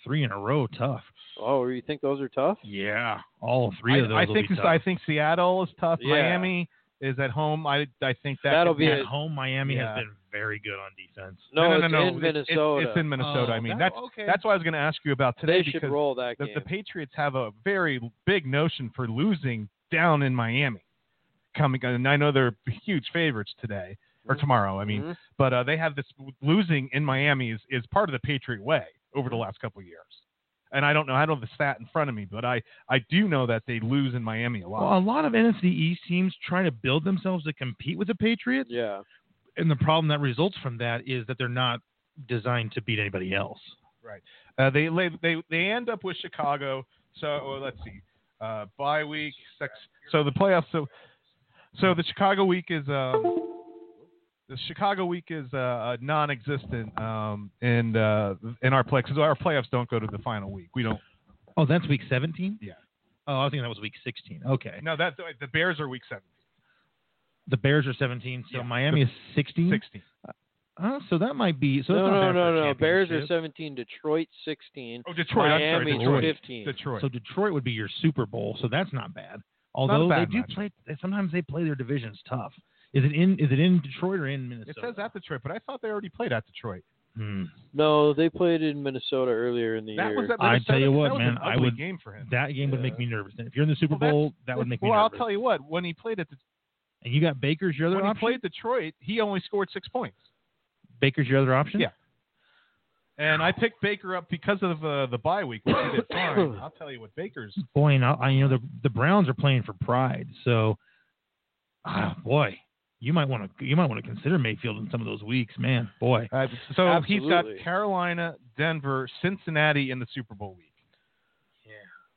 Three in a row, tough. oh, you think those are tough? Yeah, all three of those I, I will think be tough. I think Seattle is tough. Yeah. Miami is at home. I I think that That'll be At a- home, Miami Yeah. has been very good on defense. No, no, it's no, in It's- it's- Minnesota. It's, in Minnesota. Oh, I mean, that- that's okay. that's what I was going to ask you about today they should because roll that the, game. the Patriots have a very big notion for losing down in Miami. Coming, and I know they're huge favorites today or Mhm. tomorrow. I mean, Mhm. but uh, they have this losing in Miami is, is part of the Patriot way over the Mm-hmm. last couple of years. And I don't know, I don't have the stat in front of me, but I, I do know that they lose in Miami a lot. Well, a lot of NFC East teams try to build themselves to compete with the Patriots, yeah. and the problem that results from that is that they're not designed to beat anybody else. Right. Uh, they, they they they end up with Chicago. So well, let's see, uh, bye week. Six, so the playoffs. So so the Chicago week is um, the Chicago week is uh, non-existent um, in uh, in our play because our playoffs don't go to the final week. We don't. Oh, that's week 17? Yeah. Oh, I was thinking that was week 16. Okay. No, that the Bears are week seven. The Bears are 17, so Yeah. Miami is 16. 16. Uh, so that might be. So no, no, no, no. Bears are 17. Detroit 16. Oh, Detroit. I'm Miami sorry, Detroit. 15. Detroit. So Detroit would be your Super Bowl, so that's not bad. Although they do matchup. play, sometimes they play their divisions tough. Is it in? Is it in Detroit or in Minnesota? it says at Detroit, but I thought they already played at Detroit. Hmm. No, they played in Minnesota earlier in the That year. was at I tell you what, that was man, an I would- game for him. That game would make me nervous. And if you're in the Super Well, Bowl, that would make me nervous. well. I'll tell you what. When he played at the, and you got Baker's your other when he option. played Detroit, he only scored six points. Baker's your other option. Yeah. And I picked Baker up because of uh, the bye week, which he did fine. I'll tell you what, Baker's Boy, and I, I- you know the the Browns are playing for pride, so ah, boy, you might want to you might want to consider Mayfield in some of those weeks, man. Boy, Uh, so he's got Carolina, Denver, Cincinnati in the Super Bowl week.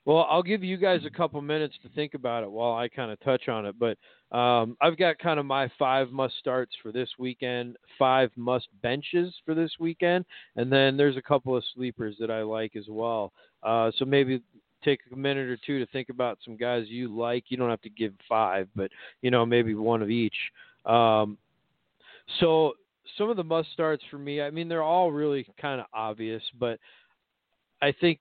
Well, I'll give you guys a couple minutes to think about it while I kind of touch on it. But um, I've got kind of my five must starts for this weekend, five must benches for this weekend, and then there's a couple of sleepers that I like as well. Uh, so maybe take a minute or two to think about some guys you like. You don't have to give five, but you know maybe one of each. Um, so some of the must starts for me, I mean, they're all really kind of obvious, but I think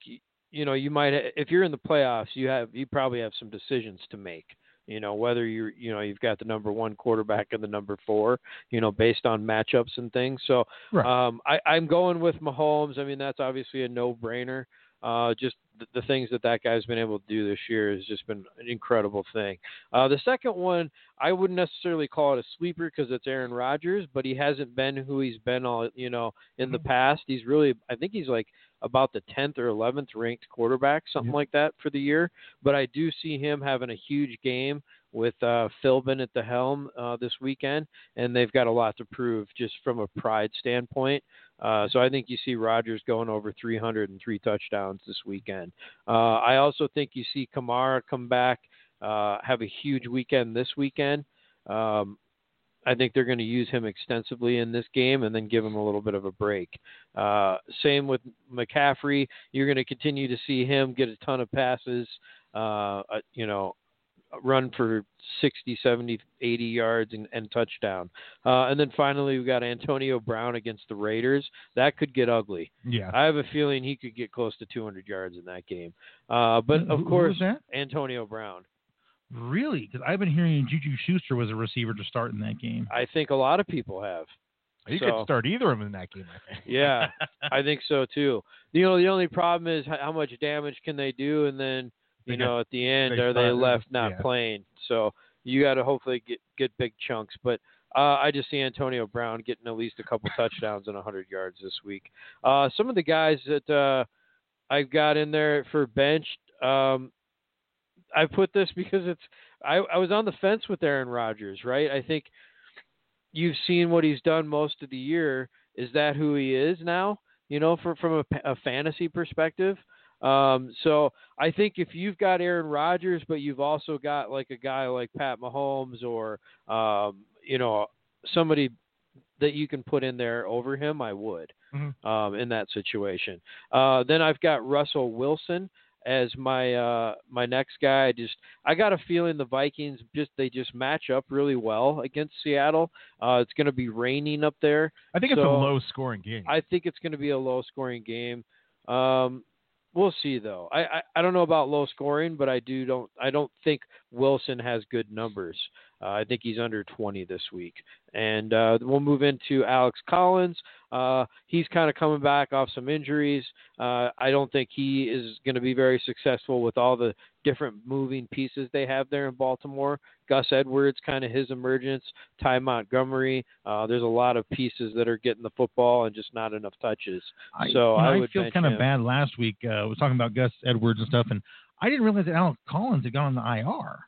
you know you might if you're in the playoffs, you have you probably have some decisions to make. You know whether you're you know you've got the number one quarterback and the number four. You know based on matchups and things. So Right. um, I, I'm going with Mahomes. I mean that's obviously a no-brainer. Uh, just the, the things that that guy's been able to do this year has just been an incredible thing. Uh, the second one, I wouldn't necessarily call it a sleeper because it's Aaron Rodgers, but he hasn't been who he's been all you know in the past. He's really, I think he's like about the 10th or 11th ranked quarterback, something Yeah. like that for the year. But I do see him having a huge game with uh, Philbin at the helm uh, this weekend, and they've got a lot to prove just from a pride standpoint. Uh, so I think you see Rodgers going over 300 and three touchdowns this weekend. Uh, I also think you see Kamara come back, uh, have a huge weekend this weekend. Um, I think they're going to use him extensively in this game and then give him a little bit of a break. Uh, same with McCaffrey. You're going to continue to see him get a ton of passes. Uh, uh, you know, run for 60, 70, 80 yards and, and touchdown. Uh, and then finally, we got Antonio Brown against the Raiders. That could get ugly. Yeah. I have a feeling he could get close to 200 yards in that game. Uh, but of who course? Antonio Brown. Really? Because I've been hearing Juju Schuster was a receiver to start in that game. I think a lot of people have. You So- could start either of them in that game, I think. Yeah, I think so too. You know, the only problem is how much damage can they do, and then You got- know at the end they are they left not yeah. playing? So you got to hopefully get get big chunks. But uh, I just see Antonio Brown getting at least a couple touchdowns and 100 yards this week. Uh, some of the guys that uh, I've got in there for bench, um, I put this because it's I, I was on the fence with Aaron Rodgers, right? I think you've seen what he's done most of the year. Is that who he is now? You know, from from a, a fantasy perspective. Um, so I think if you've got Aaron Rodgers, but you've also got like a guy like Pat Mahomes or um, you know somebody that you can put in there over him, I would Mhm. um, in that situation. Uh, then I've got Russell Wilson as my uh, my next guy. I just I got a feeling the Vikings just they just match up really well against Seattle. Uh, it's going to be raining up there. I think it's a low scoring game. I think it's going to be a low scoring game. Um, we'll see though. I, I I don't know about low scoring, but I do don't I don't think Wilson has good numbers. Uh, I think he's under 20 this week. And uh, we'll move into Alex Collins. Uh, he's kind of coming back off some injuries. Uh, I don't think he is going to be very successful with all the different moving pieces they have there in Baltimore. Gus Edwards, kind of his emergence. Ty Montgomery. Uh, there's a lot of pieces that are getting the football and just not enough touches. I, So I I would feel kind of bad last week. Uh, I was talking about Gus Edwards and stuff, and I didn't realize that Alex Collins had gone on the IR.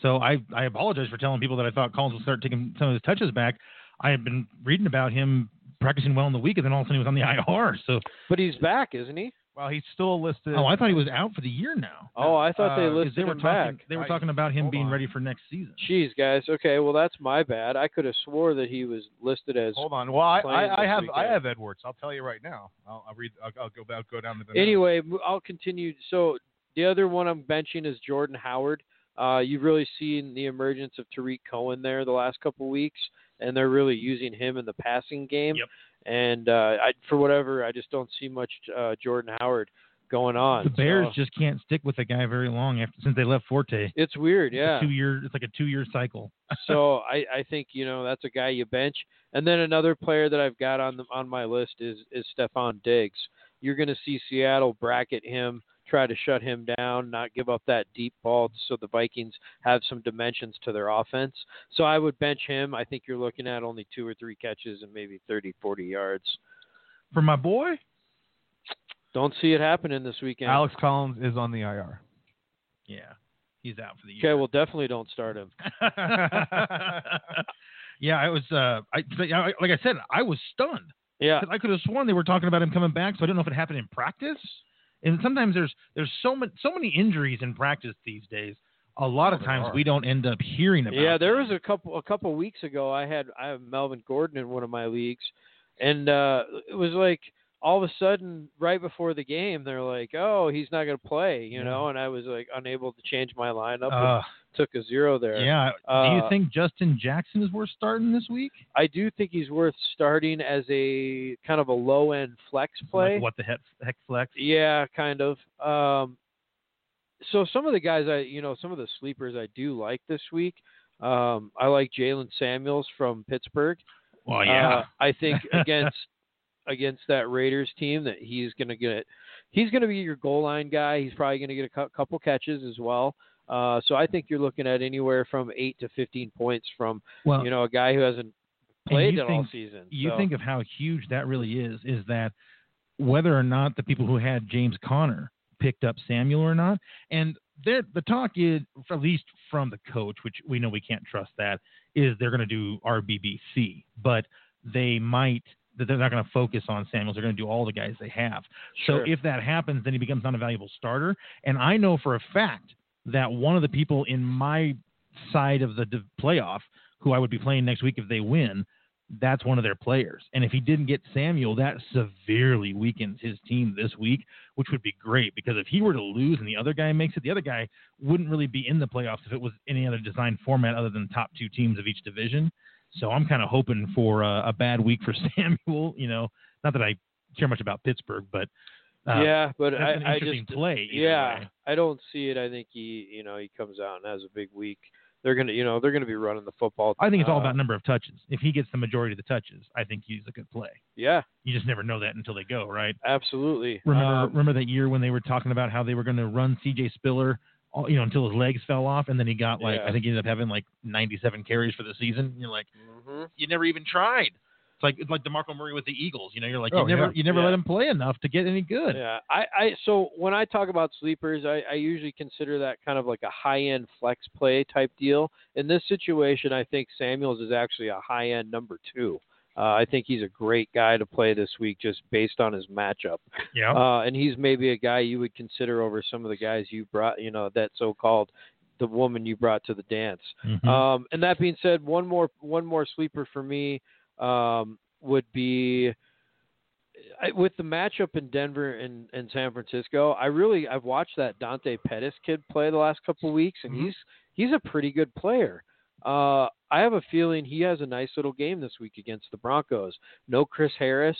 So I I apologize for telling people that I thought Collins would start taking some of his touches back. I had been reading about him practicing well in the week, and then all of a sudden he was on the IR. So But he's back, isn't he? Well, he's still listed. oh, I thought he was out for the year now. Oh, I thought they Uh, Because listed they were him talking back. they were I- talking about him being on. ready for next season. Jeez, guys. Okay, well that's my bad. I could have swore that he was listed as. Hold on. Well, I, I, I this have I have Edwards. I'll tell you right now. I'll, I'll read. I'll, I'll go back. Go down to the. notes. Anyway, m- I'll continue. So the other one I'm benching is Jordan Howard Uh, you've really seen the emergence of Tarik Cohen there the last couple weeks, and they're really using him in the passing game. Yep. And uh, I, for whatever, I just don't see much uh, Jordan Howard going on. The Bears So, just can't stick with a guy very long after since they left Forte. it's weird, yeah. two year. It's like a two year cycle. so I, I think you know that's a guy you bench. And then another player that I've got on the, on my list is is Stefon Diggs. You're going to see Seattle bracket him, try to shut him down, not give up that deep ball, so the Vikings have some dimensions to their offense. So I would bench him. I think you're looking at only two or three catches and maybe 30, 40 yards. For my boy, Don't see it happening this weekend. Alex Collins is on the IR. yeah, he's out for the year. okay, well definitely don't start him. yeah, I was. Uh, I I- like I said, I was stunned. Yeah, 'Cause I could have sworn they were talking about him coming back, so I don't know if it happened in practice. And sometimes there's there's so many so many injuries in practice these days. A lot of times we don't end up hearing about. Yeah, there was a couple a couple weeks ago. I had I have Melvin Gordon in one of my leagues, and uh, it was like all of a sudden right before the game they're like, "Oh, he's not going to play," you Yeah. know, and I was like unable to change my lineup. Uh, took a zero there. yeah. Do Uh, you think Justin Jackson is worth starting this week? I do think he's worth starting as a kind of a low end flex play. Like what the heck, heck flex? Yeah, kind of. Um, so some of the guys I, you know, some of the sleepers I do like this week. Um, I like Jaylen Samuels from Pittsburgh. Well, Uh, I think against against that Raiders team that he's going to get. He's going to be your goal line guy. He's probably going to get a cou- couple catches as well. Uh, so I think you're looking at anywhere from eight to fifteen points from well, you know a guy who hasn't played it all season. you So- think of how huge that really is, is that whether or not the people who had James Conner picked up Samuel or not, and the talk is, at least from the coach, which we know we can't trust that, is they're going to do RBBC, but they might. That they're not going to focus on Samuels. They're going to do all the guys they have. Sure. So if that happens, then he becomes not a valuable starter. And I know for a fact that one of the people in my side of the playoff who I would be playing next week if they win, that's one of their players. And if he didn't get Samuel, that severely weakens his team this week, which would be great because if he were to lose and the other guy makes it, the other guy wouldn't really be in the playoffs if it was any other design format other than top two teams of each division. So I'm kind of hoping for a, a bad week for Samuel. You know, not that I care much about Pittsburgh, but uh, yeah, but I, I just play. yeah, way. I don't see it. I think he, you know, he comes out and has a big week. They're gonna, you know, they're gonna be running the football. I think it's all uh, about number of touches. If he gets the majority of the touches, I think he's a good play. Yeah, You just never know that until they go, right? absolutely. Remember, Um, remember that year when they were talking about how they were going to run C.J. Spiller, all, you know, until his legs fell off, and then he got like Yeah. I think he ended up having like 97 carries for the season. And you're like, mhm. you never even tried. Like it's like Demarco Murray with the Eagles. You know, you're like Oh, you never yeah. you never Yeah. let him play enough to get any good. Yeah, I, I so when I talk about sleepers, I, I usually consider that kind of like a high end flex play type deal. In this situation, I think Samuels is actually a high end number two. Uh, I think he's a great guy to play this week just based on his matchup. Yeah. Uh, and he's maybe a guy you would consider over some of the guys you brought, you know, that so called the woman you brought to the dance. Mhm. Um, and that being said, one more one more sleeper for me um, would be I, with the matchup in Denver and, and San Francisco. I really I've watched that Dante Pettis kid play the last couple of weeks, and Mm-hmm. he's he's a pretty good player. Uh, I have a feeling he has a nice little game this week against the Broncos. No Chris Harris.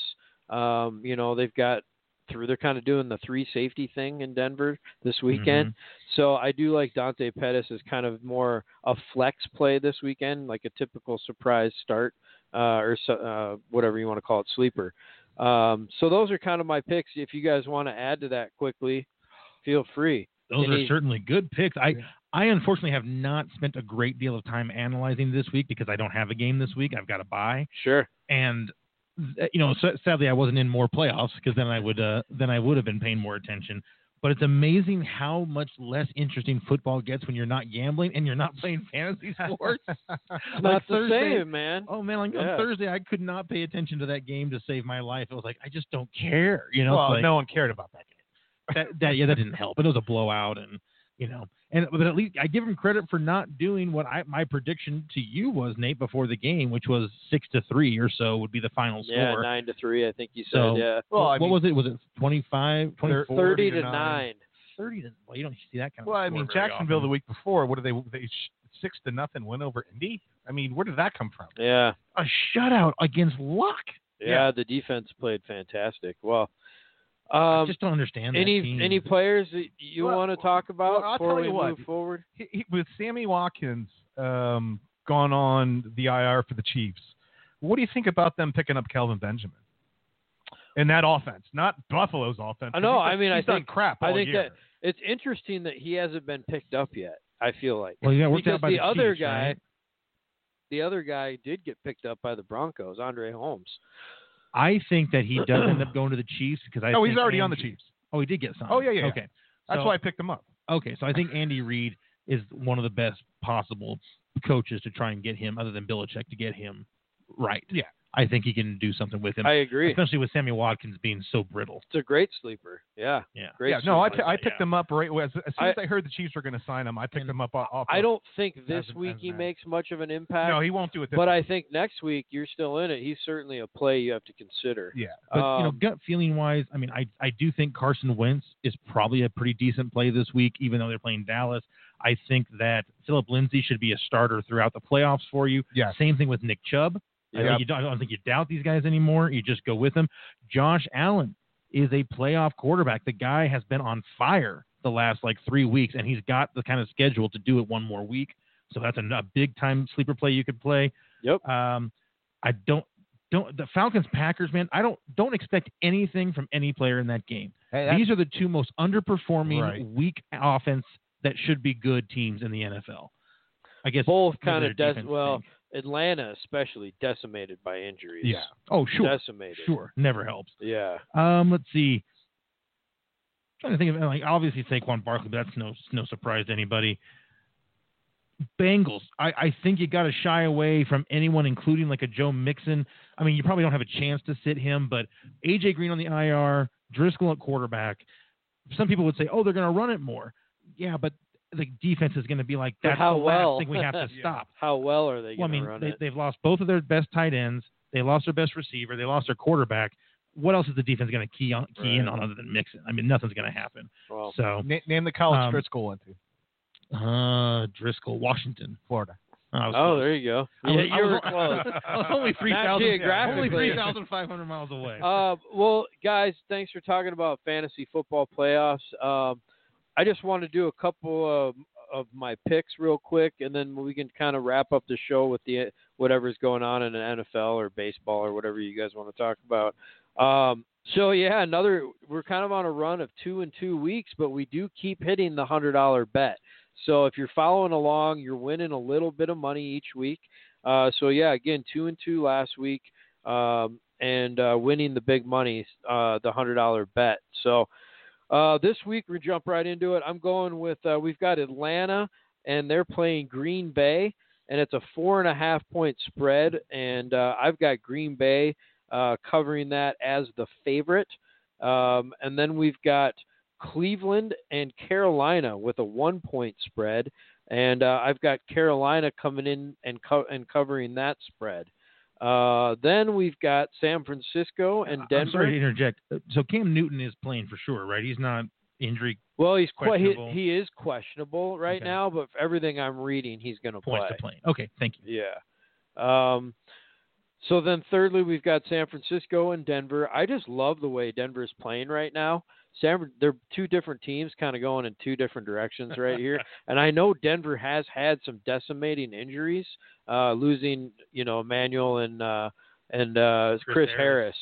Um, you know they've got through. They're kind of doing the three safety thing in Denver this weekend. Mm-hmm. So I do like Dante Pettis as kind of more a flex play this weekend, like a typical surprise start uh, or uh, whatever you want to call it, sleeper. Um, so those are kind of my picks. If you guys want to add to that quickly, feel free. Those Any- are certainly good picks. I I unfortunately have not spent a great deal of time analyzing this week because I don't have a game this week. I've got to buy. Sure. and you know, sadly, I wasn't in more playoffs because then I would uh, then I would have been paying more attention. But it's amazing how much less interesting football gets when you're not gambling and you're not playing fantasy sports. Like Thursday- same, man. Oh man, like Yeah. on Thursday I could not pay attention to that game to save my life. It was like I just don't care, you know. well, like, no one cared about that game. that, that yeah, that didn't help. It was a blowout, and you know, and but at least I give him credit for not doing what I my prediction to you was Nate before the game, which was six to three or so would be the final score. Yeah, nine to three, I think you said. So- yeah, Well, I what mean, was it? Was it 25, 24? thirty to to nine. nine. 30, then well, you don't see that kind of. Well, I mean, Jacksonville often. the week before, what did they they six to nothing win over Indy? I mean, where did that come from? Yeah. a shutout against Luck. Yeah, the defense played fantastic. Well, I um, just don't understand that any team. any players that you Well, want to talk about well, I'll before tell we what. move forward? He, he, with Sammy Watkins um, gone on the IR for the Chiefs, what do you think about them picking up Kelvin Benjamin? In that offense, not Buffalo's offense. I know, He's I mean, I done think- crap. I think year. that it's interesting that he hasn't been picked up yet. I feel like well, yeah, worked because out by the, the, other Chiefs, guy, right? the other guy did get picked up by the Broncos, Andre Holmes. I think that he does end up going to the Chiefs because I. oh, he's already on the Chiefs. Oh, he did get signed. Oh, yeah, yeah, yeah. Okay, That's So- why I picked him up. Okay, so I think Andy Reid is one of the best possible coaches to try and get him, other than Belichick, to get him right. Yeah. I think he can do something with him, I agree. especially with Sammy Watkins being so brittle. It's a great sleeper. Yeah, Yeah. great. yeah, no, I, I picked yeah. him up right as, as soon as I- I heard the Chiefs were going to sign him. I picked And him up off. off I don't think this As week as he an- makes much of an impact. No, he won't do it. This but week. I think next week you're still in it. He's certainly a play you have to consider. yeah, But you know, Um, gut feeling wise, I mean, I I do think Carson Wentz is probably a pretty decent play this week, even though they're playing Dallas. I think that Philip Lindsay should be a starter throughout the playoffs for you. Yeah. Same thing with Nick Chubb. I, Yep. think you don't, I don't think you doubt these guys anymore. You just go with them. Josh Allen is a playoff quarterback. The guy has been on fire the last like three weeks, and he's got the kind of schedule to do it one more week. So that's a, a big time sleeper play you could play. Yep. Um, I don't don't the Falcons Packers man. I don't don't expect anything from any player in that game. These are the two most underperforming Right. weak offense that should be good teams in the NFL. I guess Both kind of does well, stink. Atlanta especially decimated by injuries. yeah. Oh sure, decimated. sure, never helps. Yeah. Um, let's see. I'm trying to think of like obviously Saquon Barkley, but that's no no surprise to anybody. Bengals. I, I think you got to shy away from anyone, including like a Joe Mixon. I mean, you probably don't have a chance to sit him, but AJ Green on the IR, Driskel at quarterback. Some people would say, oh, they're going to run it more. Yeah, but the defense is going to be like that's how the last well? thing we have to Yeah. stop. How well are they Well, I going to mean, run they, it? they've lost both of their best tight ends. They lost their best receiver. They lost their quarterback. What else is the defense going to key on key in on other than Mixon? I mean, nothing's going to happen. Well, So, Na- name the college Um, Driskel went to. uh, Driskel, Washington, Florida. Oh, close. there you go. Yeah, was- you were close. I was only three Not thousand, geographically. only three thousand five hundred miles away. Uh, well, guys, thanks for talking about fantasy football playoffs. Um, I just want to do a couple of of my picks real quick, and then we can kind of wrap up the show with the whatever's going on in the NFL or baseball or whatever you guys want to talk about. Um, so yeah, another we're kind of on a run of two and two weeks, but we do keep hitting the hundred dollar bet. So if you're following along, you're winning a little bit of money each week. Uh, so yeah, again, two and two last week, um, and uh, winning the big money, uh, the hundred dollar bet. So uh, this week we jump right into it. I'm going with uh, we've got Atlanta, and they're playing Green Bay, and it's a four and a half point spread, and uh, I've got Green Bay uh, covering that as the favorite, um, and then we've got Cleveland and Carolina with a one point spread, and uh, I've got Carolina coming in and co- and covering that spread. Uh, then we've got San Francisco and I'm Denver. sorry to interject. Uh, So Cam Newton is playing for sure, right? He's not injury Well, he's que- he, he is questionable right Okay. now, but everything I'm reading, he's going to play. points to playing. Okay, thank you. Yeah. Um, so then, thirdly, we've got San Francisco and Denver. I just love the way Denver's playing right now. San, they're two different teams, kind of going in two different directions right here. And I know Denver has had some decimating injuries, uh, losing you know Emmanuel and uh, and uh, Chris Chris, Harris. Harris.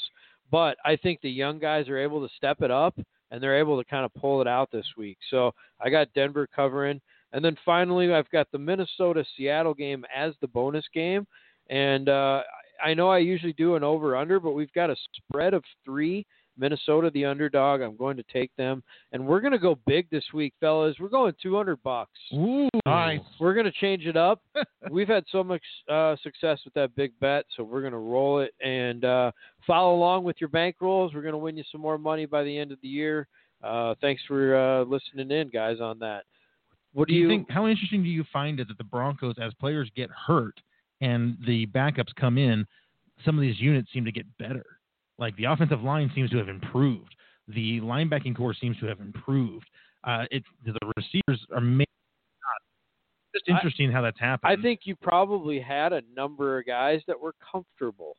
But I think the young guys are able to step it up, and they're able to kind of pull it out this week. So I got Denver covering. And then finally, I've got the Minnesota Seattle game as the bonus game. And uh, I know I usually do an over under, but we've got a spread of three. Minnesota, the underdog. I'm going to take them. And we're going to go big this week, fellas. We're going 200 bucks. Ooh, Nice. We're going to change it up. We've had so much uh, success with that big bet, so we're going to roll it and uh, follow along with your bank rolls. We're going to win you some more money by the end of the year. Uh, thanks for uh, listening in, guys, on that. What do you think? How interesting do you find it that the Broncos, as players get hurt and the backups come in, some of these units seem to get better. Like the offensive line seems to have improved. The linebacking core seems to have improved. Uh, it's the receivers are made. Just I- interesting how that's happened. I think you probably had a number of guys that were comfortable,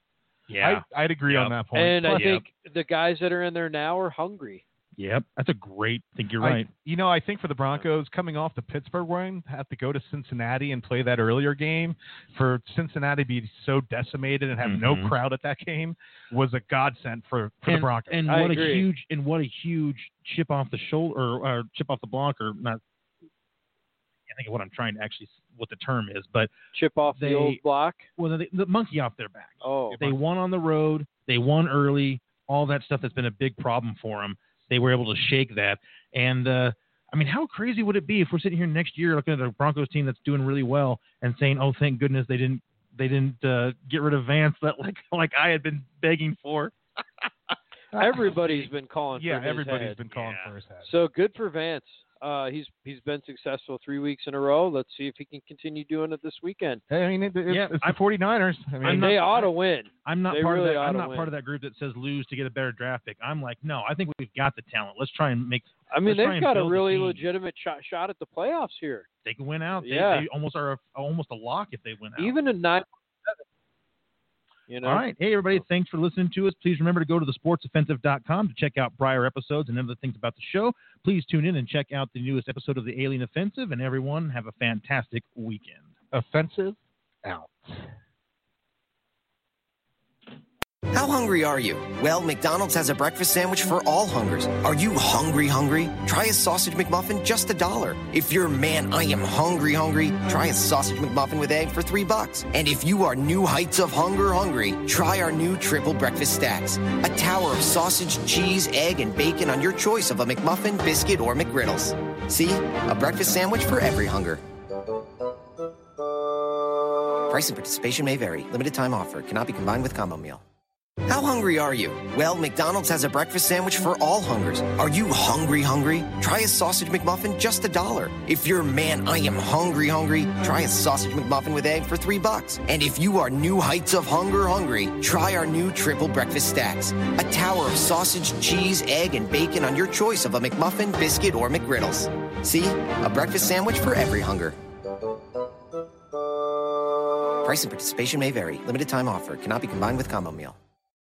Yeah. I, I'd agree on that point. and I Plus, think the guys that are in there now are hungry. Yep. That's a great. I think you're I- right. you know, I think for the Broncos coming off the Pittsburgh one, have to go to Cincinnati and play that earlier game. For Cincinnati to be so decimated and have Mhm. no crowd at that game was a godsend for, for and, the Broncos. and I what a agree. huge and what a huge chip off the shoulder or, or chip off the block or not. I think of what I'm trying to actually what the term is, but Chip off They- the old block. well, the, the monkey off their back. Oh, They won on the road. They won early. All that stuff that's been a big problem for them. They were able to shake that. And uh, I mean, how crazy would it be if we're sitting here next year looking at a Broncos team that's doing really well and saying, "Oh, thank goodness they didn't they didn't uh, get rid of Vance that like like I had been begging for." everybody's been calling. yeah, for his everybody's head. been calling Yeah. for his head. So good for Vance. Uh, he's he's been successful three weeks in a row. Let's see if he can continue doing it this weekend. I mean, it, it's, Yeah, it's I- the 49ers. I mean, I'm they not- ought to win. I'm not They part really of that. I'm not win. part of that group that says lose to get a better draft pick. I'm like, no, I think we've got the talent. Let's try and make. I mean, they've got a really legitimate shot shot at the playoffs here. They can win out. They, Yeah. they almost are a, almost a lock if they win out. Even a nine seven. You know. All right. Hey, everybody. Thanks for listening to us. Please remember to go to thesportsoffensive.com to check out prior episodes and other things about the show. Please tune in and check out the newest episode of The Alien Offensive. And everyone, have a fantastic weekend. offensive out. How hungry are you? Well, McDonald's has a breakfast sandwich for all hungers. Are you hungry, hungry? Try a sausage McMuffin, just a dollar. If you're man, I am hungry, hungry, try a sausage McMuffin with egg for three bucks. And if you are new heights of hunger, hungry, try our new triple breakfast stacks. A tower of sausage, cheese, egg, and bacon on your choice of a McMuffin, biscuit, or McGriddles. See? A breakfast sandwich for every hunger. Price and participation may vary. Limited time offer. Cannot be combined with combo meal. How hungry are you? Well, McDonald's has a breakfast sandwich for all hungers. Are you hungry, hungry? Try a sausage McMuffin, just a dollar. If you're man, I am hungry, hungry, try a sausage McMuffin with egg for three bucks. And if you are new heights of hunger, hungry, try our new triple breakfast stacks. A tower of sausage, cheese, egg, and bacon on your choice of a McMuffin, biscuit, or McGriddles. See? A breakfast sandwich for every hunger. Price and participation may vary. Limited time offer. Cannot be combined with combo meal.